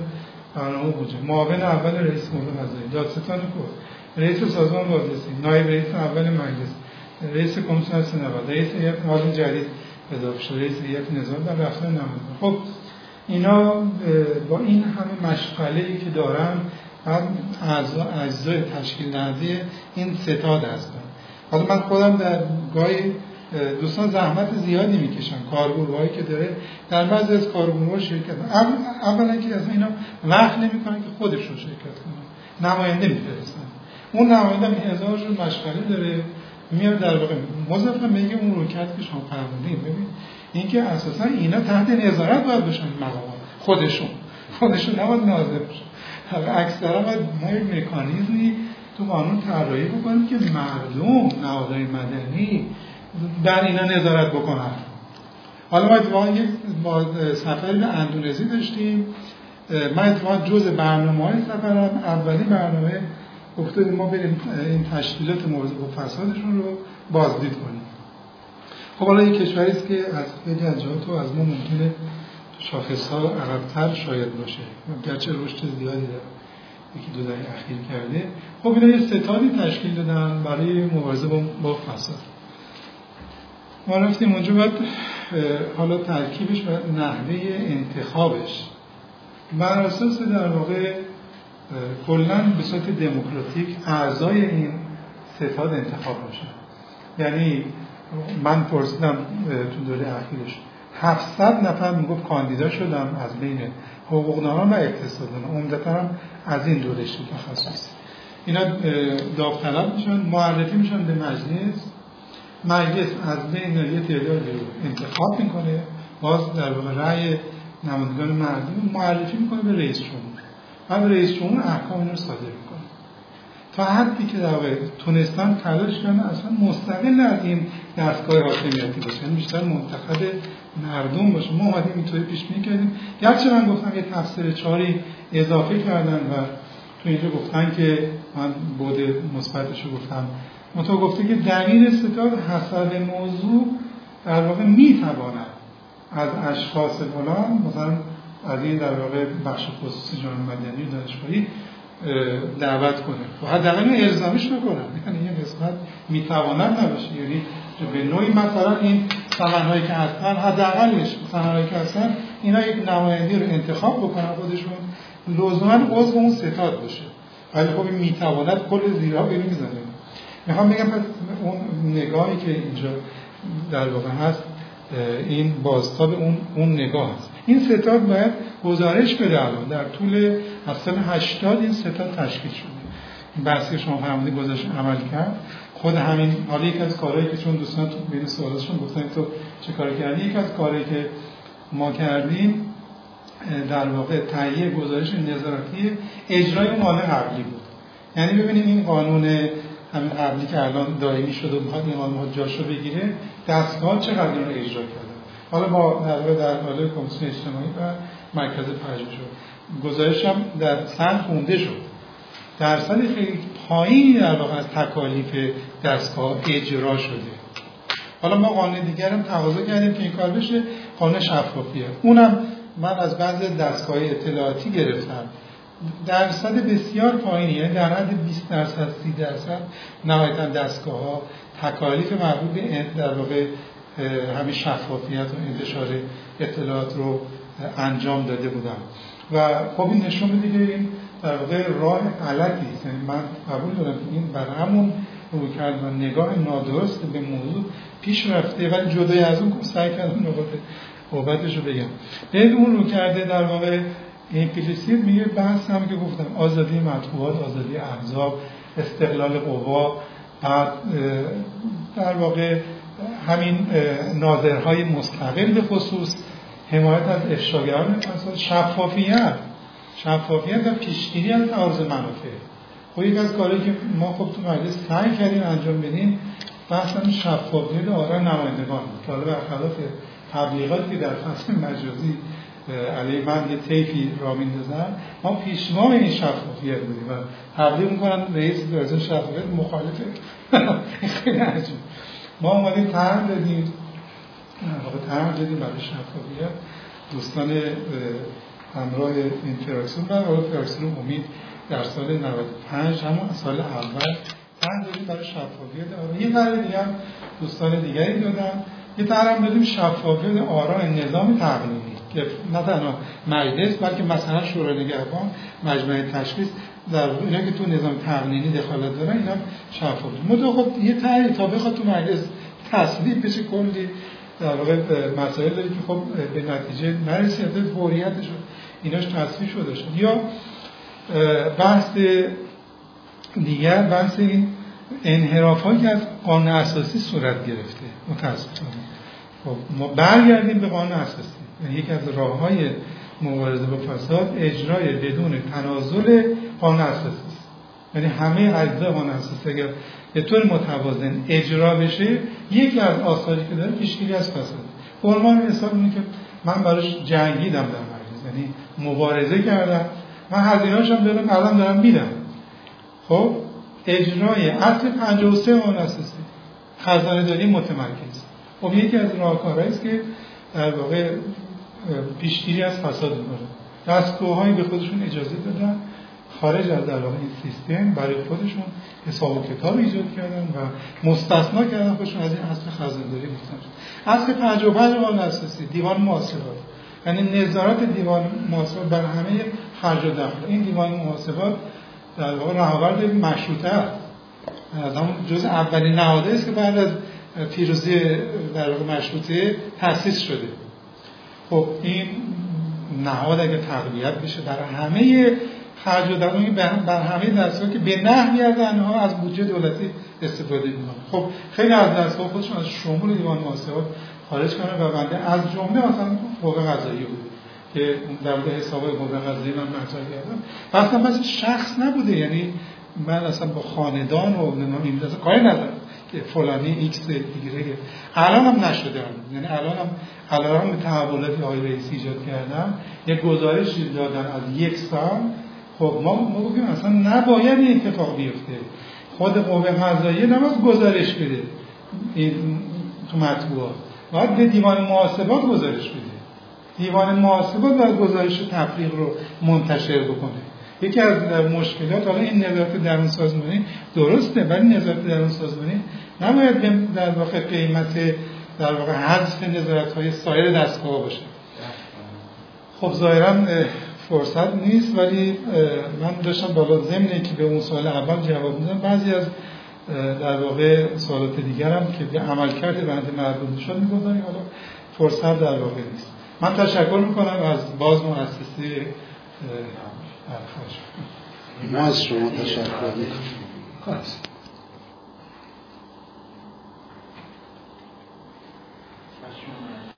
برنامه بودجه معاون اول رئیس امور قضایی دادستان کل رئیس سازمان بازرسی نایب رئیس اول مجلس رئیس کمیسیون سنوات رئیس هیئت حاضر جدید اضافه شده رئیس هیئت نظام در رفتن نماینده خب اینا با این همه مشغله ای که دارن هم اجزای تشکیل دهنده این ستاد هستن حالا من خودم در گاهی دوستان زحمت زیادی می‌کشن کارگروهایی که داره. در بعضی از کارگروه شرکت اولا که از اینا وقت نمی‌کنن که خودشون شرکت کنن. نماینده میفرستن. اون نماینده هزار جور مشغله داره. میاد در واقع مضافه میگه اون روکت که شما فرمودین ببین اینکه اساسا اینا تحت نظارت باید باشن مقامات خودشون. خودشون نباید ناظر باشن اکثرا باید ما یک مکانیزمی تو قانون طراحی بکنیم که مردم نهادهای مدنی بر اینا نظارت بکنن. حالا ما اتفاقا یک سفری به اندونزی داشتیم. من اتفاقا جز برنامه های سفرم اولی برنامه گفته ما بریم این تشکیلات مبارزه با فسادشون رو بازدید کنیم. خب حالا این کشوری که از خیلی از جهات از ما ممکنه شاخص ها عقبتر شاید باشه. گرچه رشد زیادی داره یکی دو دهه اخیر کرده. خب اینا یه ستادی تشکیل دادن برای مبارزه با فساد. ما رفتیم اونجا باید حالا ترکیبش و نحوه انتخابش. بر اساس در واقع کلا به صورت دموکراتیک اعضای این ستاد انتخاب میشن یعنی من پرسیدم تو دوره اخیرش 700 نفر می‌گفت کاندیدا شدم از بین حقوقدانان و اقتصاددان عمدتا هم از این دوره تخصصی اینا داوطلب میشن معرفی میشن به مجلس. مجلس از بین یه تعدادی رو انتخاب می‌کنه. باز در واقع رأی نمایندگان مردم معرفی می‌کنه به رئیس جمهور. بعد رئیس جمهور احکام رو صادر می‌کنه. تا حدی که در واقع تونستن تلاش کردن اصلا مستقل از این دستگاه حاکمیتی باشه یعنی بیشتر منتخب مردم باشه. ما اومدیم اینطوری پیش کردیم. گرچه من گفتم یه تفسیر چاری اضافه کردن و تو اینجا گفتن که من بود مثبتش رو گفتم منطقه گفته که دلیل ستاد حسب موضوع در واقع می‌تواند از اشخاص فلان مثلا از این در واقع بخش خصوصی جامعه مدنی و دانشگاهی دعوت کنه. و خب حداقل الزامش بکنن. یعنی این قسمت می‌تواند نباشه. یعنی به نوعی مثلا این سمنهایی که هستن حداقلش سمنهایی که هستن اینا یک نمایندی رو انتخاب بکنن خودشون لزوما عضو اون ستاد باشه ولی خب این می‌تواند کل زیرا اینو می‌زنه می‌خوام بگم اون نگاهی که اینجا در واقع هست این بازتاب اون اون نگاه است این ستاد باید گزارش بده الان. در طول از سال 80 این ستاد تشکیل شده. بحثی که شما فرمودید گذاشت عمل کرد. خود همین حالا یک از کارهایی که چون دوستان تو بین سوالاتشون گفتن تو چه کاری کردی؟ یک از کارهایی که ما کردیم در واقع تهیه گزارش نظارتی اجرای مال قبلی بود. یعنی ببینیم این قانون همین قبلی که الان دائمی شده و می‌خواد این قانون جاشو بگیره دستگاه چقدر این رو اجرا کرده؟ حالا با در در حال کمیسیون اجتماعی و مرکز شد گزارش هم در سن خونده شد. درصد خیلی پایینی در واقع از تکالیف دستگاه اجرا شده. حالا ما قانون دیگر هم تقاضا کردیم که این کار بشه. قانون شفافیه. اونم من از بعضی دستگاه اطلاعاتی گرفتم. درصد بسیار پایینی یعنی در حد 20 درصد 30 درصد نهایتا دستگاه ها تکالیف مربوط به در واقع همین شفافیت و انتشار اطلاعات رو انجام داده بودم و خب این نشون میده که این در واقع راه غلطی است. یعنی من قبول دارم که این بر همون رو کرد و نگاه نادرست به موضوع پیش رفته ولی جدای از اون سعی کردم نقاط قوتش رو بگم. به اون رو در واقع ایمپلیسیت میگه بحث هم که گفتم آزادی مطبوعات آزادی احزاب استقلال قوا بعد در واقع همین ناظرهای مستقل به خصوص حمایت از افشاگران شفافیت. شفافیت و پیشگیری از تعارض منافع. خب یک از کاری که ما خب تو مجلس سعی کردیم انجام بدیم بحث همین شفافیت آرا نمایندگان. که حالا برخلاف تبلیغاتی که در فصل مجازی علیه من یه تیفی را میندازن ما پیشوا این شفافیت بودیم و تبلیغ می‌کنن رئیس از شفافیت مخالفه *laughs* خیلی عجیب. ما اومدیم طرح دادیم. واقع طرح دادیم برای شفافیت. دوستان همراه اینتراکسیون و اینتراکسیون امید در سال 95 همون سال اول طرح برای شفافیت آرا. یه طرح دیگه دوستان دیگری دادن. یه طرح دادیم شفافیت آرا نظام تقنینی که نه تنها مجلس بلکه مثلا شورای نگهبان مجمع تشخیص در اینا که تو نظام تقنینی دخالت دارن اینا شفاف مدو خب یه تا تا بخواد تو مجلس تصویب بشه کلی. در واقع مسائل داره که خب به نتیجه نرسیده فوریتش ایناش تصویب شده شد. یا بحث دیگر بحث انحراف که از قانون اساسی صورت گرفته. متاسفانه. خب ما برگردیم به قانون اساسی. یعنی یکی از راه های مبارزه با فساد اجرای بدون تنازل قانون اساسی است. یعنی همه اجزای قانون اساسی اگر به طور متوازن اجرا بشه یکی از آثاری که داره پیشگیری از فساد. به عنوان مثال اینه که من براش جنگیدم در مجلس. یعنی مبارزه کردم من هزینه‌اش هم دارم الان دارم میدم. خب؟ اجرای اصل 53 قانون اساسی خزانه داری متمرکز. خب یکی از راهکارهایی است که در واقع پیشگیری از فساد می‌کنه. دستگاه به خودشون اجازه دادن خارج از در واقع این سیستم برای خودشون حساب و کتاب ایجاد کردن و مستثنا کردن خودشون از این اصل خزانداری گفتن اصل 55 قانون اساسی دیوان محاسبات یعنی نظارت دیوان محاسبات بر همه خرج و دخل. این دیوان محاسبات در واقع نهاورد مشروطه از همون جز اولین نهاده است که بعد از پیروزی در واقع مشروطه تأسیس شده. خب این نهاد اگه تقویت بشه در همه خرج و درون بر همه دستگاه که به نحوی از آنها از بودجه دولتی استفاده می‌کنه. خب خیلی از دستگاه خودشون از شمول دیوان محاسبات خارج کنه و بنده از جمله مثلا قوه قضایی بود که در مورد حساب قوه قضایی من مطرح کردم. اصلا بحث شخص نبوده یعنی من اصلا با خاندان و نمی‌دونم کاری ندارم که فلانی ایکس ایگرگه الان هم نشده یعنی الان هم الان یه تحولاتی آقای رئیسی ایجاد کردن یک گزارش دادن از یک سال. خب ما ما اصلا نباید این اتفاق بیفته. خود قوه قضاییه نباید گزارش بده. این تو مطبوعات. باید به دیوان محاسبات گزارش بده. دیوان محاسبات باید گزارش تفریق رو منتشر بکنه. یکی از مشکلات حالا این نظارت درون سازمانی درسته ولی نظارت درون سازمانی نباید در واقع قیمت در واقع حذف نظارت های سایر دستگاه باشه. خب ظاهرا فرصت نیست ولی من داشتم بالا ضمن که به اون سوال اول جواب میدم. بعضی از در واقع سوالات دیگرم که به عمل کرده بنده مربوط شد می‌گذاریم حالا فرصت در واقع نیست. من تشکر می‌کنم از باز مؤسسه ما از شما تشکر می‌کنم.